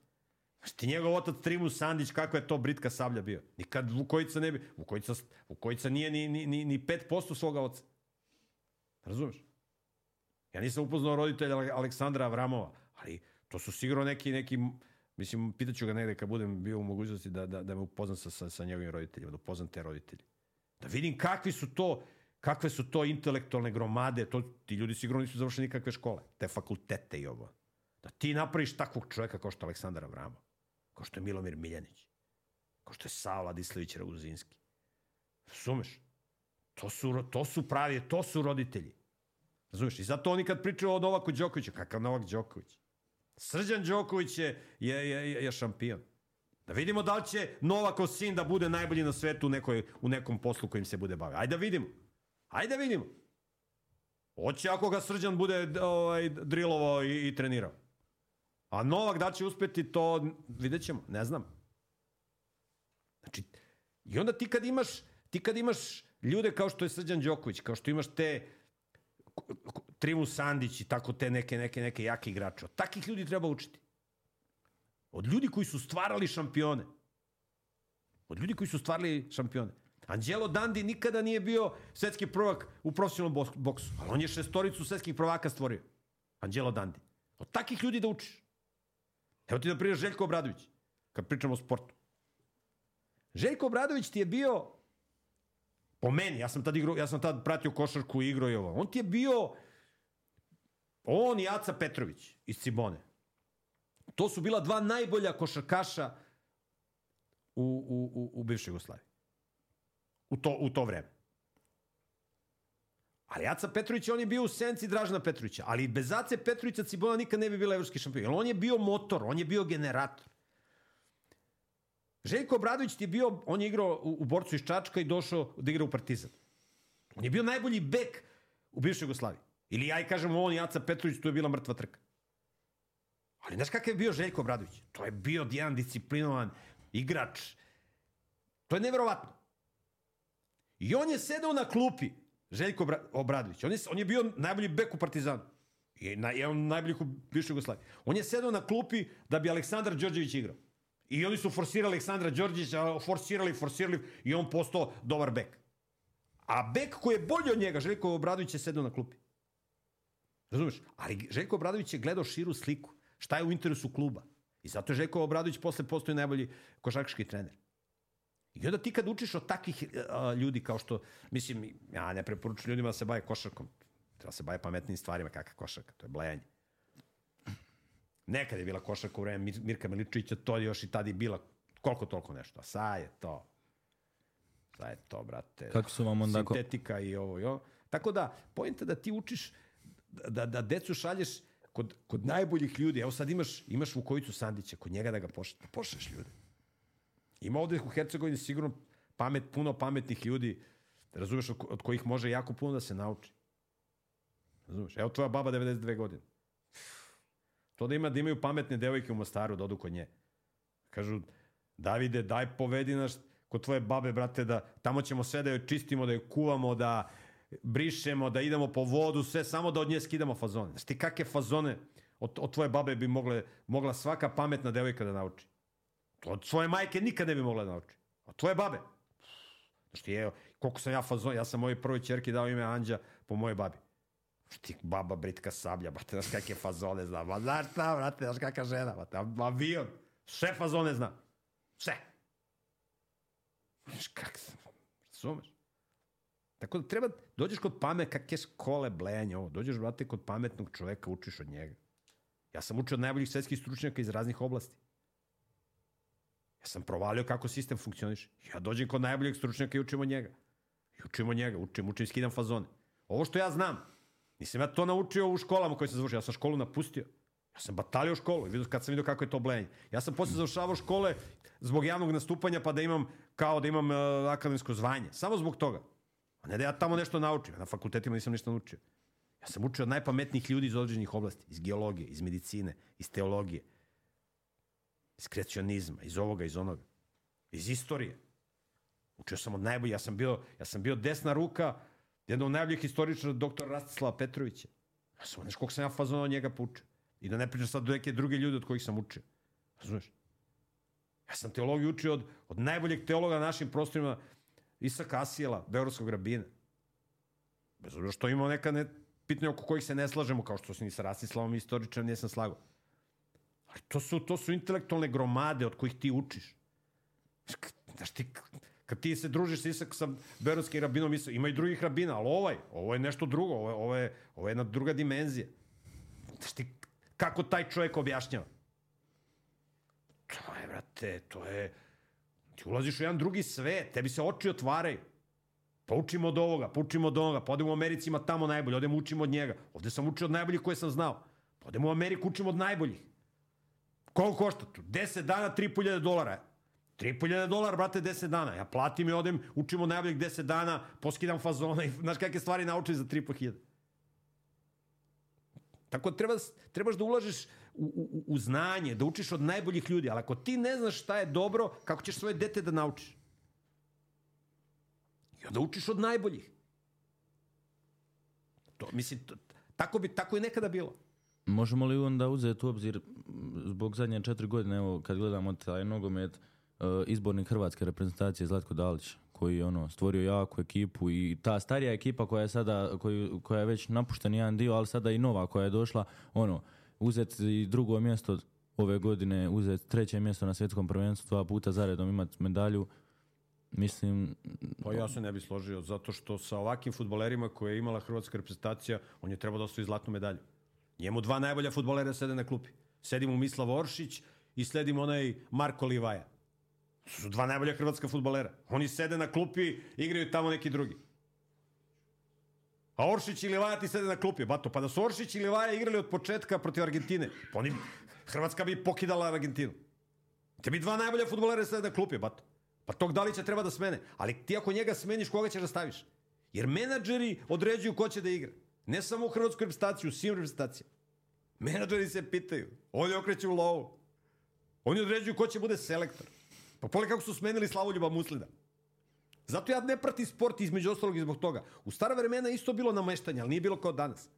Znaš ti njegov otac Trimus Sandić, kakva je to britka sablja bio? Nikad Vukojica ne bi... Vukojica, Vukojica nije ni, ni, ni, ni 5% svoga oca. Razumeš? Ja nisam upoznao roditelja Aleksandra Avramova, ali to su sigurno neki, neki mislim, pitaću ga negde kad budem bio u mogućnosti da, da, da me upoznam sa, sa, sa njegovim roditeljima, da upoznam te roditelje. Da vidim kakvi su to, kakve su to intelektualne gromade, to, ti ljudi sigurno nisu završili nikakve škole, te fakultete i ovo. Da ti napraviš takvog čovjeka kao što je Aleksandar Avramov, kao što je Milomir Miljanić, kao što je Sava Dislević Raguzinski. Sumeš? To su, to su pravi, to su roditelji. Razumeš? I zato oni kad pričaju o Novaku Đokoviću, kakav Novak Đoković? Srđan Đoković je, je, je, je šampion. Da vidimo da li će Novakov sin da bude najbolji na svetu u, nekoj, u nekom poslu kojim se bude bavio. Ajde da vidimo. Ajde da vidimo. Hoće ako ga Srđan bude ovaj, drilovao i, i trenirao. A Novak da će uspeti to, vidjet ćemo, ne znam. Znači, i onda ti kad imaš, ti kad imaš ljude kao što je Srđan Đoković, kao što imaš te Trimu Sandić i tako te neke, neke, neke jake igrače. Od takih ljudi treba učiti. Od ljudi koji su stvarali šampione. Od ljudi koji su stvarali šampione. Angelo Dandi nikada nije bio svetski prvak u profesionalnom boksu, ali on je šestoricu svetskih prvaka stvorio. Angelo Dandi. Od takih ljudi da učiš. Evo ti da prije Željko Obradović, kad pričamo o sportu. Željko Obradović ti je bio Po meni, ja sam tad, igrao, ja sam tad pratio košarku i igrao i ovo. On ti je bio, on i Aca Petrović iz Cibone. To su bila dva najbolja košarkaša u, u, u, u bivšoj Jugoslaviji. U to, u to vreme. Ali Aca Petrović, on je bio u senci Dražna Petrovića. Ali bez Ace Petrovića Cibona nikad ne bi bila evropski šampion. Jer on je bio motor, on je bio generator. Željko Obradović ti je bio, on je igrao u, u borcu iz Čačka i došao da igra u Partizan. On je bio najbolji bek u bivšoj Jugoslaviji. Ili ja i kažem on i Aca Petrović, tu je bila mrtva trka. Ali znaš kakav je bio Željko Obradović? To je bio jedan disciplinovan igrač. To je neverovatno. I on je sedao na klupi, Željko Obradović. On je, on je bio najbolji bek u Partizanu. I na, je on najbolji u bivšoj Jugoslaviji. On je sedao na klupi da bi Aleksandar Đorđević igrao. I oni su forsirali Aleksandra Đorđevića, forsirali, forsirali i on postao dobar bek. A bek koji je bolji od njega, Željko Obradović je sedao na klupi. Razumeš? Ali Željko Obradović je gledao širu sliku. Šta je u interesu kluba? I zato je Željko Obradović posle postoji najbolji košarkaški trener. I onda ti kad učiš od takvih uh, ljudi kao što, mislim, ja ne preporučujem ljudima da se baje košarkom. Treba se baje pametnim stvarima kakva košarka. To je blejanje. Nekad je bila košarka u vreme Mirka Miličića, to je još i tada je bila koliko toliko nešto. A sad je to. Sad je to, brate. Kako su vam onda... Sintetika i ovo ovo. Tako da, pojenta da ti učiš, da, da decu šalješ kod, kod najboljih ljudi. Evo sad imaš, imaš Vukovicu Sandića, kod njega da ga pošleš. Da pošleš ljude. Ima ovde u Hercegovini sigurno pamet, puno pametnih ljudi, razumeš, od, od kojih može jako puno da se nauči. Razumeš? Evo tvoja baba 92 godine. To da ima da imaju pametne devojke u Mostaru da odu kod nje. Kažu, Davide, daj povedi nas kod tvoje babe, brate, da tamo ćemo sve da joj čistimo, da joj kuvamo, da brišemo, da idemo po vodu, sve samo da od nje skidamo fazone. Znaš ti kakve fazone od, od tvoje babe bi mogle, mogla svaka pametna devojka da nauči? Od svoje majke nikad ne bi mogla da nauči. Od tvoje babe. Znaš ti, je, koliko sam ja fazon, ja sam mojoj prvoj čerki dao ime Anđa po mojoj babi. Ti baba britka sablja, brate, znaš kakve fazone zna. Ma znaš šta, brate, znaš kakva žena, brate, avion. Sve fazone zna. Sve. Znaš kak, razumeš? Tako da treba, dođeš kod pamet, kakve škole blejanja ovo, dođeš, brate, kod pametnog čoveka, učiš od njega. Ja sam učio od najboljih svetskih stručnjaka iz raznih oblasti. Ja sam provalio kako sistem funkcioniše. Ja dođem kod najboljeg stručnjaka i učim od njega. I učim od njega, učim, učim, skidam fazone. Ovo što ja znam, Nisam ja to naučio u školama koje sam završio. Ja sam školu napustio. Ja sam batalio školu i vidio, kad sam vidio kako je to blenje. Ja sam posle završavao škole zbog javnog nastupanja pa da imam, kao da imam uh, akademsko zvanje. Samo zbog toga. Ne da ja tamo nešto naučim. Na fakultetima nisam ništa naučio. Ja sam učio od najpametnijih ljudi iz određenih oblasti. Iz geologije, iz medicine, iz teologije, iz kreacionizma, iz ovoga, iz onoga. Iz istorije. Učio sam od najbolji. Ja sam bio, ja sam bio desna ruka Jedan od najboljih historičara, doktor Rastislava Petrovića. Ja sam, znaš koliko sam ja fazona od njega poučio. I da ne pričam sad do neke druge ljude od kojih sam učio. Razumeš? Ja sam teologiju učio od, od najboljeg teologa na našim prostorima, Isaka Asijela, Beogradskog rabina. Bez obzira što imamo neka ne, pitanja oko kojih se ne slažemo, kao što se ni sa Rastislavom istoričan nisam slagao. Ali to su, to su intelektualne gromade od kojih ti učiš. Znaš ti, kad ti se družiš sa Isak sa Berodskim rabinom, ima i drugih rabina, ali ovaj, ovo je nešto drugo, ovo je, ovo je, ovo je jedna druga dimenzija. Znaš ti, kako taj čovjek objašnjava? To je, brate, to je... Ti ulaziš u jedan drugi svet, tebi se oči otvaraju. Pa učimo od ovoga, pa učimo od ovoga, pa odemo u Americi, ima tamo najbolje, odemo učimo od njega. Ovde sam učio od najboljih koje sam znao. Pa odemo u Ameriku, učimo od najboljih. Koliko košta tu? 10 dana, 3.000 dolara. 3.000 dolara, brate, 10 dana. Ja platim i odem, učimo najboljih 10 dana, poskidam fazona i znaš kakve stvari naučim za 3.500. Tako treba, trebaš da ulažeš u, u, znanje, da učiš od najboljih ljudi, ali ako ti ne znaš šta je dobro, kako ćeš svoje dete da naučiš? I onda učiš od najboljih. To, mislim, to, tako, bi, tako je nekada bilo. Možemo li onda uzeti u obzir zbog zadnje četiri godine, evo kad gledamo taj nogomet, uh, izbornik hrvatske reprezentacije Zlatko Dalić, koji je ono, stvorio jaku ekipu i ta starija ekipa koja je sada, koju, koja je već napušten jedan dio, ali sada i nova koja je došla, ono, uzeti drugo mjesto ove godine, uzeti treće mjesto na svjetskom prvenstvu, dva puta zaredom imati medalju, Mislim... Pa ja se ne bi složio, zato što sa ovakvim futbolerima koje je imala hrvatska reprezentacija, on je trebao da osvoji zlatnu medalju. Njemu dva najbolja futbolera sede na klupi. Sedi mu Mislav Oršić i sledi mu onaj Marko Livaja. Su dva najbolja hrvatska futbolera. Oni sede na klupi, igraju tamo neki drugi. A Oršić i Livaja ti sede na klupi. Bato, pa da su Oršić i Livaja igrali od početka protiv Argentine, pa oni, Hrvatska bi pokidala Argentinu. Te bi dva najbolja futbolera sede na klupi, bato. Pa tog Dalića treba da smene. Ali ti ako njega smeniš, koga ćeš da staviš? Jer menadžeri određuju ko će da igra. Ne samo u hrvatskoj reprezentaciji, u svim reprezentacijama. Menadžeri se pitaju. Oni okreću lovu. Oni određuju ko će bude selektor. Pa poli kako su smenili Slavoljuba Muslida. Zato ja ne pratim sport između ostalog i zbog toga. U stara vremena isto bilo nameštanje, ali nije bilo kao danas.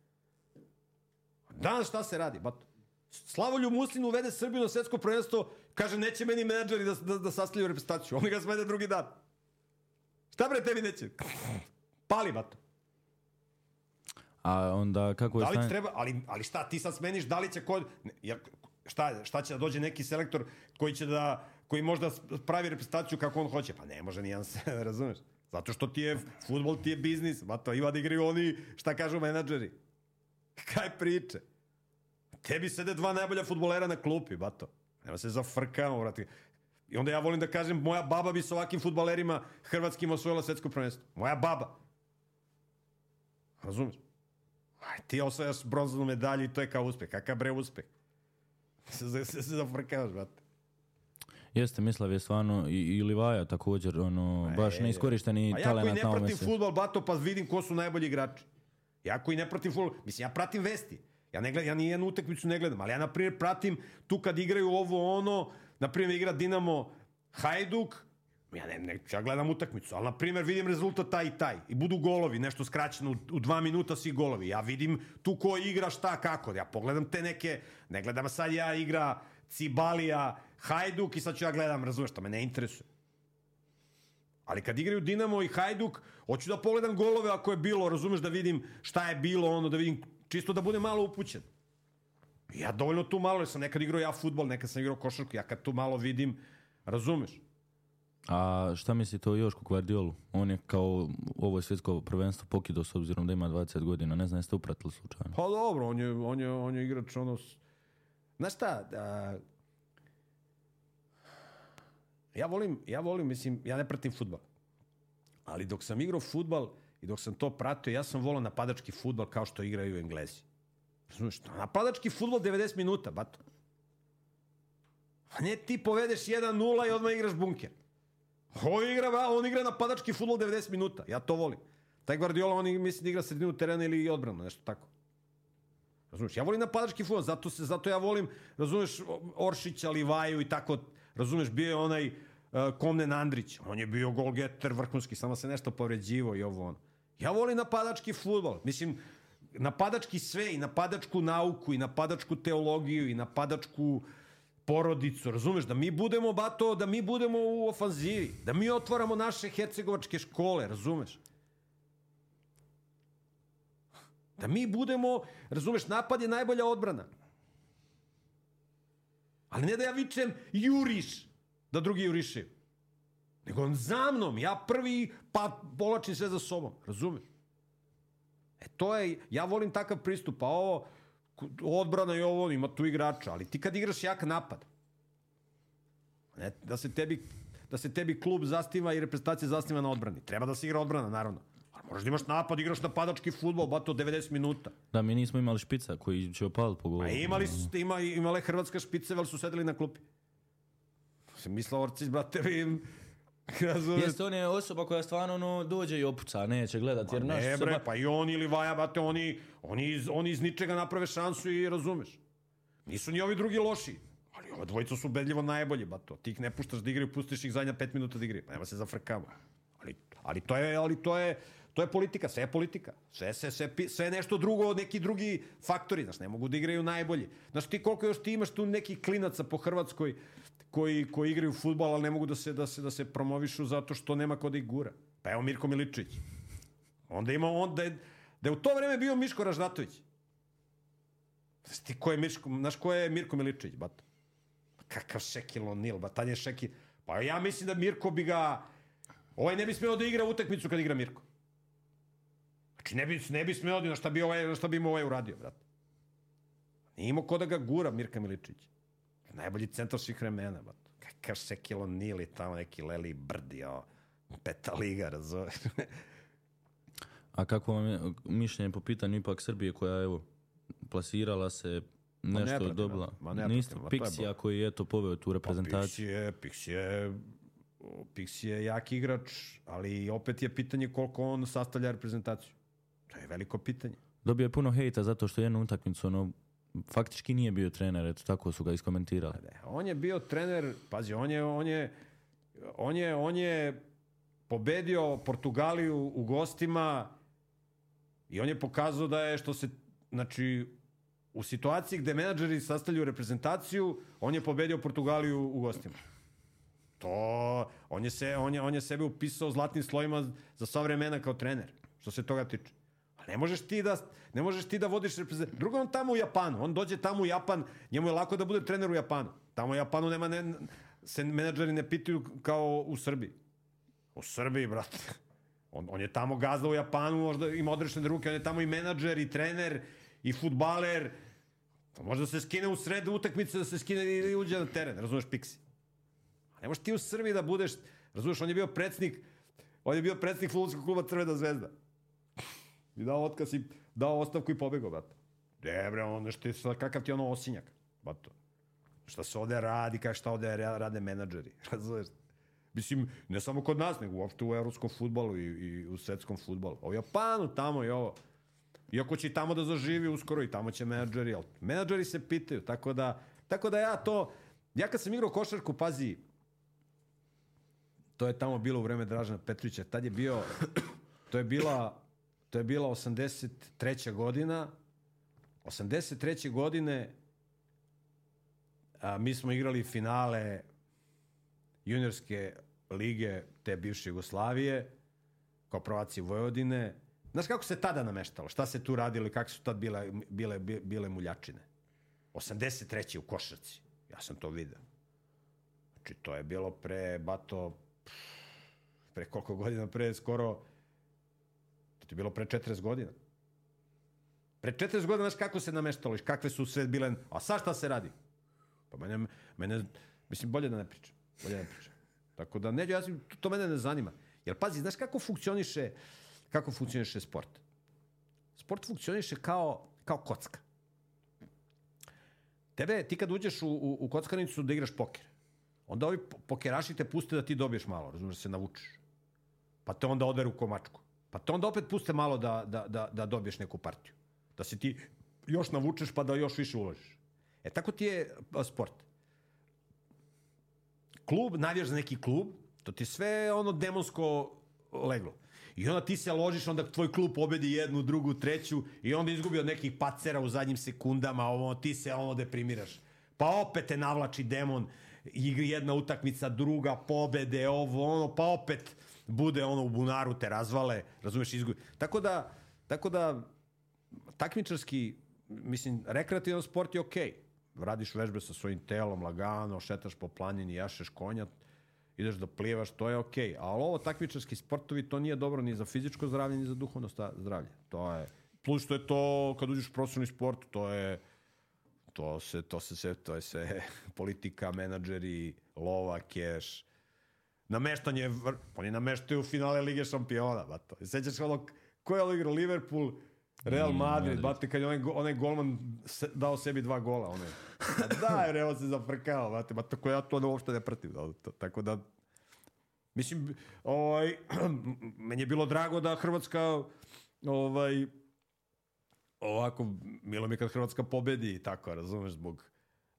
Danas šta se radi? Bato. Slavoljub Muslin uvede Srbiju na svetsko prvenstvo, kaže neće meni menadžeri da, da, da sastavljaju reprezentaciju. Oni ga smede drugi dan. Šta bre tebi neće? Pali, bato. A onda kako je... Da li treba, ali, ali šta, ti sad smeniš, da li će kod... Jer, šta, šta će da dođe neki selektor koji će da, koji možda pravi reprezentaciju kako on hoće? Pa ne može nijedan se, razumeš? Zato što ti je, futbol ti je biznis, bato, ima da igraju oni, šta kažu menadžeri. Kaj priče? Tebi sede dva najbolja futbolera na klupi, bato. Nema se zafrkamo, vrati. I onda ja volim da kažem, moja baba bi sa ovakvim futbalerima hrvatskim osvojila svetsko prvenstvo. Moja baba. Razumeš? Aj, ti osvajaš bronzanu medalju i to je kao uspeh. Kakav bre uspeh? Se, se, se zafrkavaš, brate. Jeste, Mislav je stvarno i, i Livaja također, ono, baš e, neiskorišteni talent na Ja koji ne pratim futbol, bato, pa vidim ko su najbolji igrači. Ja koji ne pratim futbol, mislim, ja pratim vesti. Ja ne gledam, ja nijednu utakmicu ne gledam, ali ja, na primjer, pratim tu kad igraju ovo, ono, na primjer, igra Dinamo Hajduk, ja ne, ne, ja gledam utakmicu, ali na primjer vidim rezultat taj i taj i budu golovi, nešto skraćeno u, u dva minuta svi golovi. Ja vidim tu ko igra šta kako. Ja pogledam te neke, ne gledam sad ja igra Cibalija, Hajduk i sad ću ja gledam, razumeš, to me ne interesuje. Ali kad igraju Dinamo i Hajduk, hoću da pogledam golove ako je bilo, razumeš, da vidim šta je bilo, ono, da vidim čisto da budem malo upućen. Ja dovoljno tu malo, jer sam nekad igrao ja futbol, nekad sam igrao košarku, ja kad tu malo vidim, razumeš? A šta mislite o Jošku Guardiolu? On je kao ovo je svjetsko prvenstvo pokido s obzirom da ima 20 godina. Ne znam, jeste upratili slučajno? Pa dobro, on je, on je, on je igrač ono... Znaš šta, a, ja volim, ja volim, mislim, ja ne pratim futbal. Ali dok sam igrao futbal, I dok sam to pratio, ja sam volao napadački futbol kao što igraju Englezi. Razumiješ, napadački futbol 90 minuta, bato. A ne ti povedeš 1-0 i odmah igraš bunker. On igra, on igra napadački futbol 90 minuta. Ja to volim. Taj Guardiola, on mislim da igra sredinu terena ili odbranu, nešto tako. Razumeš, ja volim napadački futbol, zato, se, zato ja volim, razumeš, Oršića, Livaju i tako, razumeš, bio je onaj uh, Komnen Andrić, on je bio golgeter vrhunski, samo se nešto povređivo i ovo ono. Ja volim napadački futbol. Mislim, napadački sve i napadačku nauku i napadačku teologiju i napadačku porodicu, razumeš, da mi budemo, bato, da mi budemo u ofanzivi, da mi otvaramo naše hercegovačke škole, razumeš? Da mi budemo, razumeš, napad je najbolja odbrana. Ali ne da ja vičem juriš, da drugi juriše. Nego on za mnom, ja prvi, pa polačim sve za sobom, razumeš? E to je, ja volim takav pristup, pa ovo, odbrana i ovo, ima tu igrača, ali ti kad igraš jak napad, ne, da se tebi da se tebi klub zastiva i reprezentacija zastiva na odbrani. Treba da se igra odbrana, naravno. Možeš da imaš napad, igraš napadački futbol, bato 90 minuta. Da, mi nismo imali špica koji će opaliti po golu. A imali su, ima, imale hrvatska špice, ali su sedeli na klupi. Sam mislao, Orcić, brate, vi Razumeš? Jeste on je osoba koja stvarno ono, dođe i opuca, neće gledati. Jer naš Ne bre, pa i on ili Vaja, bate, oni, oni, iz, oni iz ničega naprave šansu i razumeš. Nisu ni ovi drugi loši. Ali ova dvojica su ubedljivo najbolji, bato. Ti ih ne puštaš da igraju, pustiš ih zadnja pet minuta da igraju. Nema se zafrkamo. Ali, ali to je, ali to je, to je politika, sve je politika. Sve, sve, sve, sve nešto drugo, neki drugi faktori, znaš, ne mogu da igraju najbolji. Znaš, ti koliko još ti imaš tu nekih klinaca po Hrvatskoj koji, koji igraju futbal, ali ne mogu da se, da se, da se promovišu zato što nema ko da ih gura. Pa evo Mirko Miličić. Onda ima on da je, da je u to vreme bio Miško Raždatović. Znaš ti ko je Miško, znaš ko je Mirko Miličić, bato? Pa Kakav Šekil O'Neal, ba tad je Šekil. Pa ja mislim da Mirko bi ga... Ovaj ne bi smeo da igra utakmicu kad igra Mirko. Znači ne bi, ne bi smeo da na šta bi, ovaj, šta bi mu ovaj uradio, brate. Nije imao ko da ga gura Mirka Miličić. Najbolji centar svih vremena, bato. Kakav Šekil O'Neal i tamo neki Leli Brdi, o, peta liga, razumeš? A kako vam je mišljenje po pitanju ipak Srbije koja evo plasirala se nešto pratim, dobila. ma ne Niste to je Pixija koji je eto poveo tu reprezentaciju. Pix je, Pix je, Pix je jak igrač, ali opet je pitanje koliko on sastavlja reprezentaciju. To je veliko pitanje. Dobio je puno hejta zato što jednu utakmicu ono, faktički nije bio trener, eto tako su ga iskomentirali. Ne, on je bio trener, pazi, on je, on je, on je, on je pobedio Portugaliju u gostima i on je pokazao da je što se, znači, u situaciji gde menadžeri sastavljaju reprezentaciju, on je pobedio Portugaliju u gostima. To, on je, se, on je, on je sebe upisao zlatnim slojima za sva vremena kao trener, što se toga tiče. A ne možeš ti da, ne možeš ti da vodiš reprezentaciju. Drugo, on tamo u Japanu. On dođe tamo u Japan, njemu je lako da bude trener u Japanu. Tamo u Japanu nema, ne, se menadžeri ne pitaju kao u Srbiji. U Srbiji, brate. On, on je tamo gazda u Japanu, možda ima odrešene ruke, on je tamo i menadžer, i trener, i futbaler. Možda se skine u sredu utakmice, da se skine i uđe na teren, razumeš, Pixi. A ne možeš ti u Srbiji da budeš, razumeš, on je bio predsjednik, on je bio predsjednik futbolskog kluba Crvena zvezda. I dao otkaz i dao ostavku i pobegao, brate. Ne, bre, on, što je, kakav ti ono osinjak, bato. Šta se ovde radi, kako šta ovde ra- rade menadžeri, razumeš? Mislim, ne samo kod nas, nego uopšte u evropskom futbolu i, i u svetskom futbolu. A u Japanu, tamo i ovo. Iako će i tamo da zaživi uskoro i tamo će menadžeri, ali menadžeri se pitaju, tako da, tako da ja to, ja kad sam igrao košarku, pazi, to je tamo bilo u vreme Dražana Petrovića, tad je bio, to je bila, to je bila 83. godina, 83. godine a, mi smo igrali finale juniorske lige te bivše Jugoslavije, kao prvaci Vojvodine. Znaš kako se tada nameštalo? Šta se tu radilo i kako su tad bile, bile, bile muljačine? 83. u Košarci. Ja sam to video. Znači, to je bilo pre, bato, pre koliko godina, pre skoro, to je bilo pre 40 godina. Pre 40 godina, znaš kako se nameštalo kakve su sve bile, a sad šta se radi? Pa mene, mene, mislim, bolje da ne pričam. Bolje da ne pričam. Tako da, ne, ja, to, mene ne zanima. Jer, pazi, znaš kako funkcioniše, kako funkcioniše sport? Sport funkcioniše kao, kao kocka. Tebe, ti kad uđeš u, u, u kockarnicu da igraš poker, onda ovi po- pokeraši te puste da ti dobiješ malo, razumiješ, se navučeš. Pa te onda oderu komačku. Pa te onda opet puste malo da, da, da, da dobiješ neku partiju. Da se ti još navučeš pa da još više uložiš. E tako ti je a, sport. Klub, navijaš za neki klub, to ti sve ono demonsko leglo. I onda ti se ložiš, onda tvoj klub pobedi jednu, drugu, treću i onda izgubi od nekih pacera u zadnjim sekundama, ovo, ti se ono deprimiraš. Pa opet te navlači demon, igri jedna utakmica, druga, pobede, ovo, ono, pa opet bude ono u bunaru te razvale, razumeš, izgubi. Tako da, tako da, takmičarski, mislim, rekreativan sport je okej. Okay. Radiš vežbe sa svojim telom, lagano, šetaš po planini, jašeš konja, ideš da plivaš, to je okej. Okay. Ali ovo takmičarski sportovi, to nije dobro ni za fizičko zdravlje, ni za duhovno zdravlje. To je, plus što je to, kad uđeš u profesionalni sport, to je, to se, to se to je sve politika, menadžeri, lova, keš, nameštanje, oni nameštaju finale Lige šampiona, bato. Sećaš ono, ko je ono igrao Liverpool, Real Madrid, bate, kad je onaj, onaj golman se, dao sebi dva gola, onaj. Da, jer evo se zafrkao, bate, ba tako ja to uopšte ne pratim. Da, to, tako da, mislim, ovaj, meni je bilo drago da Hrvatska, ovaj, ovako, milo mi kad Hrvatska pobedi i tako, razumeš, zbog,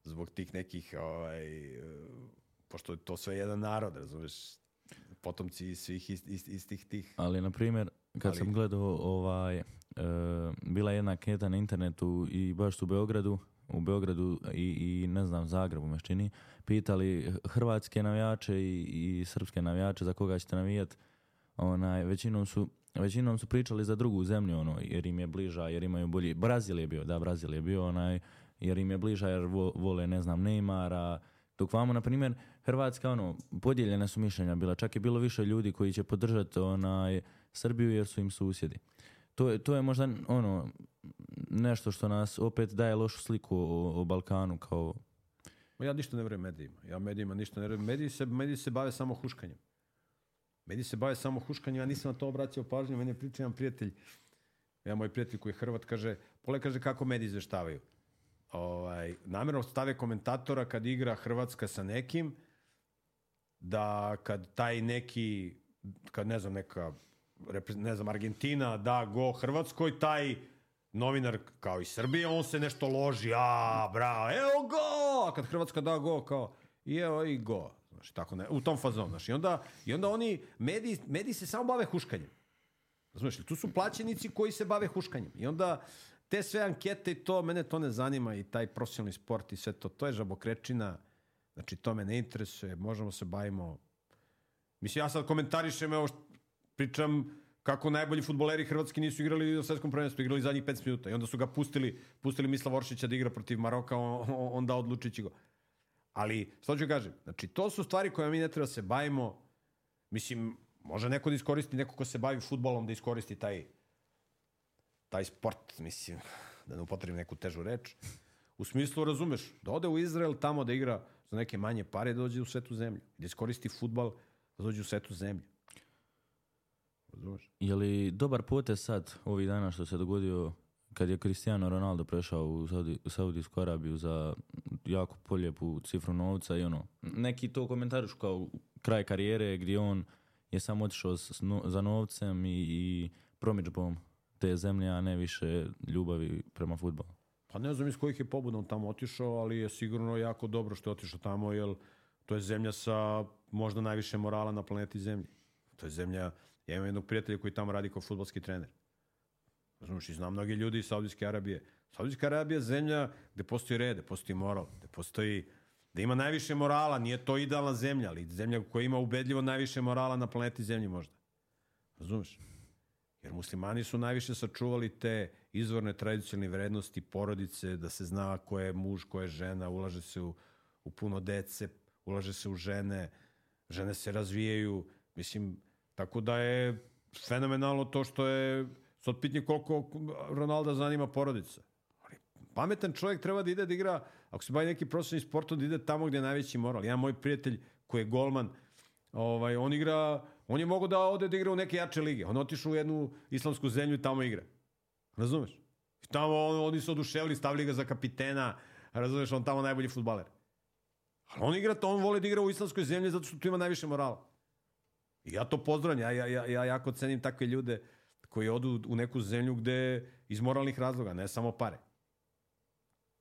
zbog tih nekih, ovaj, pošto je to sve jedan narod, razumeš, potomci svih ist, ist, istih tih. Ali, na primjer, kad Ali... sam gledao ovaj, e, bila je jedna anketa na internetu i baš u Beogradu, u Beogradu i, i ne znam, Zagrebu me čini, pitali hrvatske navijače i, i srpske navijače za koga ćete navijati, onaj, većinom su većinom su pričali za drugu zemlju, ono, jer im je bliža, jer imaju bolji, Brazil je bio, da, Brazil je bio, onaj, jer im je bliža, jer vo, vole, ne znam, Neymara, dok vamo, na primjer, Hrvatska, ono, podijeljena su mišljenja bila, čak je bilo više ljudi koji će podržati, onaj, Srbiju jer su im susjedi. To je, to je možda ono nešto što nas opet daje lošu sliku o, o Balkanu kao ja ništa ne vjerujem medijima. Ja medijima ništa ne vjerujem. Mediji se, mediji se bave samo huškanjem. Mediji se bave samo huškanjem. Ja nisam na to obraćao pažnju. Meni je pričao jedan prijatelj, ja moj prijatelj koji je Hrvat, kaže, pole kaže kako mediji izveštavaju. Ovaj, namjerno stave komentatora kad igra Hrvatska sa nekim, da kad taj neki, kad ne znam, neka ne znam, Argentina da go Hrvatskoj, taj novinar kao i Srbija, on se nešto loži, a, bravo, evo go! A kad Hrvatska da go, kao, evo i go. Znaš, tako ne, u tom fazonu, znaš. I onda, i onda oni, mediji, mediji se samo bave huškanjem. Znaš, tu su plaćenici koji se bave huškanjem. I onda, te sve ankete i to, mene to ne zanima i taj profesionalni sport i sve to, to je žabokrečina, znači to me ne interesuje, možemo se bavimo. Mislim, ja sad komentarišem, evo, pričam kako najbolji futboleri hrvatski nisu igrali u svetskom prvenstvu, igrali zadnjih 15 minuta i onda su ga pustili, pustili Misla Voršića da igra protiv Maroka, on, onda odlučići go. Ali, što ću kažem, znači to su stvari koje mi ne treba da se bavimo, mislim, može neko da iskoristi, neko ko se bavi futbolom da iskoristi taj taj sport, mislim, da ne upotrebim neku težu reč, u smislu, razumeš, da ode u Izrael tamo da igra za neke manje pare, da dođe u svetu zemlju, da iskoristi futbal, da dođe u svetu zemlju. Razumeš? Je li dobar potez sad, ovih dana što se dogodio kad je Cristiano Ronaldo prešao u, Saudi, u Saudijsku Arabiju za jako poljepu cifru novca i ono, neki to komentarišu kao kraj karijere gdje on je samo otišao za novcem i, i promičbom te zemlje, a ne više ljubavi prema futbolu. Pa ne znam iz kojih je pobuda on tamo otišao, ali je sigurno jako dobro što je otišao tamo, jer to je zemlja sa možda najviše morala na planeti Zemlji. To je zemlja Ja imam jednog prijatelja koji tamo radi kao futbolski trener. Razumiješ, i znam mnogi ljudi iz Saudijske Arabije. Saudijska Arabija je zemlja gde postoji red, gde postoji moral, gde postoji da ima najviše morala, nije to idealna zemlja, ali zemlja koja ima ubedljivo najviše morala na planeti Zemlji možda. Razumeš? Jer muslimani su najviše sačuvali te izvorne tradicionalne vrednosti porodice, da se zna ko je muž, ko je žena, ulaže se u, u puno dece, ulaže se u žene, žene se razvijaju. Mislim, Tako da je fenomenalno to što je sad pitanje koliko Ronalda zanima porodica. Ali pametan čovjek treba da ide da igra, ako se bavi neki profesionalni sport, da ide tamo gdje je najveći moral. Ja moj prijatelj koji je golman, ovaj, on igra, on je mogo da ode da igra u neke jače lige. On otišao u jednu islamsku zemlju i tamo igra. Razumeš? I tamo on, oni su oduševili, stavili ga za kapitena, razumeš, on tamo najbolji futbaler. Ali on igra to, on voli da igra u islamskoj zemlji zato što tu ima najviše morala. I ja to pozdravljam, ja, ja, ja, ja jako cenim takve ljude koji odu u neku zemlju gde iz moralnih razloga, ne samo pare.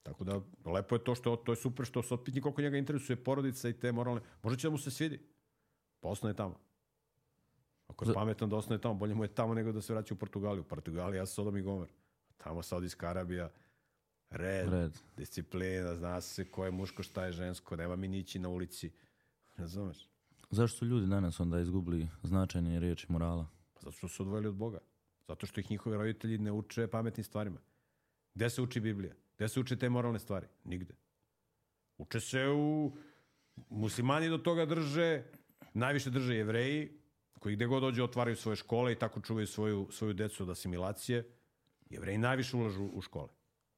Tako da, lepo je to što, to je super što se otpitni koliko njega interesuje porodica i te moralne, možda će da mu se svidi. Pa ostane tamo. Ako je Za... pametan da ostane tamo, bolje mu je tamo nego da se vraća u Portugaliju. Portugalija, Sodom i Gomer. Tamo Saudijska Arabija, Red, Red. disciplina, zna se ko je muško, šta je žensko, nema mi nići na ulici. Razumeš? Zašto su ljudi danas onda izgubili značajne riječi morala? Pa Zato što su odvojili od Boga. Zato što ih njihovi roditelji ne uče pametnim stvarima. Gde se uči Biblija? Gde se uče te moralne stvari? Nigde. Uče se u... Muslimani do toga drže, najviše drže jevreji, koji gde god dođe otvaraju svoje škole i tako čuvaju svoju, svoju decu od asimilacije. Jevreji najviše ulažu u škole.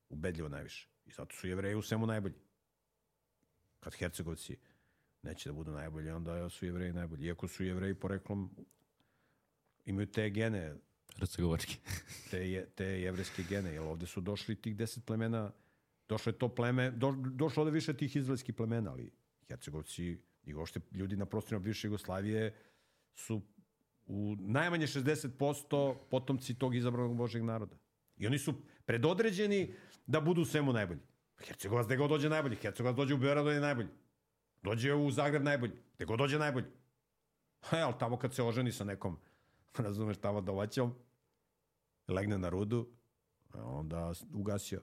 Ubedljivo najviše. I zato su jevreji u svemu najbolji. Kad Hercegovci neće da budu najbolji, onda su jevreji najbolji. Iako su jevreji poreklom imaju te gene, Hercegovački. te, je, te jevreske gene, jer ovde su došli tih deset plemena, došlo je to pleme, do, došlo ovde više tih izraelskih plemena, ali Hercegovci i uopšte ljudi na prostorima bivše Jugoslavije su u najmanje 60% potomci tog izabranog Božeg naroda. I oni su predodređeni da budu svemu najbolji. Hercegovac gde god dođe najbolji, Hercegovac dođe u Beograd je najbolji. Dođe u Zagreb najbolji, gde god dođe najbolji. Ha, ali tamo kad se oženi sa nekom, razumeš, tamo domaćom, legne na rudu, onda ugasio.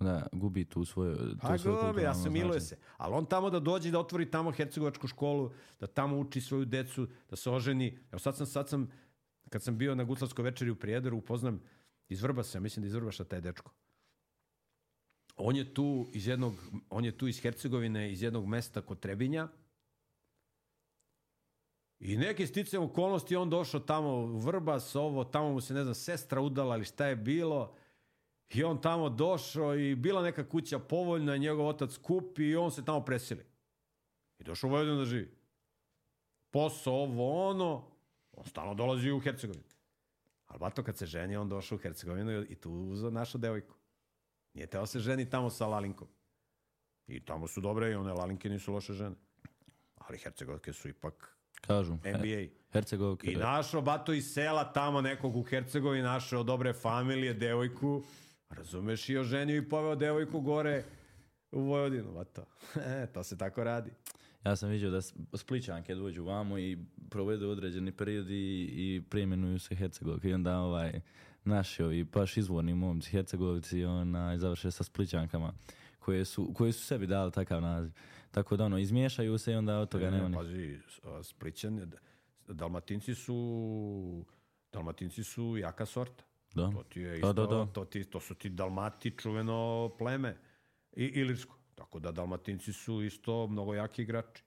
Da, gubi tu svoje... to Pa svoje gobe, ja se miluje se. Ali on tamo da dođe, da otvori tamo hercegovačku školu, da tamo uči svoju decu, da se oženi. Evo sad sam, sad sam, kad sam bio na guslarskoj večeri u Prijederu, upoznam iz Vrbasa, mislim da iz Vrbaša taj dečko. On je tu iz jednog, on je tu iz Hercegovine, iz jednog mesta kod Trebinja. I neki sticajem okolnosti on došao tamo u Vrbas, ovo, tamo mu se, ne znam, sestra udala ili šta je bilo. I on tamo došao i bila neka kuća povoljna, njegov otac kupi i on se tamo preseli. I došao u Vojvodinu da živi. Posao, ovo, ono, on stalno dolazi u Hercegovinu. Ali bato kad se ženi, on došao u Hercegovinu i tu uzeo našu devojku. Nije teo se ženi tamo sa Lalinkom. I tamo su dobre i one Lalinke nisu loše žene. Ali Hercegovke su ipak Kažu. NBA. Hercegovke. I našao bato iz sela tamo nekog u Hercegovini, našao dobre familije, devojku, razumeš, i oženio i poveo devojku gore u Vojvodinu, bato. E, to se tako radi. Ja sam vidio da Spličanke dođu vamo i provedu određeni period i, i preimenuju se Hercegovke i onda ovaj naši ovi baš izvorni momci Hercegovci onaj, završe sa Spličankama koje su, koje su sebi dali takav naziv. Tako da ono, izmiješaju se i onda od toga nema Ne, pazi, a, Splićan, Dalmatinci su Dalmatinci su jaka sorta. Da. To ti je Da, isto, da, da. To, ti, to su ti Dalmati, čuveno pleme. I Ilirsko. Tako da Dalmatinci su isto mnogo jaki igrači.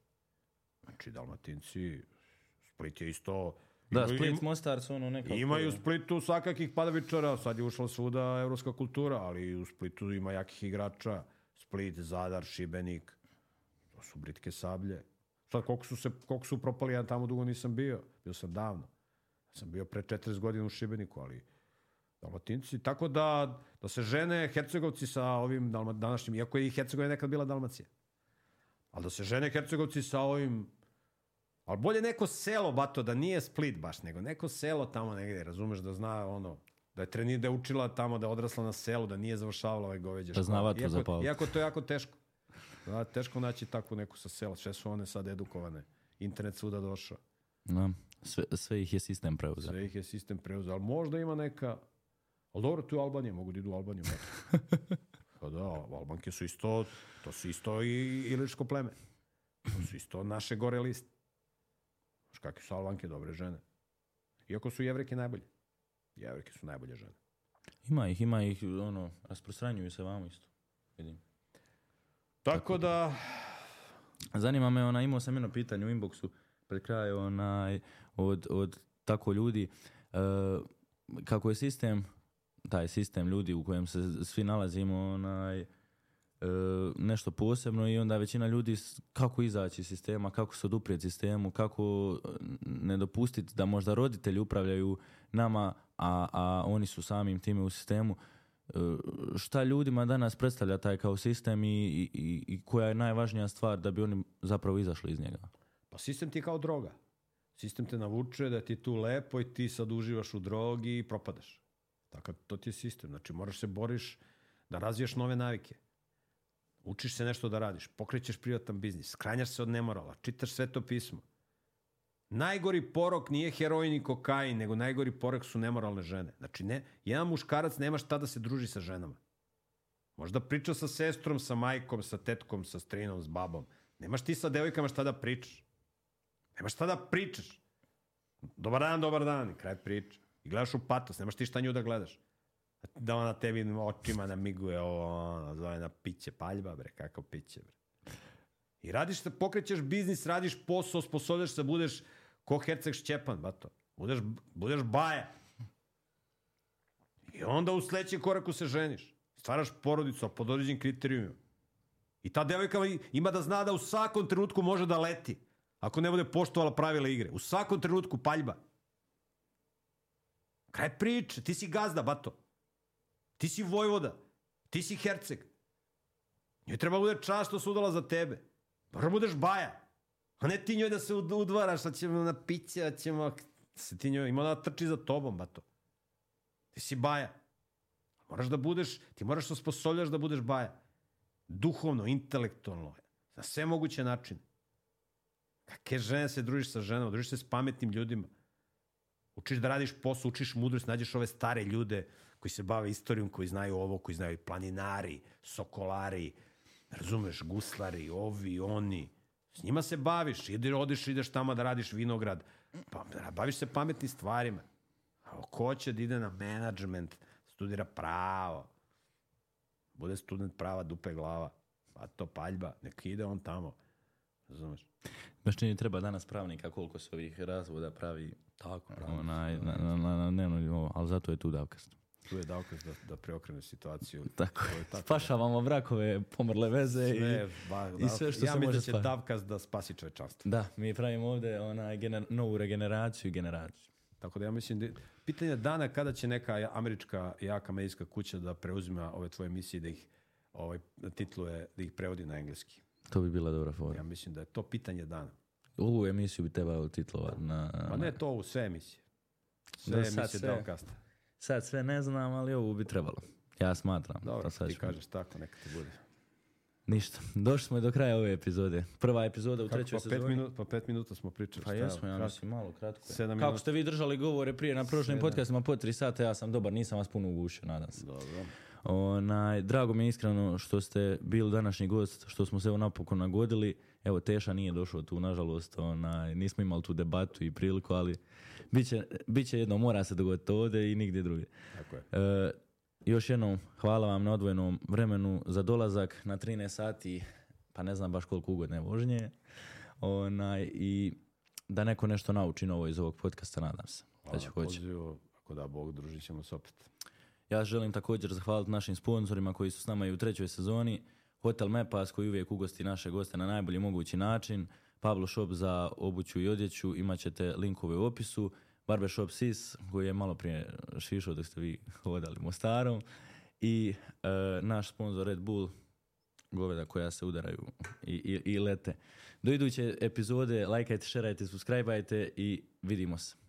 Znači, Dalmatinci, Split je isto... Da, imaju- Split, Mostar su ono nekako... Imaju u Splitu svakakih padavičara, sad je ušla svuda evropska kultura, ali u Splitu ima jakih igrača. Split, Zadar, Šibenik, to su britke sablje. Sad koliko su, se, koliko su propali, ja tamo dugo nisam bio. Bio sam davno. Ja sam bio pre 40 godina u Šibeniku, ali Dalmatinci. Tako da, da se žene Hercegovci sa ovim Dalma, današnjim, iako je i Hercegovina nekad bila Dalmacija. Ali da se žene Hercegovci sa ovim ali bolje neko selo, bato, da nije Split baš, nego neko selo tamo negde, razumeš, da zna ono, da je trenir, da je učila tamo, da je odrasla na selu, da nije završavala ove goveđe Da zna vatru iako, to je jako teško. Da, teško naći takvu neku sa sela. Sve su one sad edukovane. Internet svuda došao. Da, sve, sve ih je sistem preuzeo. Sve ih je sistem preuzeo. Ali možda ima neka... Ali dobro, tu je Albanija, mogu da idu u Albaniju. Pa da, Albanke su isto, to su isto i iličko pleme. To su isto naše gore liste. Znaš kakve su Albanke dobre žene. Iako su jevreke najbolje. Jevreke su najbolje žene. Ima ih, ima ih, ono, rasprostranjuju se vamo isto. Vidim. Tako da, Zanima me, ona, imao sam jedno pitanje u inboxu pred kraj onaj, od, od tako ljudi, e, kako je sistem, taj sistem ljudi u kojem se svi nalazimo, onaj, e, nešto posebno i onda većina ljudi kako izaći iz sistema, kako se oduprijeti sistemu, kako e, ne dopustiti da možda roditelji upravljaju nama, a, a oni su samim time u sistemu. E, šta ljudima danas predstavlja taj kao sistem i, i, i- i koja je najvažnija stvar da bi oni zapravo izašli iz njega? pa sistem ti je kao droga. Sistem te navuče da ti je tu lepo i ti sad uživaš u drogi i propadaš. Tako, to ti je sistem. Znači, moraš se boriš da razvijaš nove navike. Učiš se nešto da radiš, pokrećeš privatan biznis, skranjaš se od nemorala, čitaš sveto pismo. Najgori porok nije heroin i kokain, nego najgori porok su nemoralne žene. Znači, ne, jedan muškarac nema šta da se druži sa ženama. Možda priča sa sestrom, sa majkom, sa tetkom, sa strinom, s babom. Nemaš ti sa devojkama šta da pričaš. Nemaš šta da pričaš. Dobar dan, dobar dan, kraj priče. I gledaš u patos, nemaš ti šta nju da gledaš. Da ona tebi očima namiguje ovo, ono, zove na piće paljba, bre, kakav piće, bre. I radiš pokrećeš biznis, radiš posao, osposobljaš se, budeš ko Herceg Šćepan, bato. Budeš, budeš baja. I onda u sledećem koraku se ženiš. Stvaraš porodicu, a pod određenim kriterijumima. I ta devojka ima da zna da u svakom trenutku može da leti. Ako ne bude poštovala pravila igre. U svakom trenutku paljba. Kraj priče. Ti si gazda, bato. Ti si vojvoda. Ti si herceg. Njoj treba bude čast što se udala za tebe. Mora budeš baja. A ne ti njoj da se udvaraš, da ćemo na piće, da ćemo... Se ti njoj, ima da trči za tobom, bato. Ti si baja. Moraš da budeš, ti moraš da sposobljaš da budeš baja. Duhovno, intelektualno, na sve moguće načine. Kakve žene se družiš sa ženama, družiš se s pametnim ljudima. Učiš da radiš posao, učiš mudrost, nađeš ove stare ljude koji se bave istorijom, koji znaju ovo, koji znaju planinari, sokolari, razumeš, guslari, ovi, oni. S njima se baviš, idi, odiš, ideš tamo da radiš vinograd. Pa, baviš se pametnim stvarima. A ko će da ide na management, studira pravo, bude student prava, dupe glava, pa to paljba, nek ide on tamo. Razumeš? Baš nije treba danas pravnika koliko se ovih razvoda pravi Tako, onaj, na, na, na, na dnevno, ali zato je tu davkast. Tu je davkast da, da preokrene situaciju. Tako, tako spašavamo brakove, pomrle veze sve, i, ba, da, i sve što ja se može da će davkast da spasi čovečanstvo. Da, mi pravimo ovde onaj gener, novu regeneraciju i generaciju. Tako da ja mislim da pitanje dana kada će neka američka jaka medijska kuća da preuzima ove tvoje emisije da ih ovaj, titluje, da ih prevodi na engleski. To bi bila dobra fora. Ja mislim da je to pitanje dana. Ovu emisiju bi trebalo titlovati na... Pa ne to u sve emisije. Sve da, emisije sve. Sad sve ne znam, ali ovu bi trebalo. Ja smatram. Dobro, sad ti kažeš tako, neka ti bude. Ništa. Došli smo do kraja ove epizode. Prva epizoda u Kako, trećoj pa sezoni. Pet minut, pa pet minuta smo pričali. Pa jesmo, ja mislim malo kratko. Sedam Kako minuta. ste vi držali govore prije na prošlim podcastima po tri sata, ja sam dobar, nisam vas puno ugušio, nadam se. Dobro. Onaj, drago mi je iskreno što ste bili današnji gost, što smo se evo napokon nagodili. Evo, Teša nije došao tu, nažalost, onaj, nismo imali tu debatu i priliku, ali biće, biće jedno, mora se dogoditi ovdje i nigdje drugdje. Tako je. E, još jednom, hvala vam na odvojenom vremenu za dolazak na 13 sati, pa ne znam baš koliko ugodne vožnje. Onaj, I da neko nešto nauči novo iz ovog podcasta, nadam se. Hvala da će hoće. Ako da Bog, družit ćemo se opet. Ja želim također zahvaliti našim sponsorima koji su s nama i u trećoj sezoni. Hotel Mepas koji uvijek ugosti naše goste na najbolji mogući način. Pablo Shop za obuću i odjeću, imat ćete linkove u opisu. Barbershop Sis koji je malo prije šišao dok ste vi hodali Mostarom. I e, naš sponsor Red Bull, goveda koja se udaraju i, i, i lete. Do iduće epizode, lajkajte, šerajte, subscribeajte i vidimo se.